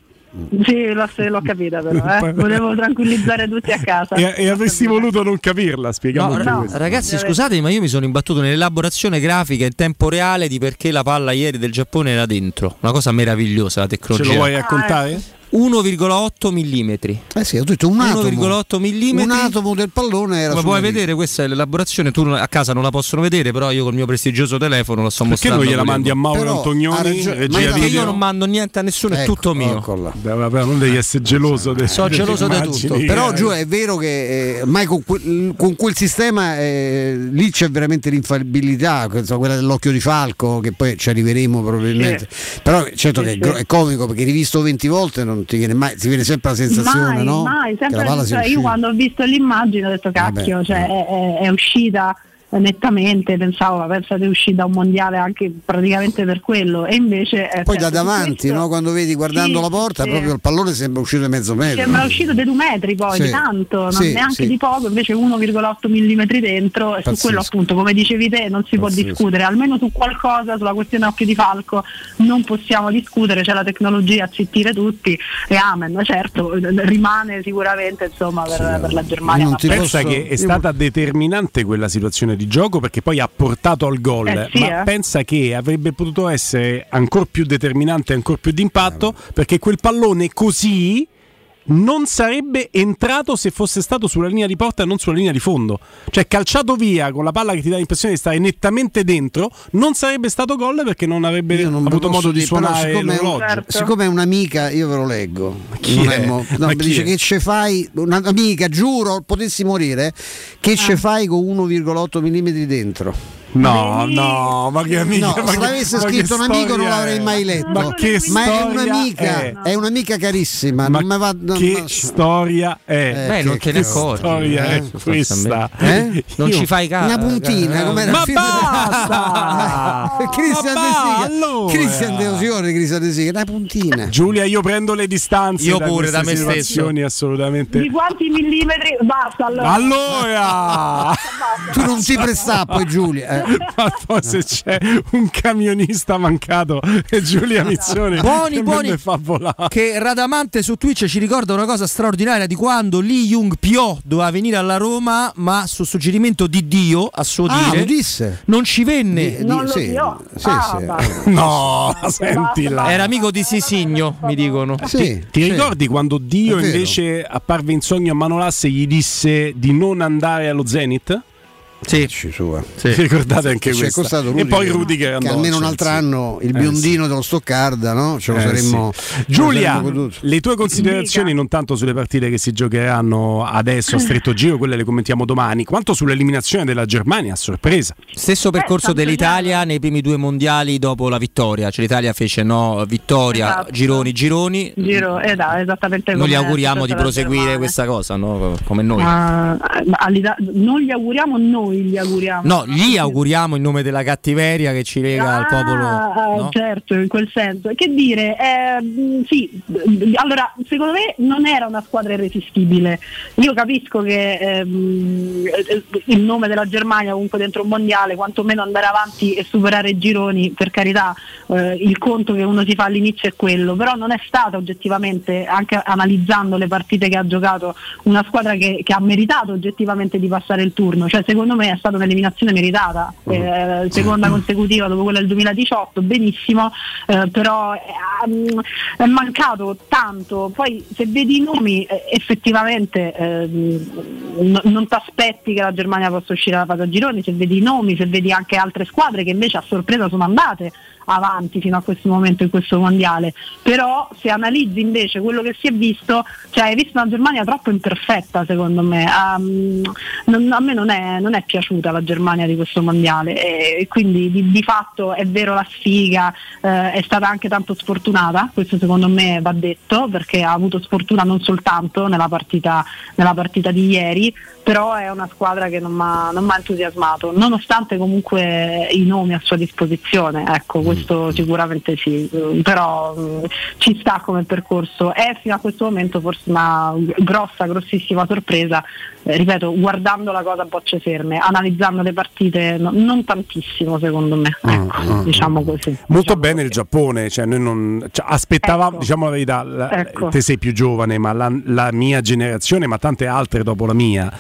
S35: Sì, l'ho, l'ho capita però, eh. volevo tranquillizzare tutti a casa.
S1: E, e avresti voluto non capirla, spieghiamo
S3: No,
S1: questo.
S3: ragazzi, scusatemi, ma io mi sono imbattuto nell'elaborazione grafica in tempo reale di perché la palla ieri del Giappone era dentro. Una cosa meravigliosa la tecnologia.
S1: Ce lo vuoi raccontare?
S3: 1,8 mm.
S2: Eh sì, ho detto un atomo.
S3: 1,8 mm.
S2: Un atomo del pallone era sulla
S3: puoi vedere, questa è l'elaborazione. Tu a casa non la possono vedere, però io col mio prestigioso telefono lo sto
S1: Perché
S3: mostrando.
S1: non gliela mandi a Mauro
S3: Però
S1: Antonioni?
S3: ragione, ma perché io non mando niente a nessuno, è
S2: Ecco,
S3: tutto mio.
S1: Beh, vabbè, non devi essere geloso. de-
S3: Sono
S1: delle
S3: geloso di
S1: immagini,
S3: tutto.
S2: Però
S1: eh.
S2: giù è vero che eh, ormai con quel, con quel sistema eh, lì c'è veramente l'infallibilità, quella dell'occhio di falco, che poi ci arriveremo probabilmente. Però certo che è, gro- è comico perché rivisto 20 volte non ti viene mai, ti viene sempre la sensazione,
S35: mai,
S2: no?
S35: mai,
S2: che la
S35: sempre,
S2: palla
S35: io quando ho visto l'immagine ho detto cacchio,
S2: Vabbè,
S35: cioè, è, è- è uscita nettamente, pensavo, ma pensate è uscita un mondiale anche praticamente per quello e invece è
S2: Poi da
S35: certo,
S2: davanti,
S35: questo
S2: no? quando vedi guardando
S35: Sì,
S2: la porta,
S35: sì.
S2: proprio il pallone sembra uscito di mezzo metro.
S35: Sembra uscito di due metri poi,
S2: Sì,
S35: di tanto, non neanche
S2: sì.
S35: di poco, invece 1,8 mm dentro e su quello appunto, come dicevi te, non si può
S2: Pazzesco.
S35: discutere, almeno su qualcosa, sulla questione occhio di falco, non possiamo discutere, c'è la tecnologia a zittire tutti e amen, certo, rimane sicuramente insomma per, per la Germania. una
S1: Pensa che è stata determinante quella situazione di gioco perché poi ha portato al gol,
S35: Eh sì,
S1: ma
S35: eh.
S1: pensa che avrebbe potuto essere ancora più determinante, ancora più d'impatto perché quel pallone così non sarebbe entrato se fosse stato sulla linea di porta e non sulla linea di fondo. Cioè calciato via con la palla che ti dà l'impressione di stare nettamente dentro, non sarebbe stato gol perché non avrebbe
S2: non
S1: avuto modo di suonare
S2: siccome,
S1: l'orologio.
S2: siccome è un'amica, io ve lo leggo.
S1: chi
S2: Non
S1: è?
S2: mo- no,
S1: Ma
S2: mi
S1: chi
S2: dice
S1: è?
S2: che ce fai, un'amica, giuro, potessi morire, che ce fai con 1,8 mm dentro?
S1: No, no, ma che amica.
S2: No,
S1: ma
S2: se
S1: che-
S2: l'avesse
S1: ma che
S2: scritto un amico non l'avrei mai letto.
S1: Ma che
S2: Ma è
S1: storia
S2: un'amica,
S1: è?
S2: è un'amica carissima. non mi va, non-
S1: che
S2: ma-
S1: storia è?
S2: Eh, Beh, non te ne
S1: che
S2: accorgi,
S1: storia
S2: eh,
S1: è questa?
S2: Eh?
S3: Non ci fai caso.
S2: Una puntina, come era
S1: Ma basta! Ma
S2: De Sica.
S1: allora!
S2: Christian De Osione, Christian De Sica, una puntina.
S1: Giulia, io prendo le distanze
S3: Io
S1: da
S3: pure,
S1: queste
S3: da me stesso.
S1: assolutamente.
S35: Di quanti millimetri? Basta allora.
S1: Allora!
S2: Tu non ti prestà poi Giulia.
S1: Ma poi se c'è un camionista mancato e Giulia Mizzone
S3: Buoni,
S1: che
S3: buoni.
S1: fa volare.
S3: Che Radamante su Twitch ci ricorda una cosa straordinaria di quando Lee Jung Pyo doveva venire alla Roma, ma su suggerimento di Dio, a suo
S2: Ah,
S3: dire,
S2: lo disse.
S3: non ci venne.
S2: Di-
S35: Non
S2: sì, sì,
S35: Ah,
S2: sì.
S1: No, sentila.
S3: Era amico di Sisigno, mi dicono.
S2: Sì,
S1: Ti
S2: sì.
S1: ricordi quando Dio invece apparve in sogno a Manolas e gli disse di non andare allo Zenith?
S3: Sì.
S2: Ci sua.
S1: Ti ricordate anche
S2: Ci è
S1: questo? E poi
S2: Rudiger,
S1: andò
S2: almeno
S1: al
S2: un altro anno il
S1: Eh,
S2: biondino dello Stoccarda, no? Ce lo
S1: Eh,
S2: saremmo
S1: sì.
S2: lo
S1: Giulia, le tue considerazioni non tanto sulle partite che si giocheranno adesso a stretto giro, quelle le commentiamo domani, quanto sull'eliminazione della Germania a sorpresa.
S3: Stesso percorso
S35: tanto
S3: dell'Italia nei primi due mondiali dopo la vittoria. Cioè l'Italia fece no, vittoria,
S35: Esatto.
S3: gironi, gironi.
S35: Giro, eh, da, esattamente
S3: Noi gli auguriamo di proseguire questa cosa, no? come noi.
S35: All'Ita- non gli auguriamo, noi gli auguriamo.
S3: No, gli auguriamo in nome della cattiveria che ci lega al popolo.
S35: Ah,
S3: no?
S35: certo, in quel senso. Che dire, eh, sì, allora secondo me non era una squadra irresistibile. Io capisco che ehm, eh, il nome della Germania comunque dentro un mondiale, quantomeno andare avanti e superare i gironi, per carità, eh, il conto che uno si fa all'inizio è quello, però non è stata oggettivamente, anche analizzando le partite che ha giocato, una squadra che, che ha meritato oggettivamente di passare il turno. Cioè secondo me è stata un'eliminazione meritata, eh, seconda consecutiva dopo quella del 2018, benissimo, eh, però eh, mm, è mancato tanto. Poi se vedi i nomi eh, effettivamente ehm, n- non ti aspetti che la Germania possa uscire dalla fase a gironi, se vedi i nomi, se vedi anche altre squadre che invece a sorpresa sono andate avanti fino a questo momento in questo mondiale. Però se analizzi invece quello che si è visto, cioè hai visto una Germania troppo imperfetta secondo me. Um, non- a me non è, non è piaciuta la Germania di questo mondiale e quindi di, di fatto è vero la sfiga, eh, è stata anche tanto sfortunata, questo secondo me va detto perché ha avuto sfortuna non soltanto nella partita, nella partita di ieri, però è una squadra che non mi ha entusiasmato, nonostante comunque i nomi a sua disposizione, ecco questo sicuramente sì, Mm, però mm, ci sta come percorso, è fino a questo momento forse una grossa, grossissima sorpresa, Eh, ripeto, guardando la cosa a bocce ferme, analizzando le partite no- non tantissimo secondo me, ecco, diciamo così.
S1: Molto bene il Giappone, cioè noi non cioè, aspettavamo, diciamo la verità, la-
S35: Ecco.
S1: te sei più giovane, ma la, la mia generazione, ma tante altre dopo la mia,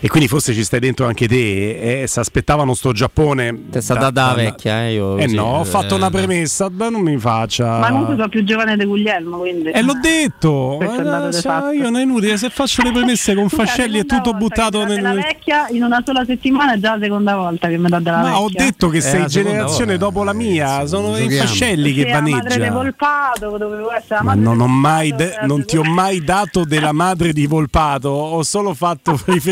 S1: e quindi forse ci stai dentro anche te, eh, si aspettavano sto Giappone.
S29: È stata da vecchia, eh, io
S1: Eh
S29: sì,
S1: no, ho
S29: eh,
S1: fatto una
S29: eh.
S1: premessa, beh, non mi faccia.
S35: Ma comunque sono più giovane di Guglielmo, quindi.
S1: E l'ho detto, eh,
S35: fatto.
S1: io non è inutile, se faccio le premesse con Fascelli è tutto buttato nel...
S35: La vecchia in una sola settimana è già la seconda volta che mi dà della
S1: Ma
S35: vecchia.
S1: ho detto che sei generazione dopo la mia, sono i Fascelli che vaneggia.
S35: Volpato, dovevo essere la
S1: Ma
S35: madre
S1: non, ho mai de- non ti ho mai dato della madre di Volpato, ho solo fatto riferimento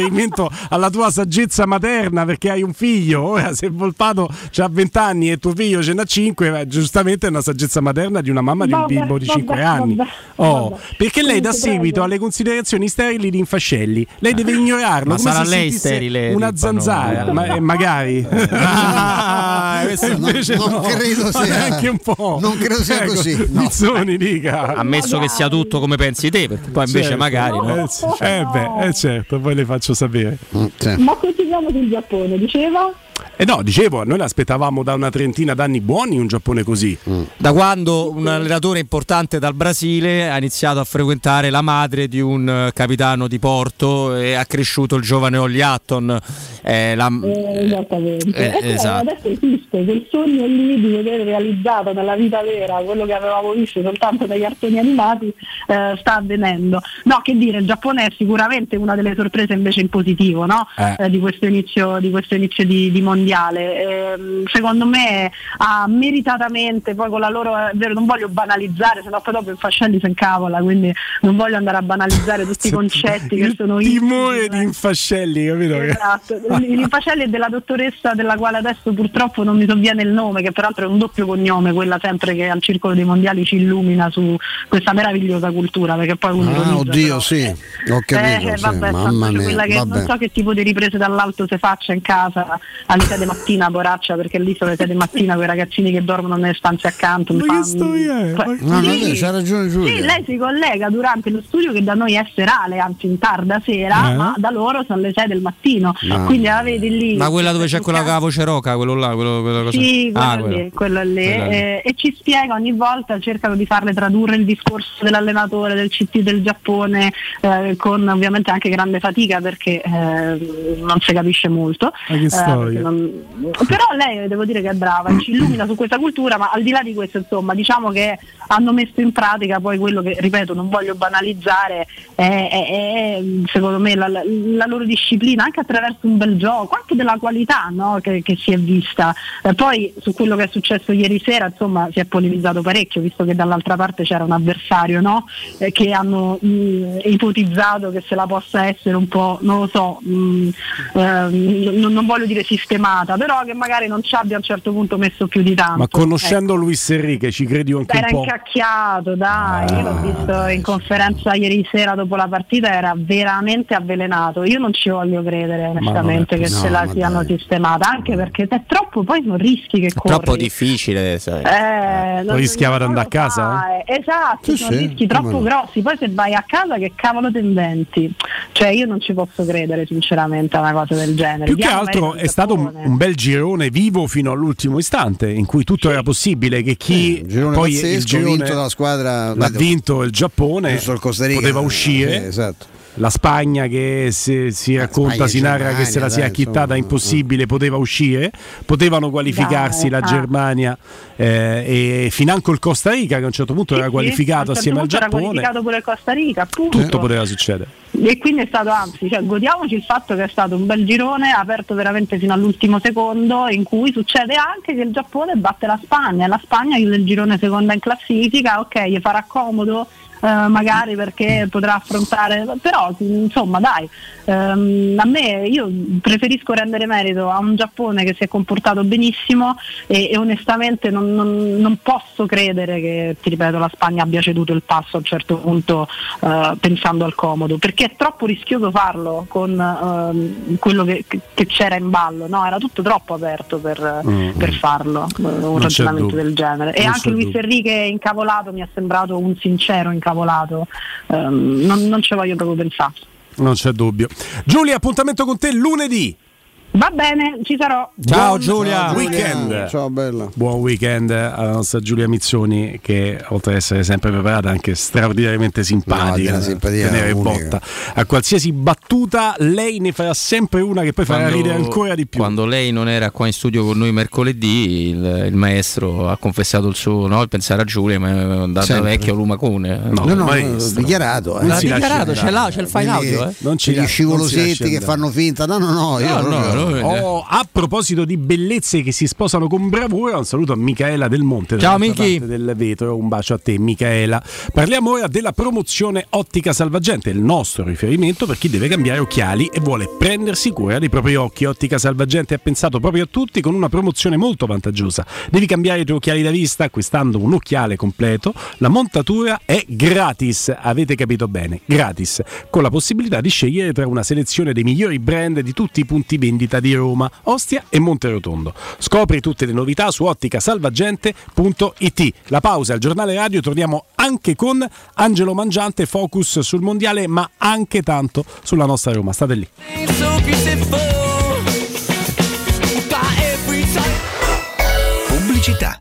S1: alla tua saggezza materna perché hai un figlio. Ora, se Volpato ha 20 anni e tuo figlio ce n'ha 5, giustamente è una saggezza materna di una mamma di un
S35: Vabbè,
S1: bimbo di
S35: vabbè,
S1: 5 anni.
S35: vabbè,
S1: Oh,
S35: vabbè.
S1: perché lei dà seguito alle considerazioni sterili di Infascelli. Lei deve ignorarlo.
S29: Ma
S1: come
S29: sarà lei sterile,
S1: Una
S29: Ripano?
S1: zanzara, ma, eh, magari.
S29: Ah,
S1: invece
S29: non
S1: no,
S29: credo sia-
S1: neanche un po'.
S30: non credo sia
S1: Ecco,
S30: così, no.
S1: Bizzoni, dica.
S29: Ammesso che sia tutto come pensi te, perché poi invece
S1: Certo.
S29: magari no.
S1: Eh. Eh beh, eh, certo, poi le faccio sapere.
S35: Ma continuiamo sul Giappone, diceva?
S1: Eh no, dicevo, noi l'aspettavamo da una trentina d'anni buoni un Giappone così.
S29: Da quando un allenatore importante dal Brasile ha iniziato a frequentare la madre di un eh, capitano di Porto e ha cresciuto il giovane Olly Hatton. Eh, la-
S35: Eh, esattamente.
S29: Eh,
S35: E cioè,
S29: esatto.
S35: Adesso esiste quel sogno lì di vedere realizzato nella vita vera quello che avevamo visto soltanto dai cartoni animati eh, sta avvenendo. No, che dire, il Giappone è sicuramente una delle sorprese invece in positivo no?
S36: Eh.
S35: Eh, di questo inizio di, questo inizio di, di mondiale. Ehm, secondo me ha meritatamente, poi con la loro, è vero, non voglio banalizzare, sennò poi dopo il Fascelli si incavola, quindi non voglio andare a banalizzare tutti i concetti che sono
S1: Timore di Infascelli, capito?
S35: Esatto, l'infacelli è della dottoressa della quale adesso purtroppo non mi sovviene il nome, che peraltro è un doppio cognome, quella sempre che al Circolo dei Mondiali ci illumina su questa meravigliosa cultura, perché poi uno
S30: Ah, oddio,
S35: però-
S30: sì, ho capito.
S35: eh,
S30: sì,
S35: vabbè,
S30: mamma mia,
S35: quella che
S30: vabbè.
S35: non so che tipo di riprese dall'alto si faccia in casa 6 di mattina, poraccia, perché lì sono le 6 di mattina quei ragazzini che dormono nelle stanze accanto. mi fa- Cioè,
S30: No, no,
S35: sì.
S30: c'ha ragione Giulia.
S35: Sì, lei si collega durante lo studio che da noi è serale, anzi in tarda sera,
S29: Eh?
S35: ma da loro sono le 6 del mattino.
S29: Ah.
S35: Quindi la vedi lì.
S29: Ma quella dove c'è quella la voce roca, quello là, quello, quello cosa-
S35: Sì, quello
S29: Ah,
S35: lì,
S29: quello.
S35: quello lì.
S29: Quella lì.
S35: Eh, e ci spiega ogni volta, cercano di farle tradurre il discorso dell'allenatore del CT del Giappone eh, con ovviamente anche grande fatica perché eh, non si capisce molto.
S1: Ma che
S35: Eh,
S1: storia.
S35: non- Però lei devo dire che è brava, ci illumina su questa cultura, ma al di là di questo insomma diciamo che hanno messo in pratica poi quello che, ripeto, non voglio banalizzare, è, è- è, secondo me la, la- loro disciplina anche attraverso un bel gioco, anche della qualità no, che, che si è vista. Eh, poi su quello che è successo ieri sera insomma si è polemizzato parecchio, visto che dall'altra parte c'era un avversario no, eh, che hanno mh, ipotizzato che se la possa essere un po', non lo so, mh, eh, non, non voglio dire sistemata, però che magari non ci abbia a un certo punto messo più di tanto.
S1: Ma conoscendo
S35: Ecco.
S1: Luis Enrique ci credi anche
S35: Era
S1: un po'?
S35: incacchiato, dai, io l'ho visto in conferenza ieri sera dopo la partita, era veramente avvelenato. Io non ci voglio credere onestamente
S29: è
S35: che
S29: possibile.
S35: se la
S29: No,
S35: siano sistemata, anche perché è troppo, poi sono rischi che corri.
S29: Troppo difficile, sai.
S35: Eh, non-
S1: rischiava di andare a
S35: lo
S1: casa?
S35: fai. Esatto,
S1: Sì,
S35: sono
S1: sì,
S35: rischi troppo
S1: no.
S35: grossi. Poi se vai a casa che cavolo ti inventi? Cioè io non ci posso credere sinceramente a una cosa del genere.
S1: Più che altro è stato un. Un bel girone vivo fino all'ultimo istante in cui tutto era possibile che chi
S30: girone
S1: poi
S30: pazzesco,
S1: il girone
S30: vinto dalla squadra-
S1: l'ha vinto il Giappone
S30: Giusto il Costa Rica.
S1: poteva uscire
S30: Sì, esatto.
S1: La Spagna che si, si racconta,
S30: e
S1: si narra che se la sia acchittata
S30: insomma.
S1: impossibile, poteva uscire, potevano qualificarsi
S35: Dai,
S1: la
S35: ah.
S1: Germania eh, e financo il Costa Rica che a un certo punto era
S35: Sì,
S1: qualificato
S35: a un certo
S1: assieme al
S35: punto era
S1: Giappone.
S35: qualificato pure il Costa Rica, appunto.
S1: Tutto poteva succedere.
S35: e quindi è stato anzi, cioè, godiamoci il fatto che è stato un bel girone aperto veramente fino all'ultimo secondo in cui succede anche che il Giappone batte la Spagna, la Spagna che nel girone seconda in classifica, ok, gli farà comodo eh, magari perché potrà affrontare, però insomma dai, ehm, a me io preferisco rendere merito a un Giappone che si è comportato benissimo e, e onestamente non, non- non posso credere che, ti ripeto, la Spagna abbia ceduto il passo a un certo punto eh, pensando al comodo, perché è troppo rischioso farlo con ehm, quello che, che c'era in ballo, no? era tutto troppo aperto per,
S1: Mm.
S35: per farlo, un
S1: Non
S35: ragionamento del genere. E anche Luis. Enrique incavolato mi è sembrato un sincero incavolato, Ehm, non, non ci voglio proprio pensare.
S1: Non c'è dubbio. Giulia, appuntamento con te lunedì.
S35: Va bene, ci sarò.
S1: Ciao Giulia, weekend.
S2: Ciao bella.
S1: Buon weekend alla nostra Giulia Mizzoni che oltre ad essere sempre preparata anche straordinariamente simpatica.
S2: No, simpatia
S1: tenere botta. A qualsiasi battuta lei ne farà sempre una che poi farà ridere ancora di più.
S3: Quando lei non era qua in studio con noi mercoledì, il, il maestro ha confessato il suo no, il pensare a Giulia, ma è andato
S2: Sempre.
S3: vecchio lumacone.
S2: No, no, no, dichiarato. Eh.
S3: L'ha dichiarato, c'è là, c'è il file audio. Eh.
S1: Non ci
S2: Gli scivolosetti
S1: non
S2: che fanno finta. No, no, no. Io
S3: No, no,
S1: Oh, a proposito di bellezze che si sposano con bravura, un saluto a Michaela Del Monte.
S3: Ciao, Michi.
S1: Del vetro, un bacio a te, Michaela. Parliamo ora della promozione Ottica Salvagente, il nostro riferimento per chi deve cambiare occhiali e vuole prendersi cura dei propri occhi. Ottica Salvagente ha pensato proprio a tutti con una promozione molto vantaggiosa. Devi cambiare i tuoi occhiali da vista acquistando un occhiale completo. La montatura è gratis, avete capito bene, gratis, con la possibilità di scegliere tra una selezione dei migliori brand di tutti i punti vendita di Roma, Ostia e Monterotondo. Scopri tutte le novità su otticasalvagente.it. La pausa al giornale radio torniamo anche con Angelo Mangiante, focus sul mondiale, ma anche tanto sulla nostra Roma. State lì.
S6: Pubblicità.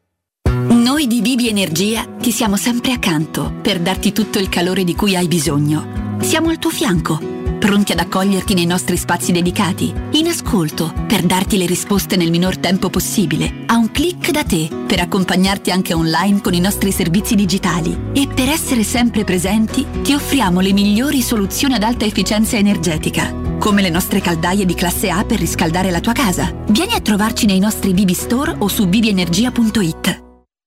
S19: Noi di Bibi Energia ti siamo sempre accanto per darti tutto il calore di cui hai bisogno. Siamo al tuo fianco, pronti ad accoglierti nei nostri spazi dedicati, in ascolto per darti le risposte nel minor tempo possibile, a un clic da te per accompagnarti anche online con i nostri servizi digitali e per essere sempre presenti ti offriamo le migliori soluzioni ad alta efficienza energetica, come le nostre caldaie di classe A per riscaldare la tua casa. Vieni a trovarci nei nostri Bibi Store o su bibienergia.it.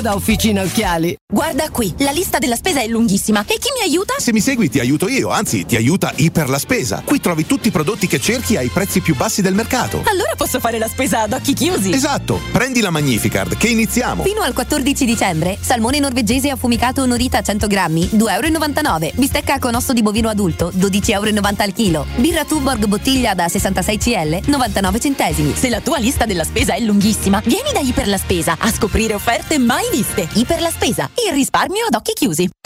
S21: da Officina Occhiali.
S37: Guarda qui, la lista della spesa è lunghissima. E chi mi aiuta?
S38: Se mi segui ti aiuto io, anzi ti aiuta Iper la Spesa. Qui trovi tutti i prodotti che cerchi ai prezzi più bassi del mercato.
S37: Allora posso fare la spesa ad occhi chiusi.
S38: Esatto, prendi la Magnificard che iniziamo.
S37: Fino al 14 dicembre, salmone norvegese affumicato Norita 100 grammi, 2,99 euro. Bistecca con osso di bovino adulto, 12,90 euro al chilo. Birra Tuborg bottiglia da 66 CL, 99 centesimi. Se la tua lista della spesa è lunghissima, vieni da Iper la Spesa a scoprire offerte mai viste. Iper la Spesa, il risparmio ad occhi chiusi.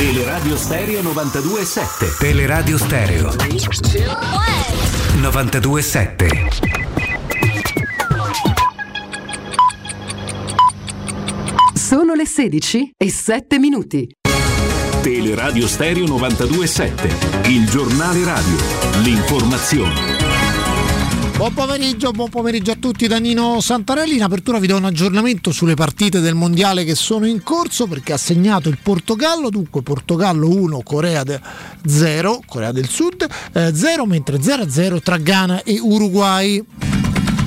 S39: Teleradio Stereo 92.7 Teleradio Stereo. 92.7
S40: Sono le 16 e 7 minuti.
S39: Teleradio Stereo 92.7 Il giornale radio. L'informazione
S23: Buon pomeriggio, buon pomeriggio a tutti da Nino Santarelli. In apertura vi do un aggiornamento sulle partite del mondiale che sono in corso perché ha segnato il Portogallo, dunque Portogallo 1, Corea 0, Corea del Sud 0, mentre 0-0 tra Ghana e Uruguay.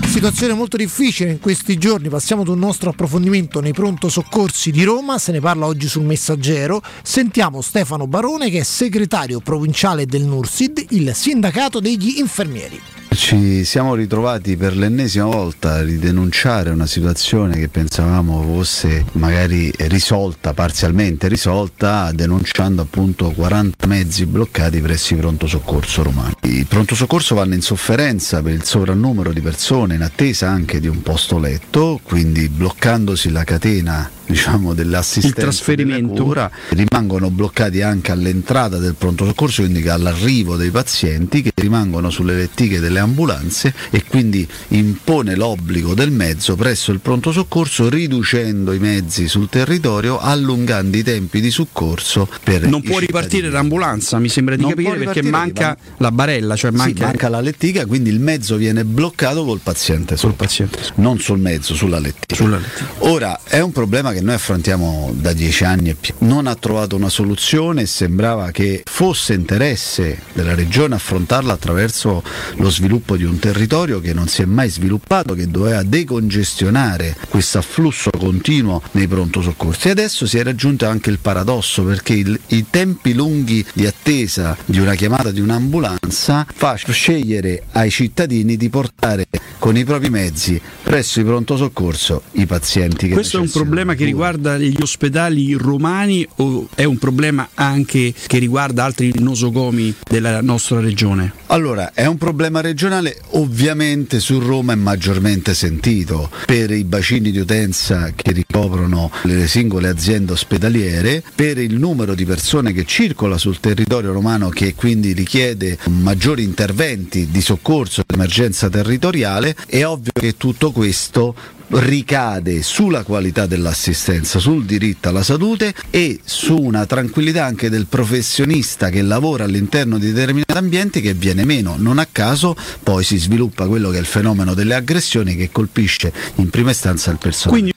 S23: Situazione molto difficile in questi giorni, passiamo ad un nostro approfondimento nei pronto soccorsi di Roma, se ne parla oggi sul Messaggero. Sentiamo Stefano Barone che è segretario provinciale del Nursid, il sindacato degli infermieri.
S41: Ci siamo ritrovati per l'ennesima volta a ridenunciare una situazione che pensavamo fosse magari risolta, parzialmente risolta, denunciando appunto 40 mezzi bloccati presso i pronto soccorso romani. I pronto soccorso vanno in sofferenza per il sovrannumero di persone in attesa anche di un posto letto, quindi bloccandosi la catena diciamo, dell'assistenza
S42: Il trasferimento.
S41: della cura, rimangono bloccati anche all'entrata del pronto soccorso, quindi all'arrivo dei pazienti che rimangono sulle lettighe delle ambulanze e quindi impone l'obbligo del mezzo presso il pronto soccorso riducendo i mezzi sul territorio, allungando i tempi di soccorso per
S42: Non può ripartire
S41: cittadini.
S42: l'ambulanza, mi sembra di
S41: Non
S42: capire, perché
S41: ripartire,
S42: manca la barella, cioè
S41: Sì,
S42: manca,
S41: manca la lettiga, quindi il mezzo viene bloccato col paziente sopra. non sul mezzo, sulla lettiga. Ora è un problema che noi affrontiamo da dieci anni e più. Non ha trovato una soluzione e sembrava che fosse interesse della regione affrontarla attraverso lo sviluppo di un territorio che non si è mai sviluppato, che doveva decongestionare questo afflusso continuo nei pronto soccorsi. E adesso si è raggiunto anche il paradosso perché il- i tempi lunghi di attesa di una chiamata di un'ambulanza fa scegliere ai cittadini di portare con i propri mezzi presso i pronto soccorso i pazienti che
S42: Questo è un
S41: necessitano
S42: problema che
S41: cura.
S42: riguarda gli ospedali romani o è un problema anche che riguarda altri nosocomi della nostra regione?
S41: Allora, è un problema regionale, ovviamente su Roma è maggiormente sentito per i bacini di utenza che ricoprono le singole aziende ospedaliere, per il numero di persone che circola sul territorio romano che quindi richiede maggiori interventi di soccorso di emergenza territoriale, è ovvio che tutto questo ricade sulla qualità dell'assistenza, sul diritto alla salute e su una tranquillità anche del professionista che lavora all'interno di determinati ambienti che viene meno. Non a caso poi si sviluppa quello che è il fenomeno delle aggressioni che colpisce in prima istanza il personale.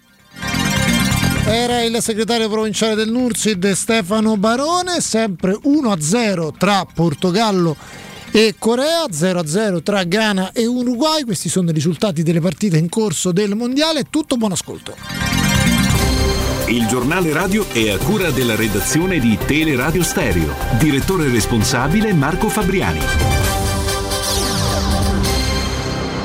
S43: Era il segretario provinciale del Nursid Stefano Barone, sempre 1-0 tra Portogallo e Corea, 0-0 tra Ghana e Uruguay. Questi sono i risultati delle partite in corso del mondiale. Tutto buon ascolto.
S7: Il giornale radio è a cura della redazione di Teleradio Stereo. Direttore responsabile Marco Fabriani.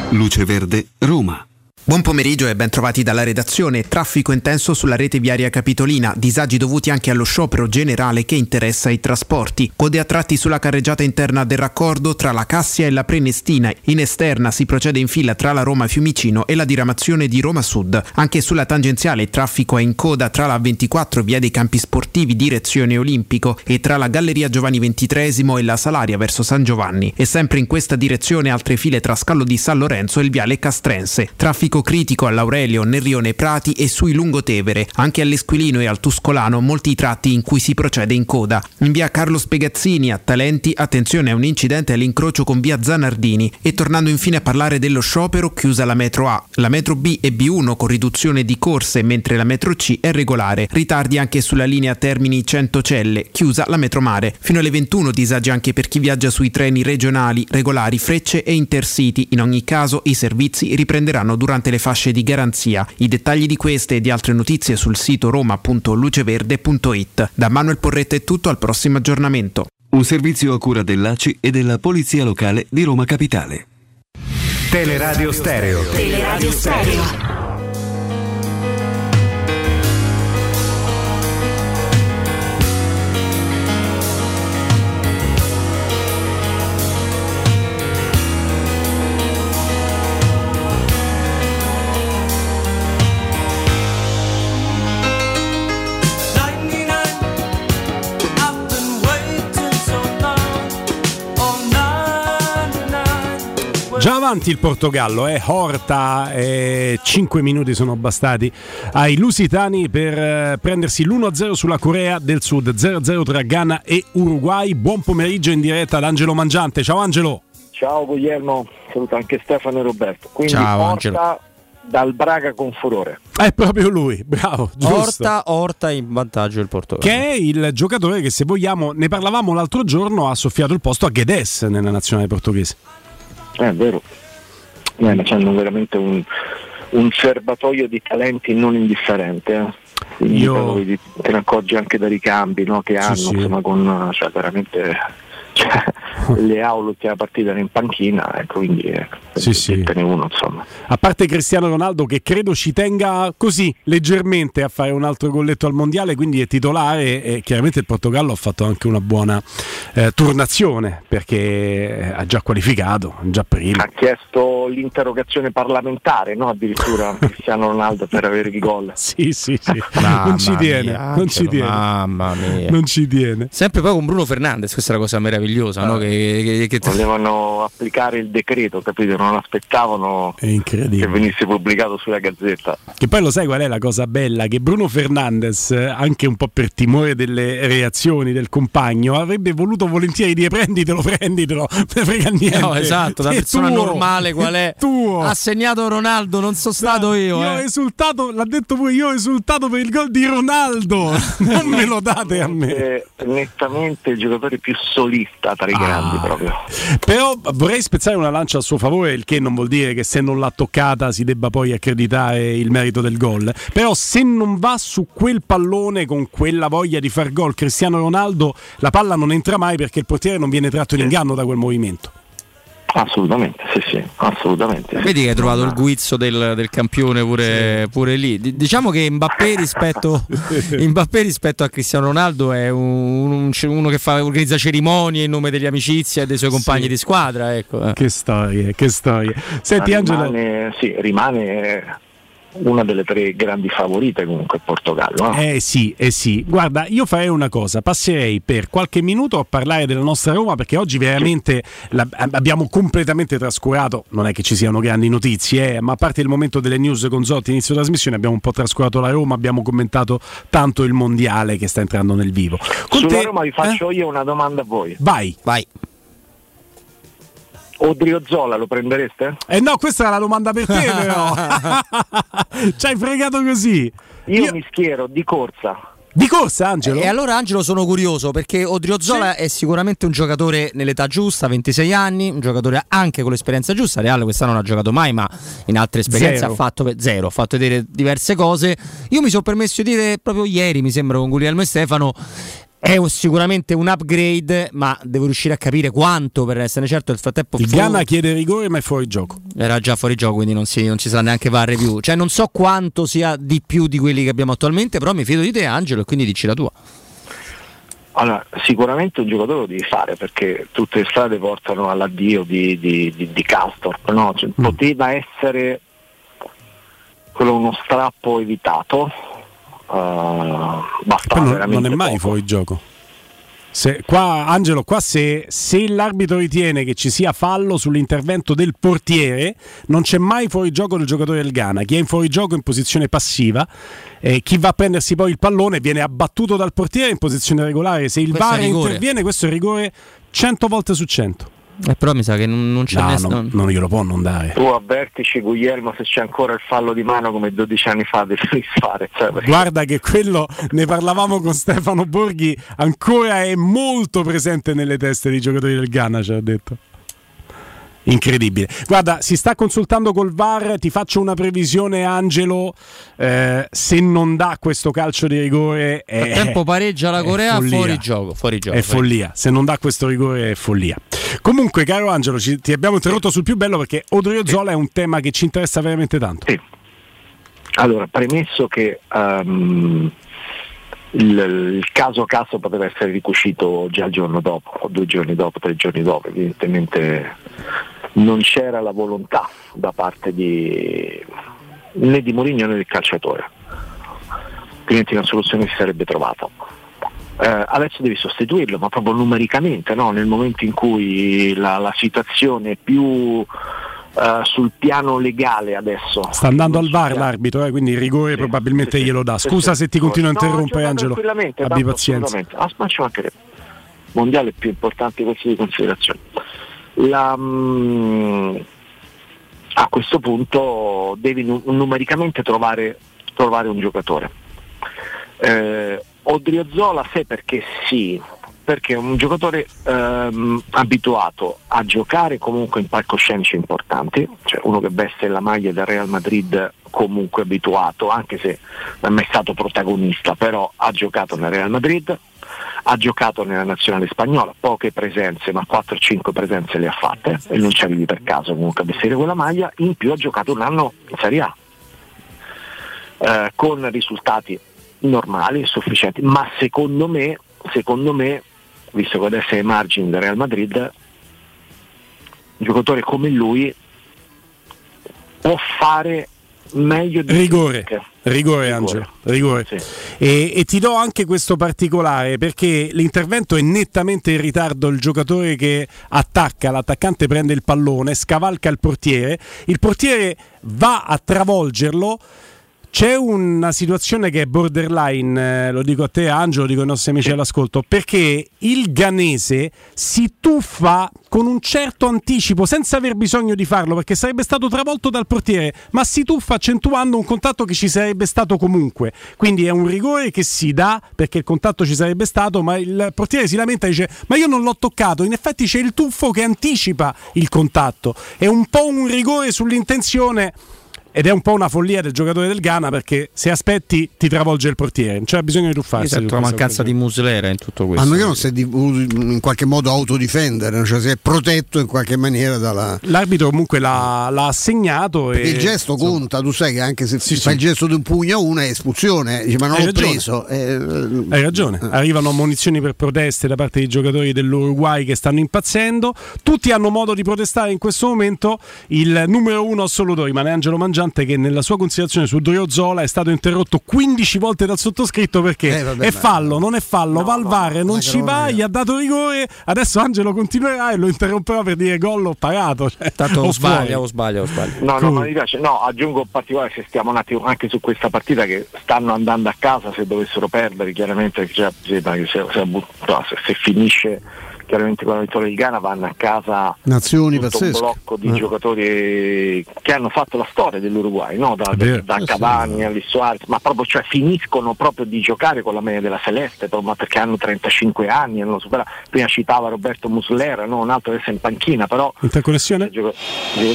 S44: Luce Verde, Roma. Buon pomeriggio e ben trovati dalla redazione. Traffico intenso sulla rete viaria capitolina, disagi dovuti anche allo sciopero generale che interessa i trasporti. Code a tratti sulla carreggiata interna del raccordo tra la Cassia e la Prenestina. In esterna si procede in fila tra la Roma Fiumicino e la diramazione di Roma Sud. Anche sulla tangenziale traffico è in coda tra la 24 via dei campi sportivi direzione Olimpico e tra la Galleria Giovanni XXIII e la Salaria verso San Giovanni. E sempre in questa direzione altre file tra Scallo di San Lorenzo e il viale Castrense. Traffico critico all'Aurelio, nel Rione Prati e sui Lungotevere. Anche all'Esquilino e al Tuscolano molti tratti in cui si procede in coda. In via Carlo Spegazzini a Talenti attenzione a un incidente all'incrocio con via Zanardini. E tornando infine a parlare dello sciopero, chiusa la metro A. La metro B e B1 con riduzione di corse mentre la metro C è regolare. Ritardi anche sulla linea Termini Centocelle, chiusa la metro Mare. Fino alle 21 disagi anche per chi viaggia sui treni regionali, regolari, frecce e intercity. In ogni caso i servizi riprenderanno durante le fasce di garanzia. I dettagli di queste e di altre notizie sul sito roma.luceverde.it. Da Manuel Porretta è tutto al prossimo aggiornamento. Un servizio a cura dell'ACI e della Polizia Locale di Roma Capitale.
S45: Teleradio Stereo.
S34: Teleradio Stereo.
S1: Già avanti il Portogallo, eh? Horta, 5 minuti sono bastati ai lusitani per eh, prendersi l'1-0 sulla Corea del Sud, 0-0 tra Ghana e Uruguay. Buon pomeriggio in diretta ad Angelo Mangiante. Ciao Angelo.
S46: Ciao Guglielmo, saluto anche Stefano e Roberto. Quindi
S1: Ciao,
S46: Porta
S1: Angelo.
S46: dal Braga con furore.
S1: È proprio lui, bravo, giusto.
S47: Orta, Orta in vantaggio il Portogallo.
S1: Che è il giocatore che se vogliamo, ne parlavamo l'altro giorno, ha soffiato il posto a Guedes nella nazionale portoghese.
S46: Eh, È vero. Eh, ma hanno veramente un, un serbatoio di talenti non indifferente. eh.
S1: Io-
S46: te ne accorgi anche dai ricambi no, che hanno,
S1: sì.
S46: insomma, con cioè, veramente cioè, le aule che la partita era in panchina, ecco, quindi eh,
S1: Sì, sì.
S46: uno, insomma.
S1: A parte Cristiano Ronaldo che credo ci tenga così leggermente a fare un altro golletto al mondiale, quindi è titolare e chiaramente il Portogallo ha fatto anche una buona eh, turnazione perché ha già qualificato, già prima.
S46: Ha chiesto fatto l'interrogazione parlamentare, no? addirittura Cristiano Ronaldo per avere il gol.
S1: Sì, sì, sì.
S3: Mamma
S1: non ci
S3: mia,
S1: tiene, non ci tiene.
S3: Mamma mia.
S1: Non ci tiene.
S3: Sempre poi con Bruno Fernandes, questa è la cosa meravigliosa, no? Che, che- che-
S46: Volevano applicare il decreto, capito? Non aspettavano che venisse pubblicato sulla gazzetta.
S1: Che poi lo sai qual è la cosa bella? Che Bruno Fernandes, eh, anche un po' per timore delle reazioni del compagno, avrebbe voluto volentieri dire prenditelo, prenditelo, non frega niente.
S3: No, esatto, da persona
S1: tuo,
S3: normale qual è?
S1: tuo.
S3: Ha segnato Ronaldo, non sono stato io.
S1: Io ho
S3: eh.
S1: esultato, l'ha detto pure, io ho esultato per il gol di Ronaldo. non me lo date a me.
S46: È nettamente il giocatore più solista tra i
S1: Ah.
S46: grandi proprio.
S1: Però vorrei spezzare una lancia a suo favore, il che non vuol dire che se non l'ha toccata si debba poi accreditare il merito del gol. Però se non va su quel pallone con quella voglia di far gol Cristiano Ronaldo, la palla non entra mai perché il portiere non viene tratto in inganno da quel movimento.
S46: Assolutamente, sì, sì, assolutamente. sì.
S3: Vedi che hai trovato il guizzo del, del campione pure, pure lì. D- diciamo che Mbappé rispetto, Mbappé rispetto a Cristiano Ronaldo è un- un- uno che fa, organizza cerimonie in nome degli amicizia e dei suoi compagni
S1: Sì.
S3: di squadra. Ecco. eh.
S1: Che storie, che storie. Senti
S46: rimane, sì, rimane una delle tre grandi favorite comunque il Portogallo. eh.
S1: Eh sì, eh sì. Guarda, io farei una cosa, passerei per qualche minuto a parlare della nostra Roma perché oggi veramente la- abbiamo completamente trascurato, non è che ci siano grandi notizie, eh, ma a parte il momento delle news con Zotti inizio trasmissione abbiamo un po' trascurato la Roma, abbiamo commentato tanto il mondiale che sta entrando nel vivo. Con
S46: Sulla
S1: te-
S46: Roma vi faccio io una domanda a voi.
S1: Vai.
S3: Vai.
S46: Odriozola lo prendereste?
S1: Eh no, questa era la domanda per te però. ci hai fregato così.
S46: Io, mi schiero di corsa.
S1: Di corsa, Angelo?
S3: E allora Angelo sono curioso perché Odriozola è sicuramente un giocatore nell'età giusta, 26 anni, un giocatore anche con l'esperienza giusta. Reale quest'anno non ha giocato mai, ma in altre esperienze
S1: Zero.
S3: ha fatto zero, ha fatto vedere diverse cose. Io mi sono permesso di dire proprio ieri, mi sembra con Guglielmo e Stefano, è un- sicuramente un upgrade, ma devo riuscire a capire quanto per essere certo. Nel frattempo
S1: Il
S3: fu-
S1: Ghana chiede rigore ma è fuori gioco.
S3: era già fuori gioco, quindi non si, non ci sarà neanche VAR review. Cioè, non so quanto sia di più di quelli che abbiamo attualmente, però mi fido di te, Angelo, e quindi dici la tua.
S46: Allora, sicuramente un giocatore lo devi fare perché tutte le strade portano all'addio di, di, di, di Castorp, no? Cioè,
S1: Mm.
S46: Poteva essere quello uno strappo evitato. Eh, bastava
S1: non, non è mai
S46: poco.
S1: fuori gioco. Se, qua, Angelo, qua se, se l'arbitro ritiene che ci sia fallo sull'intervento del portiere, non c'è mai fuori gioco del giocatore del Ghana. Chi è in fuori gioco in posizione passiva, eh, chi va a prendersi poi il pallone viene abbattuto dal portiere in posizione regolare. Se il
S3: Questo
S1: VAR interviene, questo è rigore 100 volte su 100.
S3: Eh, però mi sa che non, non c'è
S1: No,
S3: nessuno.
S1: non, non glielo può non dare.
S46: Tu avvertici Guglielmo se c'è ancora il fallo di mano come 12 anni fa devi fare. Cioè, perché-
S1: Guarda che quello ne parlavamo con Stefano Borghi, ancora è molto presente nelle teste dei giocatori del Ghana, ci ha detto. Incredibile. Guarda, si sta consultando col VAR, ti faccio una previsione Angelo, eh, se non dà questo calcio di rigore è,
S3: Nel frattempo pareggia la Corea
S1: follia.
S3: fuori gioco. Fuori gioco
S1: È
S3: fuori.
S1: follia, se non dà questo rigore è follia. Comunque, caro Angelo, ci- ti abbiamo interrotto sul più bello perché Odriozola è un tema che ci interessa veramente tanto.
S46: Allora, premesso che ehm, il, il caso caso poteva essere ricucito già il giorno dopo, o due giorni dopo, tre giorni dopo, evidentemente non c'era la volontà da parte di, né di Mourinho né del calciatore, altrimenti una soluzione si sarebbe trovata. Eh, adesso devi sostituirlo, ma proprio numericamente, no? nel momento in cui la, la situazione è più eh, sul piano legale adesso.
S1: Sta andando al VAR l'arbitro, eh, quindi il rigore probabilmente glielo dà. Scusa se ti continuo a
S46: No,
S1: interrompere,
S46: gioca
S1: Angelo.
S46: tranquillamente,
S1: Abbi pazienza.
S46: assolutamente. Ah, ci mancherebbe. Mondiale più importante di considerazione. La, mm, a questo punto devi nu- numericamente trovare, trovare un giocatore. Eh, Odriozola sai perché sì, perché è un giocatore ehm, abituato a giocare comunque in palcoscenici importanti, cioè uno che veste la maglia del Real Madrid comunque abituato, anche se non è mai stato protagonista, però ha giocato nel Real Madrid, ha giocato nella nazionale spagnola, poche presenze, ma 4-5 presenze le ha fatte e non ci arrivi per caso comunque a vestire quella maglia, in più ha giocato un anno in Serie A. eh, con risultati normali, sufficienti, ma secondo me, secondo me, visto che adesso è ai margini del Real Madrid, un giocatore come lui può fare meglio di
S1: Rigore,
S46: Flick.
S1: Rigore Angelo, rigore. E, e ti do anche questo particolare perché l'intervento è nettamente in ritardo, il giocatore che attacca, l'attaccante prende il pallone, scavalca il portiere, il portiere va a travolgerlo. C'è una situazione che è borderline, eh, lo dico a te Angelo, lo dico ai nostri amici all'ascolto, perché il ganese si tuffa con un certo anticipo senza aver bisogno di farlo perché sarebbe stato travolto dal portiere, ma si tuffa accentuando un contatto che ci sarebbe stato comunque. Quindi è un rigore che si dà perché il contatto ci sarebbe stato, ma il portiere si lamenta e dice "Ma io non l'ho toccato". In effetti c'è il tuffo che anticipa il contatto. È un po' un rigore sull'intenzione ed è un po' una follia del giocatore del Ghana perché se aspetti ti travolge il portiere, non c'è bisogno di tuffarsi.
S3: Esatto, la mancanza di muslera in tutto questo.
S2: A meno che non si è di- in qualche modo autodifendere, cioè si è protetto in qualche maniera dalla.
S1: L'arbitro comunque l'ha, l'ha assegnato e
S2: il gesto conta, tu sai che anche se fa il gesto di un pugno a uno è espulsione, dici, ma non
S1: Hai
S2: l'ho
S1: ragione.
S2: preso. eh,
S1: Hai ragione, arrivano munizioni per proteste da parte dei giocatori dell'Uruguay che stanno impazzendo, tutti hanno modo di protestare in questo momento, il numero uno assoluto rimane Angelo Mangiante che nella sua considerazione su Driozola è stato interrotto 15 volte dal sottoscritto perché
S2: Eh, vabbè,
S1: è fallo, non è fallo, va al VAR, non ci va, gli ha dato rigore, adesso Angelo continuerà e lo interromperà per dire gol o parato. Cioè,
S3: Tanto
S1: o
S3: sbaglia o sbaglia o sbaglia.
S46: No, no, ma mi piace. No, aggiungo in particolare se stiamo un attimo anche su questa partita che stanno andando a casa se dovessero perdere, chiaramente cioè, se, se- se- se- se finisce chiaramente con la vittoria di Ghana vanno a casa
S2: Nazioni
S46: tutto un blocco di
S2: Eh.
S46: giocatori che hanno fatto la storia dell'Uruguay, no? da, da
S2: Eh, sì.
S46: Cavani a Luis Suarez, ma proprio cioè, finiscono proprio di giocare con la media della Celeste, ma perché hanno 35 anni, hanno superato. prima citava Roberto Muslera, no? un altro adesso è in panchina, però
S1: Interconnessione?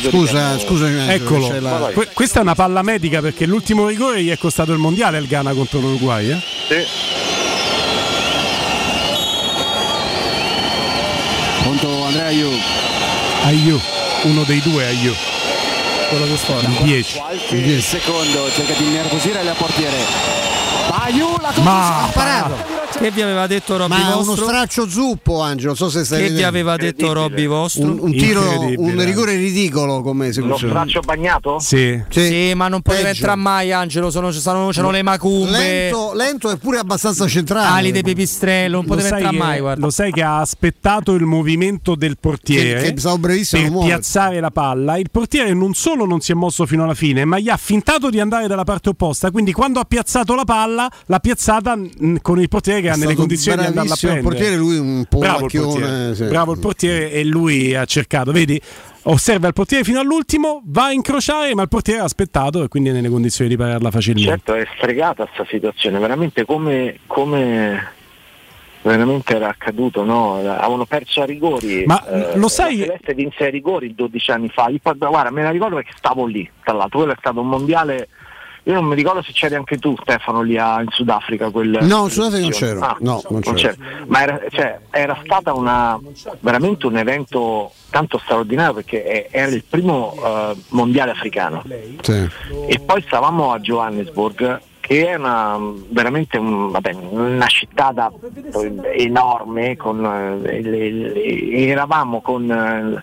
S2: Scusa, scusa,
S1: Eccolo,
S2: c'è la-
S1: Que- questa è una palla medica perché l'ultimo rigore gli è costato il mondiale al Ghana contro l'Uruguay. Eh?
S2: Contro Andrea Iu.
S1: Aiu, uno dei due Aiu.
S3: Quello che sforna.
S1: 10.
S48: Qualche secondo cerca di innervosire il portiere. Baiu la
S1: Ma-
S48: ha parato.
S3: Che vi aveva detto Robby
S2: Ma è uno
S3: Vostro?
S2: straccio zuppo, Angelo. Non so se stai
S3: Che vi aveva detto Robby Vostro?
S2: Un, un tiro, un rigore ridicolo come
S46: Lo
S2: esecuzione.
S46: straccio bagnato?
S1: Sì.
S3: Sì, ma non poteva entrare mai Angelo, sono, ci sono, c'erano le macumbe.
S2: Lento, lento e pure abbastanza centrale.
S3: Ali de Pipistrello, non poteva entrare mai, guarda.
S1: lo sai che ha aspettato il movimento del portiere
S2: Che- che
S1: per piazzare la palla. Il portiere non solo non si è mosso fino alla fine, ma gli ha fintato di andare dalla parte opposta. Quindi, quando ha piazzato la palla, l'ha piazzata mh, con il portiere che
S2: È
S1: ha nelle condizioni di andarla a
S2: bravissimo il
S1: prendere.
S2: portiere, lui un po'
S1: Bravo il portiere,
S2: sì.
S1: bravo il portiere e lui ha cercato, vedi? Osserva il portiere fino all'ultimo, va a incrociare, ma il portiere ha aspettato e quindi è nelle condizioni di pararla facilmente.
S46: Certo, è stregata questa situazione, veramente come, come veramente era accaduto, no? Avevano perso a rigori.
S1: Ma
S46: eh,
S1: lo sai-
S46: La Celeste vinse a rigori 12 anni fa. Io, guarda, me la ricordo perché stavo lì, tra l'altro, quello è stato un mondiale. Io non mi ricordo se c'eri anche tu, Stefano, lì a- in Sudafrica. Quel,
S2: No, in Sudafrica non c'ero.
S46: Ah,
S2: No, non c'ero.
S46: Ma era, cioè, era stata una, veramente un evento tanto straordinario perché era il primo eh, mondiale africano.
S2: Sì.
S46: E poi stavamo a Johannesburg, che è una, veramente un- vabbè, una città da- enorme, con, eh, le- le- eravamo con, eh,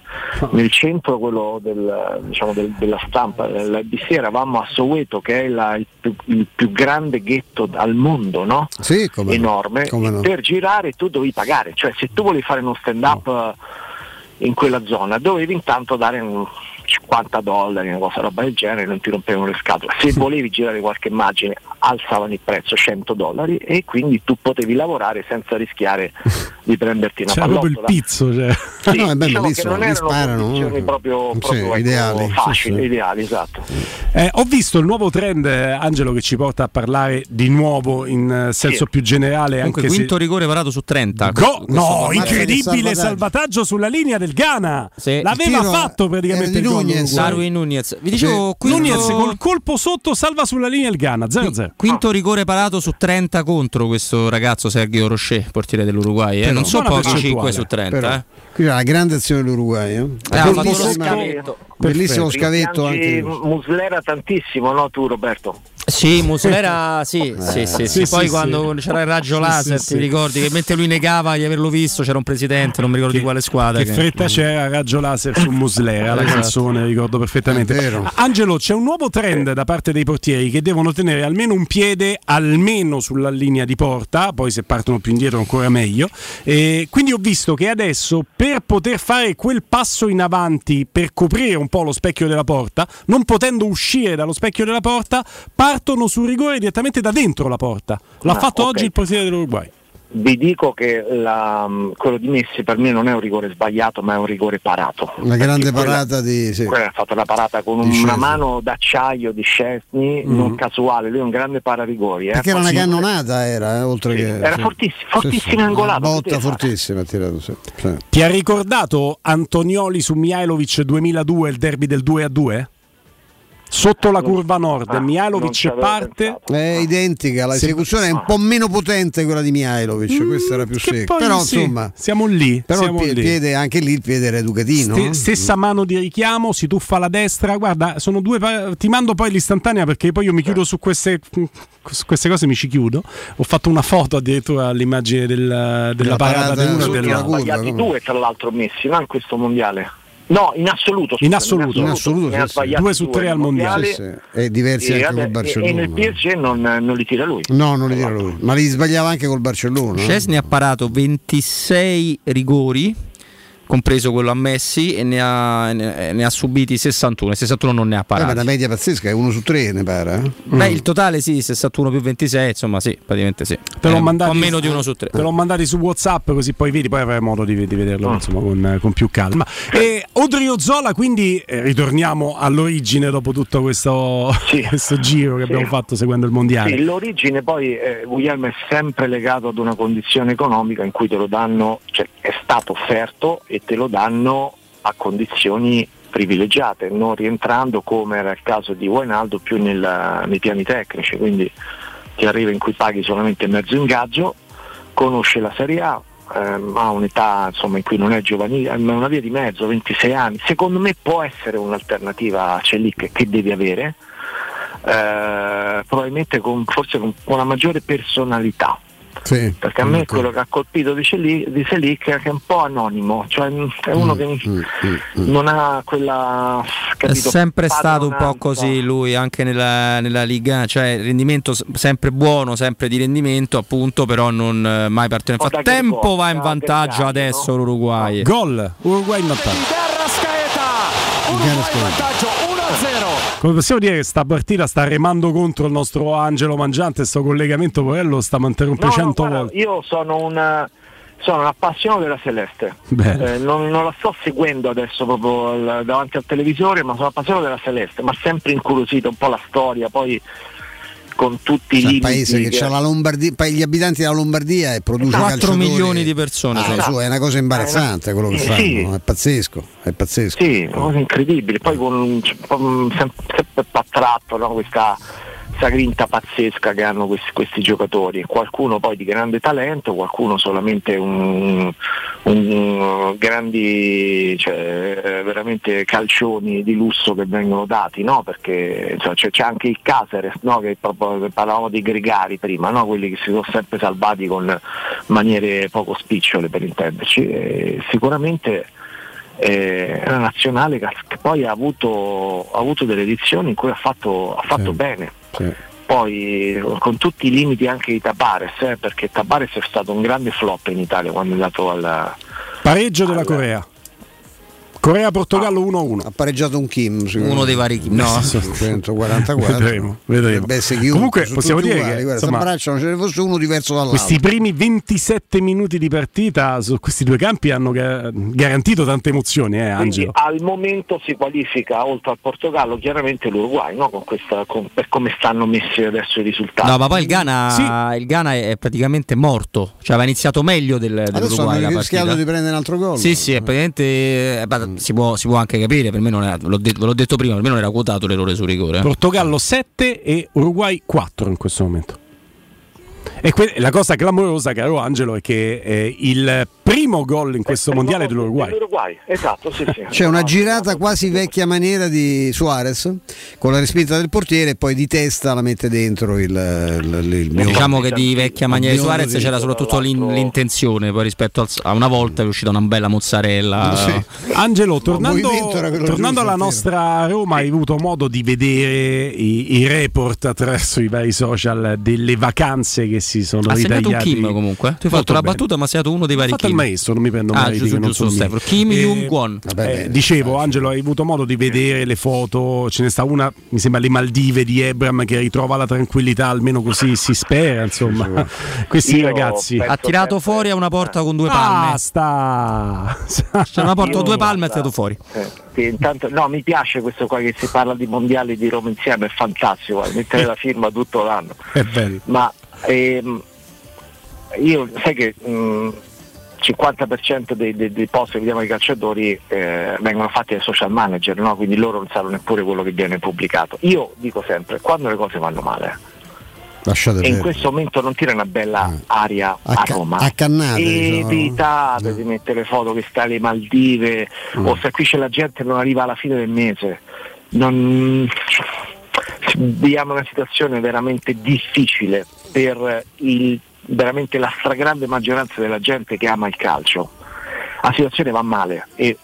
S46: nel centro quello del, diciamo, del- della stampa, l'ABC, eravamo a Soweto, che è la- il, più, il più grande ghetto al mondo, no?
S2: Sì, come no.
S46: enorme.
S2: Come no.
S46: Per girare tu dovevi pagare, cioè se tu volevi fare uno stand up eh, in quella zona dovevi intanto dare un 50 dollari, una cosa roba del genere, non ti rompevano le scatole. Se volevi girare qualche immagine alzavano il prezzo 100 dollari e quindi tu potevi lavorare senza rischiare di prenderti una
S1: C'era proprio il pizzo. Cioè.
S46: Sì,
S2: No, è bello,
S46: diciamo
S2: sono,
S46: non
S2: sparano,
S46: condizioni
S2: eh.
S46: proprio,
S2: Sì,
S46: proprio, ecco,
S2: ideali,
S46: facili,
S2: sì.
S46: ideali, esatto.
S1: Eh, ho visto il nuovo trend, eh, Angelo, che ci porta a parlare di nuovo in eh, senso
S3: Sì.
S1: più generale.
S3: Comunque,
S1: anche
S3: quinto
S1: se...
S3: rigore parato su 30.
S1: Go- no, incredibile salvataggio. sulla linea del Ghana.
S3: Sì.
S1: L'aveva
S3: Il
S1: fatto praticamente il gol
S3: Nunez. Darwin Nunez. Vi dicevo, quinto,
S1: Nunez col colpo sotto salva sulla linea il Ghana 0-0.
S3: quinto rigore parato su 30 contro questo ragazzo Sergio Rocher, portiere dell'Uruguay. Eh? Non sono
S2: Buona
S3: pochi
S2: percentuale.
S3: 5 su 30.
S2: Però.
S3: Eh?
S2: Qui era la grande azione dell'Uruguay. Eh?
S3: Eh, lo scavetto.
S2: Bellissimo scavetto anche.
S46: Muslera tantissimo, no tu Roberto?
S3: Sì, Muslera, sì, sì, sì, sì.
S1: Sì,
S3: Poi
S1: sì,
S3: quando c'era il raggio laser,
S1: sì,
S3: ti ricordi che mentre lui negava di averlo visto, c'era un presidente, non mi ricordo di quale squadra.
S1: Che fretta c'era raggio laser su Muslera, la
S3: Esatto.
S1: canzone, ricordo perfettamente. Angelo, c'è un nuovo trend da parte dei portieri che devono tenere almeno un piede almeno sulla linea di porta, poi se partono più indietro ancora meglio. E quindi ho visto che adesso per poter fare quel passo in avanti per coprire un po' lo specchio della porta, non potendo uscire dallo specchio della porta, partono sul rigore direttamente da dentro la porta. L'ha
S46: Ah,
S1: fatto
S46: ok.
S1: oggi il portiere dell'Uruguay.
S46: Vi dico che la- quello di Messi per me non è un rigore sbagliato, ma è un rigore parato.
S2: Una grande
S46: quella-
S2: parata di. Sì.
S46: Quella ha fatto la parata con
S2: Di
S46: una mano d'acciaio di Scesni,
S2: Mhm.
S46: non casuale, lui è un grande pararigori. Eh.
S2: Perché era una cannonata, era, eh, oltre che.
S46: Era
S2: sì.
S46: fortissimo, fortissimo
S2: Una
S46: angolato,
S2: Botta
S46: poteva fare.
S2: fortissima ha tirato, sì. Sì.
S1: Ti ha ricordato Antonioli su Mihailovic 2002, il derby del 2 a 2? Sotto la curva nord,
S46: Ah,
S1: Mihailovic parte.
S2: È identica, l'esecuzione è un po' meno potente quella di Mihailovic, questa era più
S1: Mm,
S2: secca.
S1: poi
S2: Però
S1: sì,
S2: insomma,
S1: siamo lì.
S2: però
S1: siamo
S2: il pie-
S1: lì.
S2: piede, anche lì il piede era educatino. Eh?
S1: stessa mano di richiamo, si tuffa alla destra. Guarda, sono due. pa- ti mando poi l'istantanea perché poi io mi chiudo su queste, su queste cose, mi ci chiudo. Ho fatto una foto addirittura all'immagine del- della parata,
S2: parata
S1: dell'uno e
S46: ha
S1: dell'altro.
S46: sbagliati due tra l'altro Messi, non in questo mondiale. No, in assoluto.
S1: In assoluto, in
S2: assoluto,
S46: ne ha
S2: sì,
S1: Due su tre al mondiale.
S2: Sì, sì. E diversi
S46: E,
S2: anche col
S46: e- e nel
S2: Barcellona.
S46: PSG non, non li tira lui.
S2: No, non li tira lui, ma li sbagliava anche col Barcellona. eh?
S3: Scesni ha parato 26 rigori, compreso quello a Messi, e ne ha, ne- ne ha subiti 61. E 61 non ne ha
S2: Eh, ma
S3: parati.
S2: la media pazzesca è uno su tre, ne pare. eh?
S3: Beh, il totale sì, 61 più 26, insomma sì, praticamente sì.
S1: Te l'ho
S3: Eh,
S1: mandato
S3: un po' meno di uno su tre.
S1: Te l'ho mandati su WhatsApp così poi vedi, poi avrai modo di, di vederlo
S46: Ah.
S1: insomma, con, con più calma. E Odriozola, quindi eh, ritorniamo all'origine dopo tutto questo, questo giro che
S46: Sì.
S1: abbiamo fatto seguendo il mondiale.
S46: Sì, l'origine poi eh, Guglielmo è sempre legato ad una condizione economica in cui te lo danno, cioè è stato offerto e te lo danno a condizioni privilegiate, non rientrando come era il caso di Wijnaldo più nel- nei piani tecnici, quindi ti arriva in cui paghi solamente mezzo ingaggio, conosce la Serie A, ehm, ha un'età insomma, in cui non è giovanile, ma una via di mezzo, 26 anni, secondo me può essere un'alternativa a Celic che devi avere, eh, probabilmente con, forse con una maggiore personalità.
S2: Sì.
S46: Perché a me quello che ha colpito di, Celi- di Selic è che è un po' anonimo, cioè mm, è uno che non ha quella
S3: È
S46: capito,
S3: sempre stato un po' così lui anche nella, nella Liga, cioè rendimento sempre buono, sempre di rendimento appunto, però non eh, mai partito nel
S46: O da
S3: frattempo
S46: Gregorio,
S3: va in vantaggio adesso l'Uruguay.
S1: Gol, Uruguay in vantaggio.
S49: vantaggio 1-0.
S1: Come possiamo dire che sta partita sta remando contro il nostro Angelo Mangiante, sto collegamento Porello sta interrompendo
S46: No, no,
S1: 100
S46: guarda,
S1: volte.
S46: io sono un, sono un appassionato della Celeste. Eh, non, non la sto seguendo adesso proprio davanti al televisore, ma sono appassionato della Celeste, ma sempre incuriosito un po' la storia, poi con tutti i limiti.
S2: paese che,
S46: che-
S2: ha la Lombardia, gli abitanti della Lombardia e produce
S3: 4
S2: calciatori.
S3: milioni di persone
S2: Ah, su, è una cosa imbarazzante quello che
S46: Eh,
S2: fanno,
S46: sì.
S2: è pazzesco, è pazzesco.
S46: Sì, una cosa incredibile. Poi con cioè, un- sempre, sempre attratto no, questa grinta pazzesca che hanno questi, questi giocatori. Qualcuno poi di grande talento, qualcuno solamente un, un- grandi, cioè, veramente calcioni di lusso che vengono dati, no? Perché insomma, c'è, c'è anche il Caceres, no? che proprio parlavamo dei gregari prima, no? quelli che si sono sempre salvati con maniere poco spicciole per intenderci. E sicuramente eh, una nazionale che, poi ha avuto, ha avuto delle edizioni in cui ha fatto, ha fatto bene. Poi eh, con tutti i limiti anche di Tabares, eh, perché Tabares è stato un grande flop in Italia quando è andato al,
S1: Pareggio della Corea. Corea-Portogallo 1-1.
S2: Ha pareggiato un Kim,
S3: Uno dei vari Kim. No.
S2: 144.
S1: Vedremo, vedremo. Comunque possiamo dire
S2: uguali,
S1: che,
S2: guarda,
S1: insomma,
S2: s'abbracciano, ce ne fosse uno diverso dall'altro.
S1: Questi primi 27 minuti di partita su questi due campi hanno ga- garantito tante emozioni, eh,
S46: Quindi
S1: Angelo.
S46: al momento si qualifica oltre al Portogallo chiaramente l'Uruguay no? con questa, con- per come stanno messi adesso i risultati.
S3: No, ma poi il Ghana, il Ghana è praticamente morto, cioè aveva iniziato meglio del,
S2: Adesso
S3: dell'Uruguay
S2: hanno
S3: la
S2: rischiato di prendere un altro gol.
S3: Sì, sì, è praticamente eh, si, può, si può anche capire, per me non era, l'ho detto, l'ho detto prima, per me non era quotato l'errore su rigore. eh.
S1: Portogallo 7 e Uruguay 4 in questo momento. E que- la cosa clamorosa, caro Angelo, è che eh, il primo gol in questo mondiale dell'Uruguay.
S46: L'Uruguay, esatto, sì, sì.
S2: C'è una girata quasi vecchia maniera di Suarez con la respinta del portiere e poi di testa la mette dentro il, il, il mio-
S3: Diciamo che di vecchia maniera di Suarez
S2: di-
S3: c'era soprattutto l'in- l'intenzione, poi rispetto al- a una volta è uscita una bella mozzarella.
S1: Angelo, tornando, tornando alla nostra Roma, hai avuto modo di vedere i, i report attraverso i vari social delle vacanze che si sono
S3: Ha segnato un
S1: ritagliati.
S3: Kim comunque. Tu hai fatto la battuta, ma ha segnato uno dei
S1: Ha
S3: vari
S1: fatto il maestro, non mi prendo
S3: Ah,
S1: mai
S3: giusto,
S1: che non
S3: giusto,
S1: sono.
S3: Kim
S1: Eh,
S3: Jung-won.
S1: eh, dicevo, Angelo, hai avuto modo di vedere le foto? Ce ne sta una, mi sembra, le Maldive di Ebram che ritrova la tranquillità, almeno così si spera. Insomma, questi
S46: Io
S1: ragazzi
S3: Ha tirato fuori a una porta con due palme.
S1: Basta!
S3: C'è una porta con due palme e ha tirato fuori.
S46: Eh, sì, intanto, no, mi piace questo qua che si parla di mondiali di Roma insieme, è fantastico, mettere la firma tutto l'anno.
S1: È bello.
S46: Ma ehm, io sai che mh, 50% dei, dei- dei post che vediamo ai calciatori eh, vengono fatti dai social manager, no? quindi loro non sanno neppure quello che viene pubblicato. Io dico sempre, quando le cose vanno male,
S2: Lasciate
S46: e in questo momento non tira una bella aria a
S2: Acca-
S46: Roma.
S2: accannate, diciamo.
S46: Evitate di mettere foto che sta alle Maldive
S2: Mm.
S46: o se qui c'è la gente che non arriva alla fine del mese. Non... Viviamo una situazione veramente difficile per il- veramente la stragrande maggioranza della gente che ama il calcio. La situazione va male e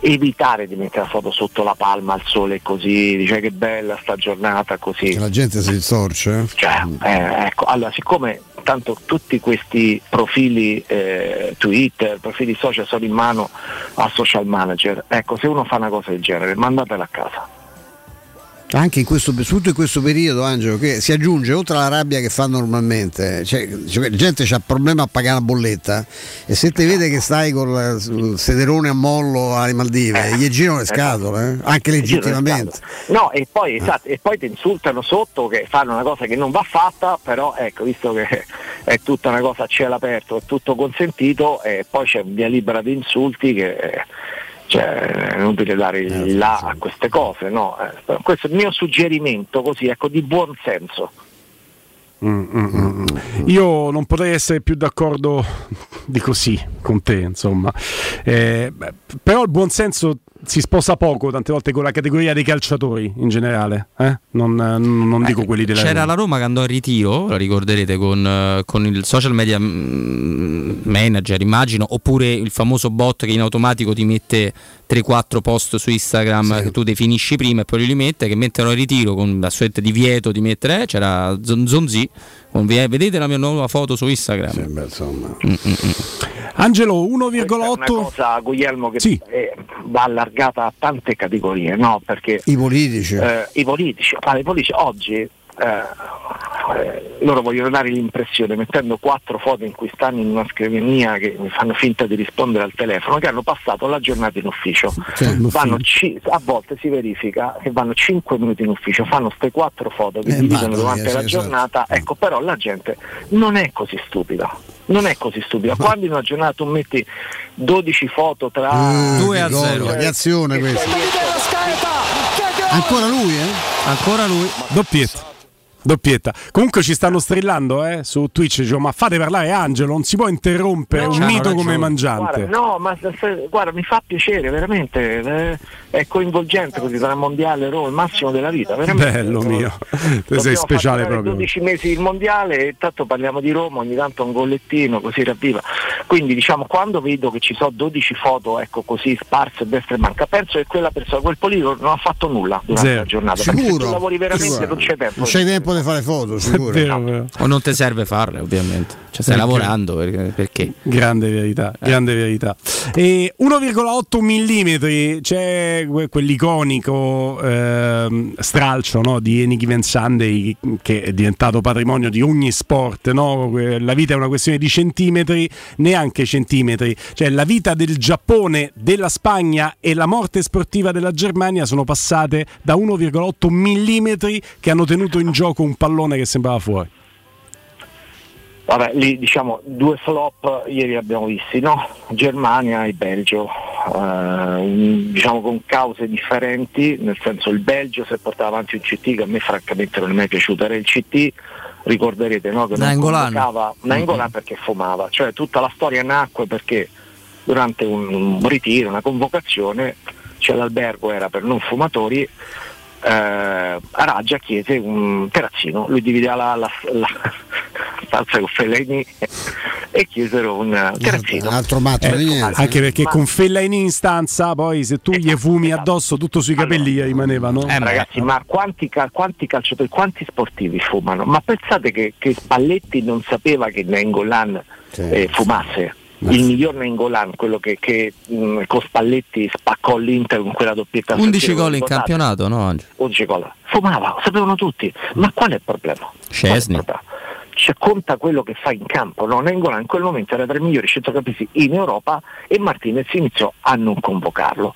S46: evitare di mettere la foto sotto la palma al sole così, dice che bella sta giornata così.
S2: Che la gente si storce. eh?
S46: Cioè, eh, ecco, allora siccome tanto tutti questi profili eh, Twitter, profili social sono in mano al social manager, ecco, se uno fa una cosa del genere, mandatela a casa.
S2: Anche in questo, in questo periodo, Angelo, che si aggiunge oltre alla rabbia che fa normalmente, cioè, cioè, la gente ha problema a pagare la bolletta e se ti vede che stai con il sederone a mollo alle Maldive, gli girano le scatole, eh? anche legittimamente.
S46: No, e poi, esatto, e poi ti insultano sotto che fanno una cosa che non va fatta, però ecco, visto che è tutta una cosa a cielo aperto, è tutto consentito, e poi c'è via libera di insulti che eh, cioè, è inutile dare il là a queste cose, no? Eh, questo è il mio suggerimento così, ecco, di buon senso.
S1: Mm, mm, mm. Io non potrei essere più d'accordo di così con te, insomma. Eh, beh, però il buonsenso si sposa poco tante volte con la categoria dei calciatori in generale. eh? Non, non dico quelli della
S3: C'era
S1: Roma.
S3: la Roma che andò in ritiro, la ricorderete, con, eh, con il social media mm, manager, immagino, oppure il famoso bot che in automatico ti mette 3-4 post su Instagram che tu definisci prima e poi li mette, che mettono in ritiro con la suerte di vieto di mettere, eh, c'era Zon- Zonzi, vedete la mia nuova foto su Instagram. Mm, mm, mm.
S1: Angelo,
S46: Questa è
S1: 1,8.
S46: una cosa, Guglielmo, che
S1: Sì.
S46: eh, va allargata a tante categorie, no? Perché
S2: I politici.
S46: eh, i politici, ma i politici oggi eh, loro vogliono dare l'impressione, mettendo quattro foto in cui stanno in una scrivania che mi fanno finta di rispondere al telefono, che hanno passato la giornata in ufficio. Vanno ci- a volte si verifica che vanno 5 minuti in ufficio, fanno queste quattro foto che
S2: Eh,
S46: dividono durante
S2: sì,
S46: la
S2: esatto.
S46: giornata, ecco però la gente non è così stupida. Non è così stupida. Quando in una giornata tu metti 12 foto tra
S2: Eh,
S3: 2 a
S2: che gol,
S3: 0.
S2: Che azione questa. Ancora lui, eh?
S3: Ancora lui.
S1: Doppietta. Doppietta. Comunque ci stanno strillando eh, su Twitch, dicevo, ma fate parlare Angelo, non si può interrompere
S46: No,
S1: un
S46: c'hanno
S1: mito come mangiante.
S46: Guarda, no, ma guarda, mi fa piacere, veramente. eh, è coinvolgente così tra il mondiale e Roma, il massimo della vita. Veramente.
S1: Bello mio, te
S46: Dobbiamo
S1: sei speciale proprio.
S46: 12 mesi il mondiale e tanto parliamo di Roma, ogni tanto un gollettino così ravviva. Quindi diciamo quando vedo che ci sono 12 foto ecco così sparse destra e manca, penso che quella persona, quel politico non ha fatto nulla durante
S2: Zero.
S46: la giornata. Perché se
S2: Sicuro?
S46: tu lavori veramente
S2: Sicuro.
S46: non c'è tempo.
S2: Non c'hai tempo di fare foto, sicuro.
S3: O non ti serve farle, ovviamente. Cioè, stai
S1: Perché?
S3: lavorando perché? perché?
S1: Grande verità, grande verità. E 1,8 mm c'è que- quell'iconico ehm, stralcio no, di Any Given Sunday che è diventato patrimonio di ogni sport. no? La vita è una questione di centimetri, neanche centimetri. Cioè la vita del Giappone, della Spagna e la morte sportiva della Germania sono passate da 1,8 mm che hanno tenuto in gioco un pallone che sembrava fuori.
S46: Vabbè, lì diciamo due flop ieri abbiamo visti, no? Germania e Belgio, eh, diciamo con cause differenti, nel senso il Belgio se portava avanti un CT che a me francamente non è mai piaciuto, era il CT ricorderete no? che non
S3: Nainggolan.
S46: convocava Nainggolan perché fumava, cioè tutta la storia nacque perché durante un, un ritiro, una convocazione, cioè l'albergo era per non fumatori, eh, Araggia chiese un terrazzino, lui divideva la, la, la stanza con Fellaini e chiesero un terrazzino.
S2: altro matto niente.
S1: Anche perché con Fellaini in stanza, poi se tu gli fumi addosso tutto sui capelli gli rimaneva, no?
S46: Ragazzi, ma quanti, quanti calciatori, quanti sportivi fumano? Ma pensate che, che Spalletti non sapeva che Nengolan eh, fumasse? Il miglior Nengolan, quello che, che, mh, con Spalletti spaccò l'Inter con quella doppietta. a San
S3: 11
S46: Siro,
S3: gol in campionato, no? Angelo?
S46: 11 gol. Fumava, lo sapevano tutti. Ma qual è il problema?
S3: Scesni.
S46: Cioè, conta quello che fa in campo. No? Nengolan in quel momento era tra i migliori centrocampisti in Europa e Martinez iniziò a non convocarlo.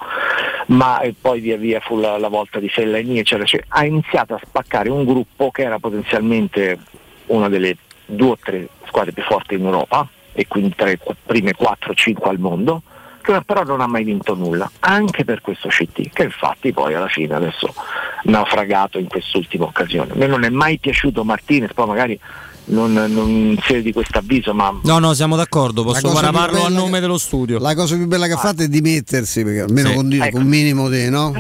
S46: Ma poi via via fu la, la volta di Fellaini, eccetera, eccetera. Ha iniziato a spaccare un gruppo che era potenzialmente una delle due o tre squadre più forti in Europa e quindi tra le prime 4-5 al mondo che però non ha mai vinto nulla, anche per questo CT, che infatti poi alla fine adesso naufragato in quest'ultima occasione. A me non è mai piaciuto Martinez, poi magari non, non siete di questo avviso, ma
S3: No, no, siamo d'accordo, posso paraparlo a nome
S2: che-
S3: dello studio.
S2: La cosa più bella che ha fatto è dimettersi, perché almeno
S3: Sì.
S2: con, di- con un minimo di no?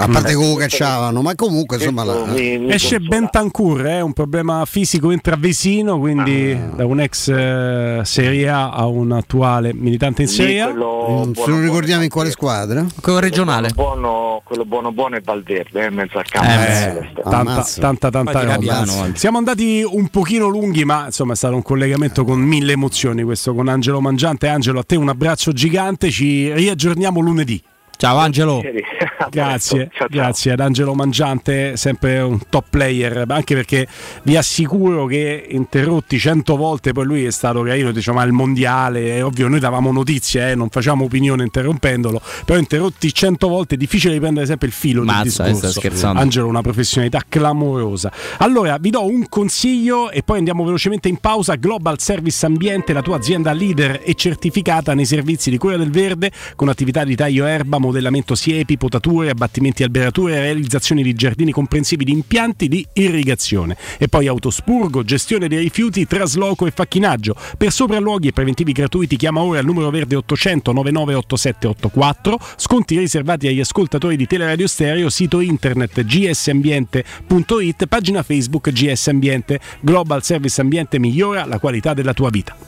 S2: A parte che lo cacciavano, ma comunque insomma la,
S1: Esce Bentancur, è un problema fisico intravesino, quindi
S46: Ah.
S1: da un ex eh, Serie A a un attuale militante in Serie A.
S2: Mm, se non ricordiamo in quale squadra?
S3: Quello regionale.
S46: buono, quello buono buono è Valverde, eh, in mezzo al campo.
S1: Eh, tanta, tanta, tanta roba.
S46: anche.
S1: Siamo andati un pochino lunghi, ma insomma è stato un collegamento con mille emozioni questo con Angelo Mangiante. Angelo, a te un abbraccio gigante, ci riaggiorniamo lunedì.
S3: Ciao Angelo.
S1: Grazie, grazie ad Angelo Mangiante, sempre un top player, anche perché vi assicuro che interrotti cento volte, poi lui è stato carino, diciamo al mondiale, è ovvio, noi davamo notizie, eh, non facciamo opinione interrompendolo, però interrotti cento volte è difficile riprendere sempre il filo
S3: Mazza,
S1: del discorso. Angelo una professionalità clamorosa. Allora, vi do un consiglio e poi andiamo velocemente in pausa. Global Service Ambiente, la tua azienda leader e certificata nei servizi di cura del verde con attività di taglio erba, modellamento siepi, potature, abbattimenti alberature realizzazione di giardini comprensivi di impianti di irrigazione. E poi autospurgo, gestione dei rifiuti, trasloco e facchinaggio. Per sopralluoghi e preventivi gratuiti chiama ora il numero verde 800 998784, sconti riservati agli ascoltatori di Teleradio Stereo, sito internet gsambiente.it, pagina Facebook GS Ambiente. Global Service Ambiente migliora la qualità della tua vita.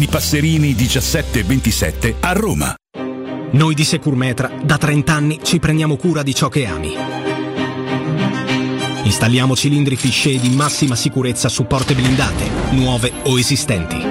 S9: Passerini 1727 a Roma.
S50: Noi di Securmetra da 30 anni ci prendiamo cura di ciò che ami. Installiamo cilindri fisce di massima sicurezza su porte blindate, nuove o esistenti.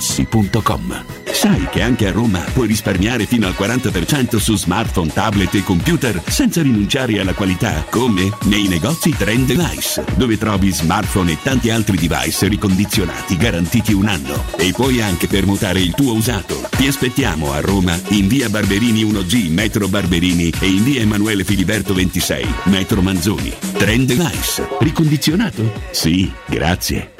S7: artigianamaterassi.com. Sai che anche a Roma puoi risparmiare fino al 40% su smartphone, tablet e computer senza rinunciare alla qualità, come nei negozi Trend Device, dove trovi smartphone e tanti altri device ricondizionati garantiti un anno. E puoi anche permutare il tuo usato. Ti aspettiamo a Roma in via Barberini 1G, metro Barberini e in via Emanuele Filiberto 26, metro Manzoni. Trend Device. Ricondizionato? Sì, grazie.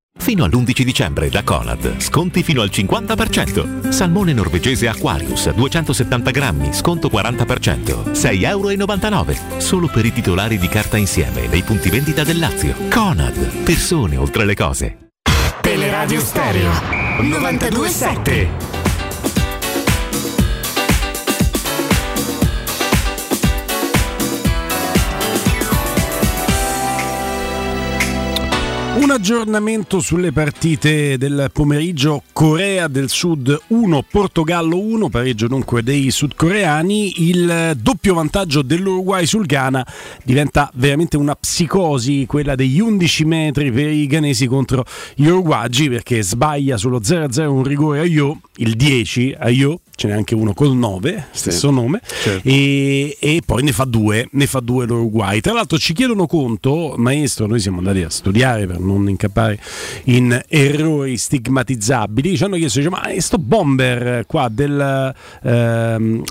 S51: Fino all'11 dicembre da Conad, sconti fino al 50%. Salmone norvegese Aquarius 270 grammi, sconto 40%, 6,99 euro. Solo per i titolari di carta insieme nei punti vendita del Lazio. Conad, persone oltre le cose.
S19: Teleradio Stereo 927.
S1: Un aggiornamento sulle partite del pomeriggio. Corea del Sud 1, Portogallo 1, pareggio dunque dei sudcoreani, il doppio vantaggio dell'Uruguay sul Ghana diventa veramente una psicosi, quella degli 11 metri per i ghanesi contro gli uruguagi perché sbaglia sullo 0-0 un rigore a Io, il 10 a Io, ce n'è anche uno col 9, stesso nome, e, e poi ne fa due, ne fa due l'Uruguay. Tra l'altro ci chiedono conto, maestro, noi siamo andati a studiare per non incappare in errori stigmatizzabili, ci hanno chiesto, dice, ma sto bomber qua del, ehm,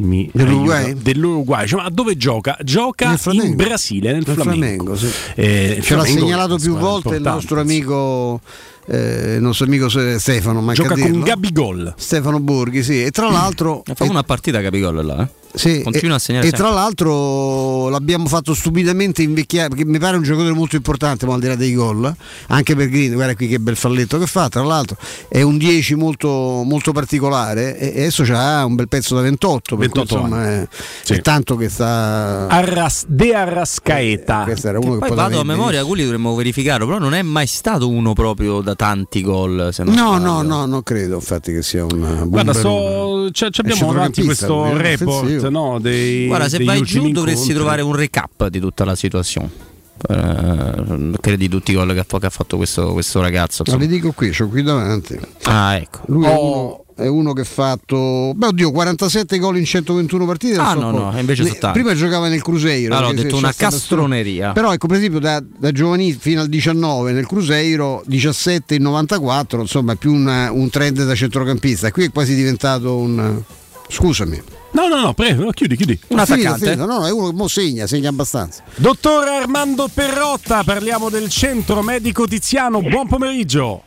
S1: mi
S2: Dell'Uruguay?
S1: aiuta, dell'Uruguay, dice, ma dove gioca? Gioca in Brasile, nel,
S2: Nel
S1: Flamengo.
S2: Flamengo, sì.
S1: Eh,
S2: Ce l'ha segnalato più volte il nostro amico. Eh, il nostro amico Stefano
S1: Gioca con. Gabigol.
S2: Stefano Borghi sì e tra l'altro
S3: Fa una partita Capigol là, eh?
S2: Sì,
S3: Continua
S2: e,
S3: a segnare
S2: e
S3: sempre.
S2: tra l'altro l'abbiamo fatto stupidamente invecchiare perché mi pare un giocatore molto importante ma al di là dei gol anche per Green guarda qui che bel falletto che fa tra l'altro è un 10 molto, molto particolare e, adesso c'ha un bel pezzo da 28 per cui,
S1: 28
S2: insomma è,
S1: Sì.
S2: è tanto che sta
S1: Arras, de Arrascaeta.
S2: questo era uno che
S3: Poi
S2: poteva
S3: vado a memoria, quelli dovremmo verificarlo, però non è mai stato uno proprio da tanti gol. Se non
S2: no
S3: sbaglio.
S2: no no non credo infatti che sia un buon
S1: Guarda, so, c'è- c'è
S2: È
S1: abbiamo davanti questo report
S2: offensivo.
S1: no, dei,
S3: Guarda, se vai giù dovresti
S1: incontri.
S3: trovare un recap di tutta la situazione.
S47: Eh, credi tutti i gol che ha, che ha fatto questo, questo ragazzo.
S52: Ma
S47: insomma.
S52: li dico qui, c'ho qui davanti.
S47: Ah, ecco.
S52: Lui è, uno, è uno che ha fatto. Beh, oddio, 47 gol in 121 partite.
S47: Ah,
S52: so
S47: no,
S52: po'.
S47: no, invece
S52: Ne-
S47: sono.
S52: Prima giocava nel Cruzeiro.
S47: Allora, ho detto una castroneria.
S52: Però, ecco, per esempio, da, da giovanili fino al 19 nel Cruzeiro, 17 in 94, insomma, è più una- un trend da centrocampista. Qui è quasi diventato un. Scusami.
S1: No, no, no, prego, chiudi, chiudi.
S52: Finito, ho finito. No, no, è uno che mo segna, segna abbastanza.
S1: Dottor Armando Perrotta, parliamo del centro medico Tiziano. Buon pomeriggio.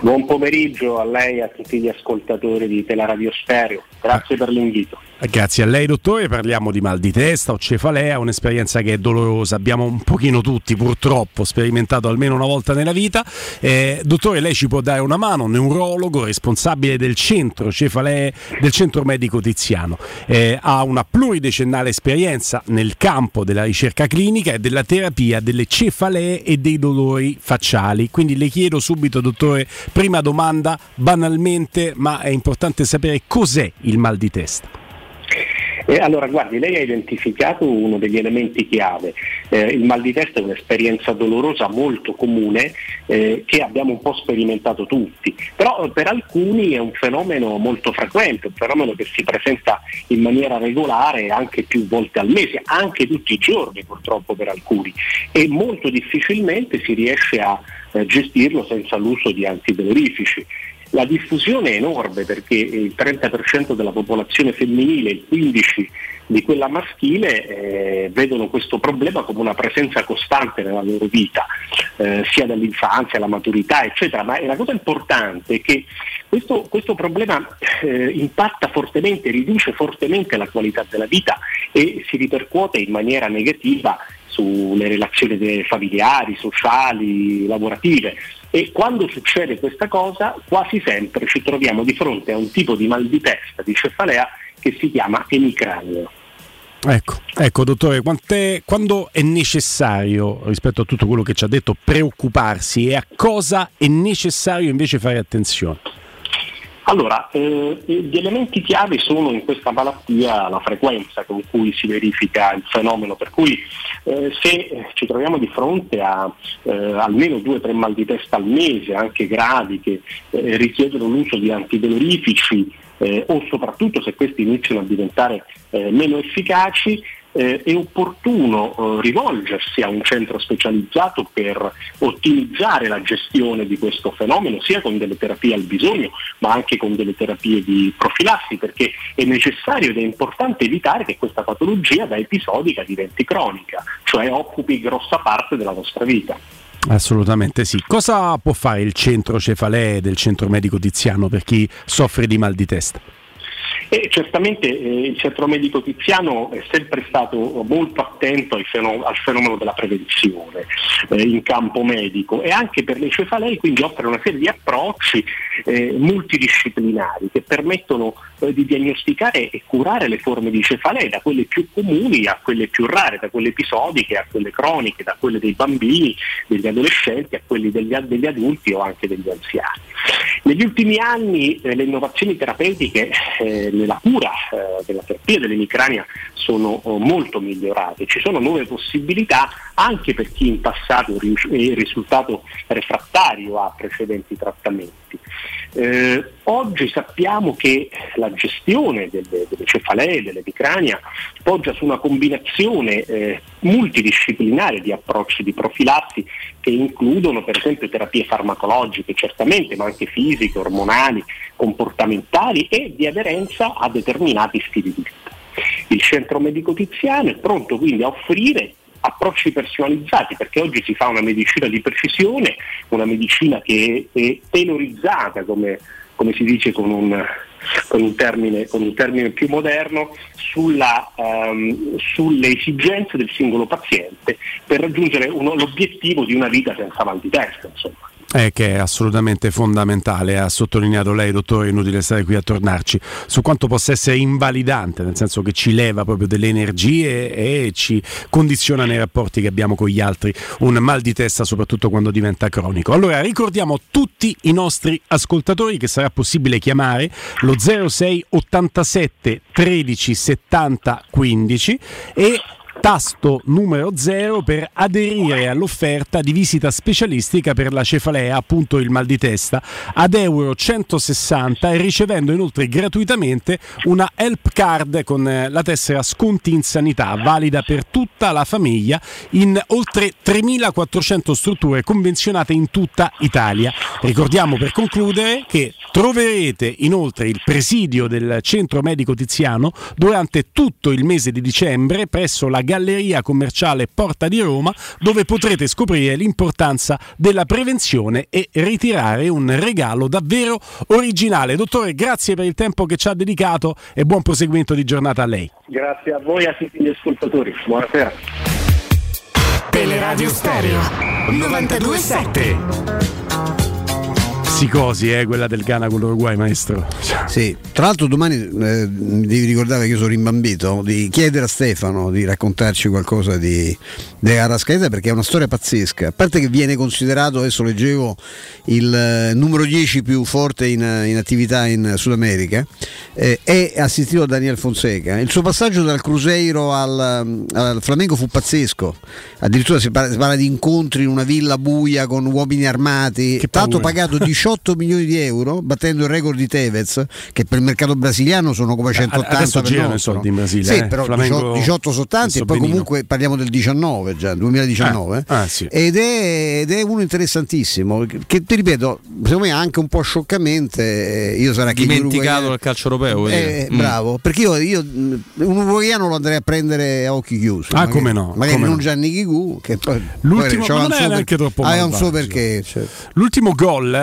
S53: Buon pomeriggio a lei e a tutti gli ascoltatori di Teleradio Stereo. Grazie per l'invito.
S1: Grazie a lei, dottore. Parliamo di mal di testa o cefalea, un'esperienza che è dolorosa. Abbiamo un pochino tutti, purtroppo, sperimentato almeno una volta nella vita. Eh, dottore, lei ci può dare una mano, neurologo, responsabile del centro cefalee, del centro medico Tiziano. Eh, ha una pluridecennale esperienza nel campo della ricerca clinica e della terapia delle cefalee e dei dolori facciali. Quindi le chiedo subito, dottore, prima domanda, banalmente, ma è importante sapere cos'è il mal di testa.
S53: E allora, guardi, lei ha identificato uno degli elementi chiave. Eh, il mal di testa è un'esperienza dolorosa molto comune eh, che abbiamo un po' sperimentato tutti, però eh, per alcuni è un fenomeno molto frequente, un fenomeno che si presenta in maniera regolare anche più volte al mese, anche tutti i giorni purtroppo per alcuni e molto difficilmente si riesce a eh, gestirlo senza l'uso di antidolorifici. La diffusione è enorme perché il 30% della popolazione femminile e il 15% di quella maschile eh, vedono questo problema come una presenza costante nella loro vita, eh, sia dall'infanzia alla maturità, eccetera. Ma la cosa importante è che questo, questo problema eh, impatta fortemente, riduce fortemente la qualità della vita e si ripercuote in maniera negativa sulle relazioni familiari, sociali, lavorative. E quando succede questa cosa, quasi sempre ci troviamo di fronte a un tipo di mal di testa, di cefalea, che si chiama emicranio.
S1: Ecco, ecco dottore, quando è necessario, rispetto a tutto quello che ci ha detto, preoccuparsi e a cosa è necessario invece fare attenzione?
S53: Allora, eh, gli elementi chiave sono in questa malattia la frequenza con cui si verifica il fenomeno, per cui eh, se ci troviamo di fronte a eh, almeno due o tre mal di testa al mese, anche gravi, che eh, richiedono l'uso di antidolorifici eh, o soprattutto se questi iniziano a diventare eh, meno efficaci, eh, è opportuno eh, rivolgersi a un centro specializzato per ottimizzare la gestione di questo fenomeno, sia con delle terapie al bisogno, ma anche con delle terapie di profilassi, perché è necessario ed è importante evitare che questa patologia da episodica diventi cronica, cioè occupi grossa parte della nostra vita.
S1: Assolutamente sì. Cosa può fare il centro cefalee del centro medico Tiziano per chi soffre di mal di testa?
S53: E certamente eh, il centro medico Tiziano è sempre stato molto attento ai fenom- al fenomeno della prevenzione eh, in campo medico e anche per le cefalee quindi offre una serie di approcci eh, multidisciplinari che permettono eh, di diagnosticare e curare le forme di cefalee da quelle più comuni a quelle più rare, da quelle episodiche a quelle croniche, da quelle dei bambini, degli adolescenti a quelli degli, degli adulti o anche degli anziani. Negli ultimi anni eh, le innovazioni terapeutiche eh, nella cura eh, della terapia dell'emicrania sono oh, molto migliorate, ci sono nuove possibilità anche per chi in passato è risultato refrattario a precedenti trattamenti. Eh, oggi sappiamo che la gestione delle, delle cefalee, dell'emicrania, poggia su una combinazione eh, multidisciplinare di approcci di profilassi che includono per esempio terapie farmacologiche certamente, ma anche fisiche, ormonali, comportamentali e di aderenza a determinati stili di vita. Il centro medico tiziano è pronto quindi a offrire approcci personalizzati perché oggi si fa una medicina di precisione, una medicina che è, è tenorizzata come, come si dice con un, con un, termine, con un termine più moderno sulla, ehm, sulle esigenze del singolo paziente per raggiungere uno- l'obiettivo di una vita senza mal di testa. Insomma.
S1: Eh, che è assolutamente fondamentale, ha sottolineato lei, dottore, inutile stare qui a tornarci, su quanto possa essere invalidante, nel senso che ci leva proprio delle energie e ci condiziona nei rapporti che abbiamo con gli altri, un mal di testa soprattutto quando diventa cronico. Allora ricordiamo tutti i nostri ascoltatori che sarà possibile chiamare lo 06 87 13 70 15 e tasto numero 0 per aderire all'offerta di visita specialistica per la cefalea, appunto il mal di testa, ad euro 160 e ricevendo inoltre gratuitamente una help card con eh, la tessera sconti in sanità, valida per tutta la famiglia in oltre 3400 strutture convenzionate in tutta Italia. Ricordiamo per concludere che troverete inoltre il presidio del centro medico Tiziano durante tutto il mese di dicembre presso la Galleria Commerciale Porta di Roma dove potrete scoprire l'importanza della prevenzione e ritirare un regalo davvero originale. Dottore, grazie per il tempo che ci ha dedicato e buon proseguimento di giornata a lei.
S53: Grazie a voi e a tutti gli ascoltatori. Buonasera.
S19: Teleradio Stereo 927
S1: Psicosi, eh, quella del Ghana con l'Uruguay, maestro.
S2: Sì, tra l'altro domani eh, devi ricordare che io sono rimbambito di chiedere a Stefano di raccontarci qualcosa di, di Arrascaeta perché è una storia pazzesca. A parte che viene considerato, adesso leggevo, il eh, numero 10 più forte in, in attività in Sud America, eh, è assistito da Daniel Fonseca. Il suo passaggio dal Cruzeiro al, al Flamengo fu pazzesco. Addirittura si parla, si parla di incontri in una villa buia con uomini armati, tanto pagato 18 milioni di euro, battendo il record di Tevez, che per il mercato brasiliano sono come 180
S1: Adesso
S2: per
S1: girano i
S2: nostro.
S1: soldi in Brasile,
S2: Sì,
S1: eh.
S2: però
S1: Flamengo
S2: 18, 18 sono tanti e poi
S1: benino.
S2: comunque parliamo del 19 già, 2019.
S1: Ah, ah, sì.
S2: ed, è, ed è uno interessantissimo, che ti ripeto, secondo me anche un po' scioccamente, eh, io sarà che
S3: Dimenticato dal calcio europeo.
S2: eh?
S3: Mm.
S2: bravo, perché io, io, un uruguaiano lo andrei a prendere a occhi chiusi.
S1: Ah,
S2: magari-
S1: come no,
S2: Magari
S1: come
S2: non
S1: no.
S2: Gianni Chigù, che poi
S1: L'ultimo,
S2: poi
S1: non è neanche
S2: per-
S1: troppo
S2: aveva un
S1: malvagio.
S2: perché. cioè.
S1: L'ultimo gol eh,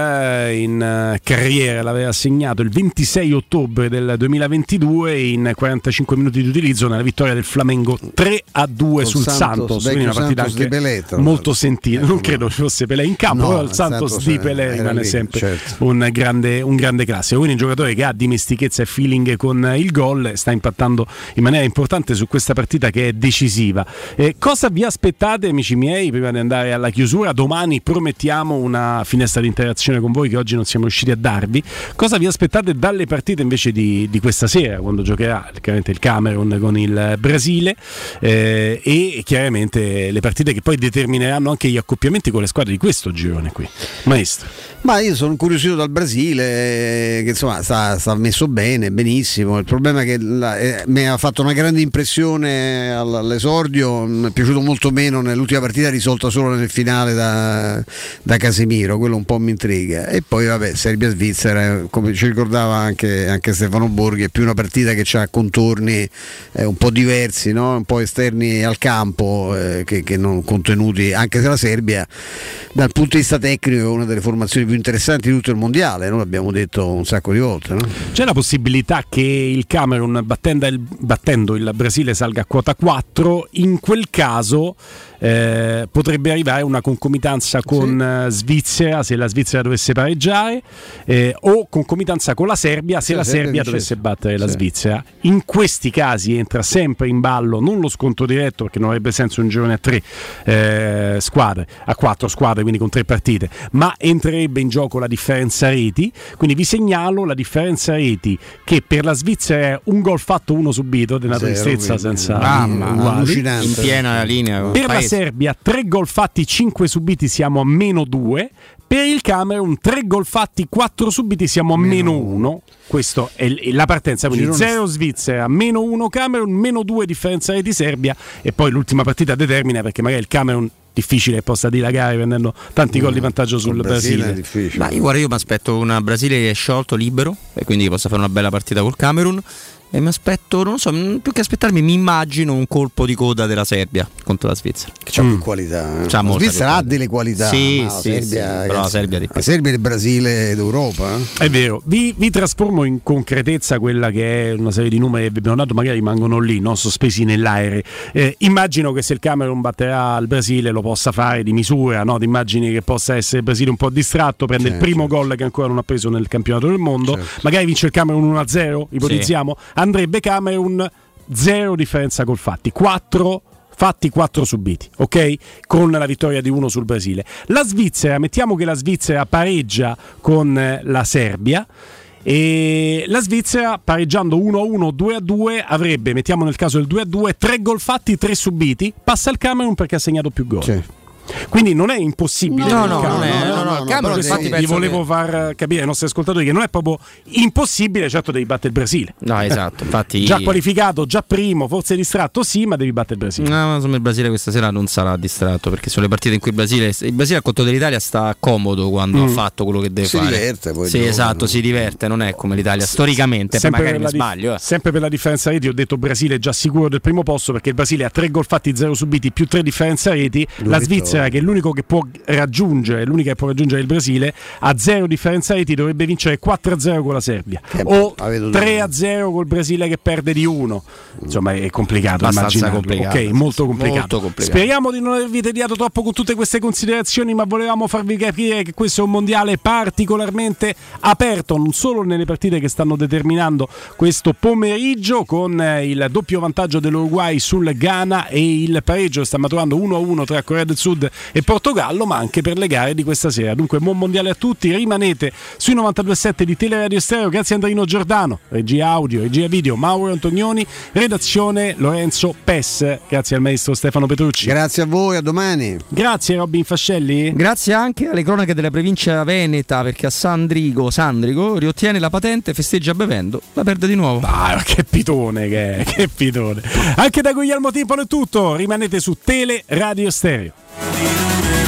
S1: in eh, carriera l'aveva segnato il 26 ottobre del 2022 in 45 minuti di utilizzo nella vittoria del Flamengo 3 a 2
S2: Col
S1: sul
S2: Santos,
S1: Santos, quindi una partita
S2: Santos
S1: anche
S2: Pelé, tra
S1: molto sentita. Non credo ci fosse Pelé in campo,
S2: No,
S1: però il Santos,
S2: Santos
S1: di Pelé
S2: era
S1: rimane
S2: lì,
S1: sempre
S2: certo.
S1: un, grande, un grande classico. Quindi un giocatore che ha dimestichezza e feeling con il gol sta impattando in maniera importante su questa partita che è decisiva. Eh, cosa vi aspettate, amici miei, prima di andare alla chiusura? Domani promettiamo una finestra di interazione con voi che oggi non siamo riusciti a darvi. Cosa vi aspettate dalle partite invece di, di questa sera, quando giocherà chiaramente il Camerun con il Brasile eh, e chiaramente le partite che poi determineranno anche gli accoppiamenti con le squadre di questo girone qui. Maestro.
S2: Ma io sono incuriosito dal Brasile, eh, che insomma sta, sta messo bene, benissimo. Il problema è che la- eh, mi ha fatto una grande impressione all- all'esordio, mi è piaciuto molto meno nell'ultima partita risolta solo nel finale da, da Casemiro, quello un po' mi intriga. E poi vabbè, Serbia-Svizzera, come ci ricordava anche, anche Stefano Borghi, è più una partita che ha contorni eh, un po' diversi, no? un po' esterni al campo eh, che, che non contenuti, anche se la Serbia dal punto di vista tecnico è una delle formazioni più interessanti di tutto il mondiale, noi l'abbiamo detto un sacco di volte. no?
S1: C'è la possibilità che il Camerun battendo il, battendo il Brasile salga a quota 4, in quel caso eh, potrebbe arrivare una concomitanza con eh, Svizzera se la Svizzera dovesse pareggiare eh, o concomitanza con la Serbia se
S2: Sì,
S1: la
S2: la Serbia
S1: Serbia dovesse battere la
S2: Sì.
S1: Svizzera. In questi casi entra sempre in ballo non lo scontro diretto perché non avrebbe senso un girone a tre eh, squadre, a quattro squadre, quindi con tre partite, ma entrerebbe in gioco la differenza reti. Quindi vi segnalo la differenza reti che per la Svizzera è un gol fatto, uno subito, di una
S2: Zero,
S1: tristezza
S2: quindi.
S1: senza
S3: Mamma,
S1: uguali.
S2: allucinante.
S3: in piena linea.
S1: Per
S3: il
S1: la
S3: paese.
S1: Serbia, tre gol fatti, 5 subiti, siamo a meno 2. Per il Camerun, tre gol fatti, 4 subiti, siamo a meno 1. Questa è la partenza, quindi
S2: Girone-
S1: 0 Svizzera, meno 1 Camerun, meno 2 differenza reti Serbia e poi l'ultima partita determina perché magari il Camerun difficile che possa dilagare prendendo tanti gol di vantaggio sul
S2: Brasile è
S1: Brasile.
S2: difficile.
S3: Ma io guarda, io mi aspetto una Brasile che è sciolto libero e quindi che possa fare una bella partita col Camerun. E mi aspetto, non lo so, mh, più che aspettarmi, mi immagino un colpo di coda della Serbia contro la Svizzera.
S2: Che c'ha più qualità. eh.
S3: C'ha
S2: la Svizzera ha delle qualità.
S3: Sì,
S2: ma la
S3: sì,
S2: Serbia,
S3: sì, però la Serbia di più.
S2: la Serbia è il Brasile d'Europa. eh.
S1: È vero, vi, vi trasformo in concretezza quella che è una serie di numeri che vi abbiamo dato, magari rimangono lì, no? sospesi nell'aereo. Eh, immagino che se il Camerun batterà il Brasile lo possa fare di misura, no? Ti immagini che possa essere il Brasile un po' distratto, prende il
S2: Certo,
S1: primo gol che ancora non ha preso nel campionato del mondo, magari vince il Camerun 1-0, ipotizziamo, andrebbe Camerun 0 differenza col fatti, 4 fatti 4 subiti, ok? Con la vittoria di uno sul Brasile. La Svizzera, mettiamo che la Svizzera pareggia con eh, la Serbia E la Svizzera pareggiando 1-1, 2-2 avrebbe, mettiamo nel caso il 2-2, tre gol fatti, tre subiti, passa il Camerun perché ha segnato più gol. Quindi non è impossibile.
S3: No, no, è- no, no, infatti,
S1: vi volevo
S3: che-
S1: far capire ai nostri ascoltatori che non è proprio impossibile, certo devi battere il Brasile.
S3: No, esatto, infatti
S1: Già qualificato, già primo, forse distratto sì, ma devi battere il Brasile.
S3: No, ma insomma il Brasile questa sera non sarà distratto perché sono le partite in cui il Brasile, il Brasile al conto dell'Italia sta comodo quando
S1: Mm.
S3: ha fatto quello che deve
S2: Si
S3: fare.
S2: diverte, poi
S3: Sì, esatto, si diverte, non è come l'Italia storicamente, magari
S1: per
S3: mi sbaglio. eh.
S1: Sempre per la differenza reti, ho detto Brasile già sicuro del primo posto perché il Brasile ha tre gol fatti, zero subiti, più tre differenza reti. la
S2: L'unico-
S1: Svizzera, che è l'unico che può raggiungere, l'unica che può raggiungere il Brasile, ha zero differenza reti, dovrebbe vincere 4-0 con la Serbia o
S2: la vedo
S1: 3-0 col Brasile che perde di 1. Insomma, è complicato
S3: Abbastanza complicato,
S1: Ok, molto complicato.
S3: molto complicato.
S1: Speriamo di non avervi tediato troppo con tutte queste considerazioni, ma volevamo farvi capire che questo è un mondiale particolarmente aperto, non solo nelle partite che stanno determinando questo pomeriggio con eh, il doppio vantaggio dell'Uruguay sul Ghana e il pareggio che sta maturando 1-1 tra Corea del Sud e Portogallo, ma anche per le gare di questa sera. Dunque, buon mondiale a tutti, rimanete sui 92.7 di Teleradio Stereo, grazie a Andrino Giordano, regia audio, regia video, Mauro Antonioni, redazione Lorenzo Pes, grazie al maestro Stefano Petrucci.
S2: Grazie a voi, a domani.
S1: Grazie Robin Fascelli.
S3: Grazie anche alle cronache della provincia veneta perché a Sandrigo, Sandrigo riottiene la patente, festeggia bevendo, la perde di nuovo.
S1: Ah, che pitone che è, che pitone. Anche da Guglielmo Timpano è tutto, rimanete su Tele Radio Stereo.
S54: I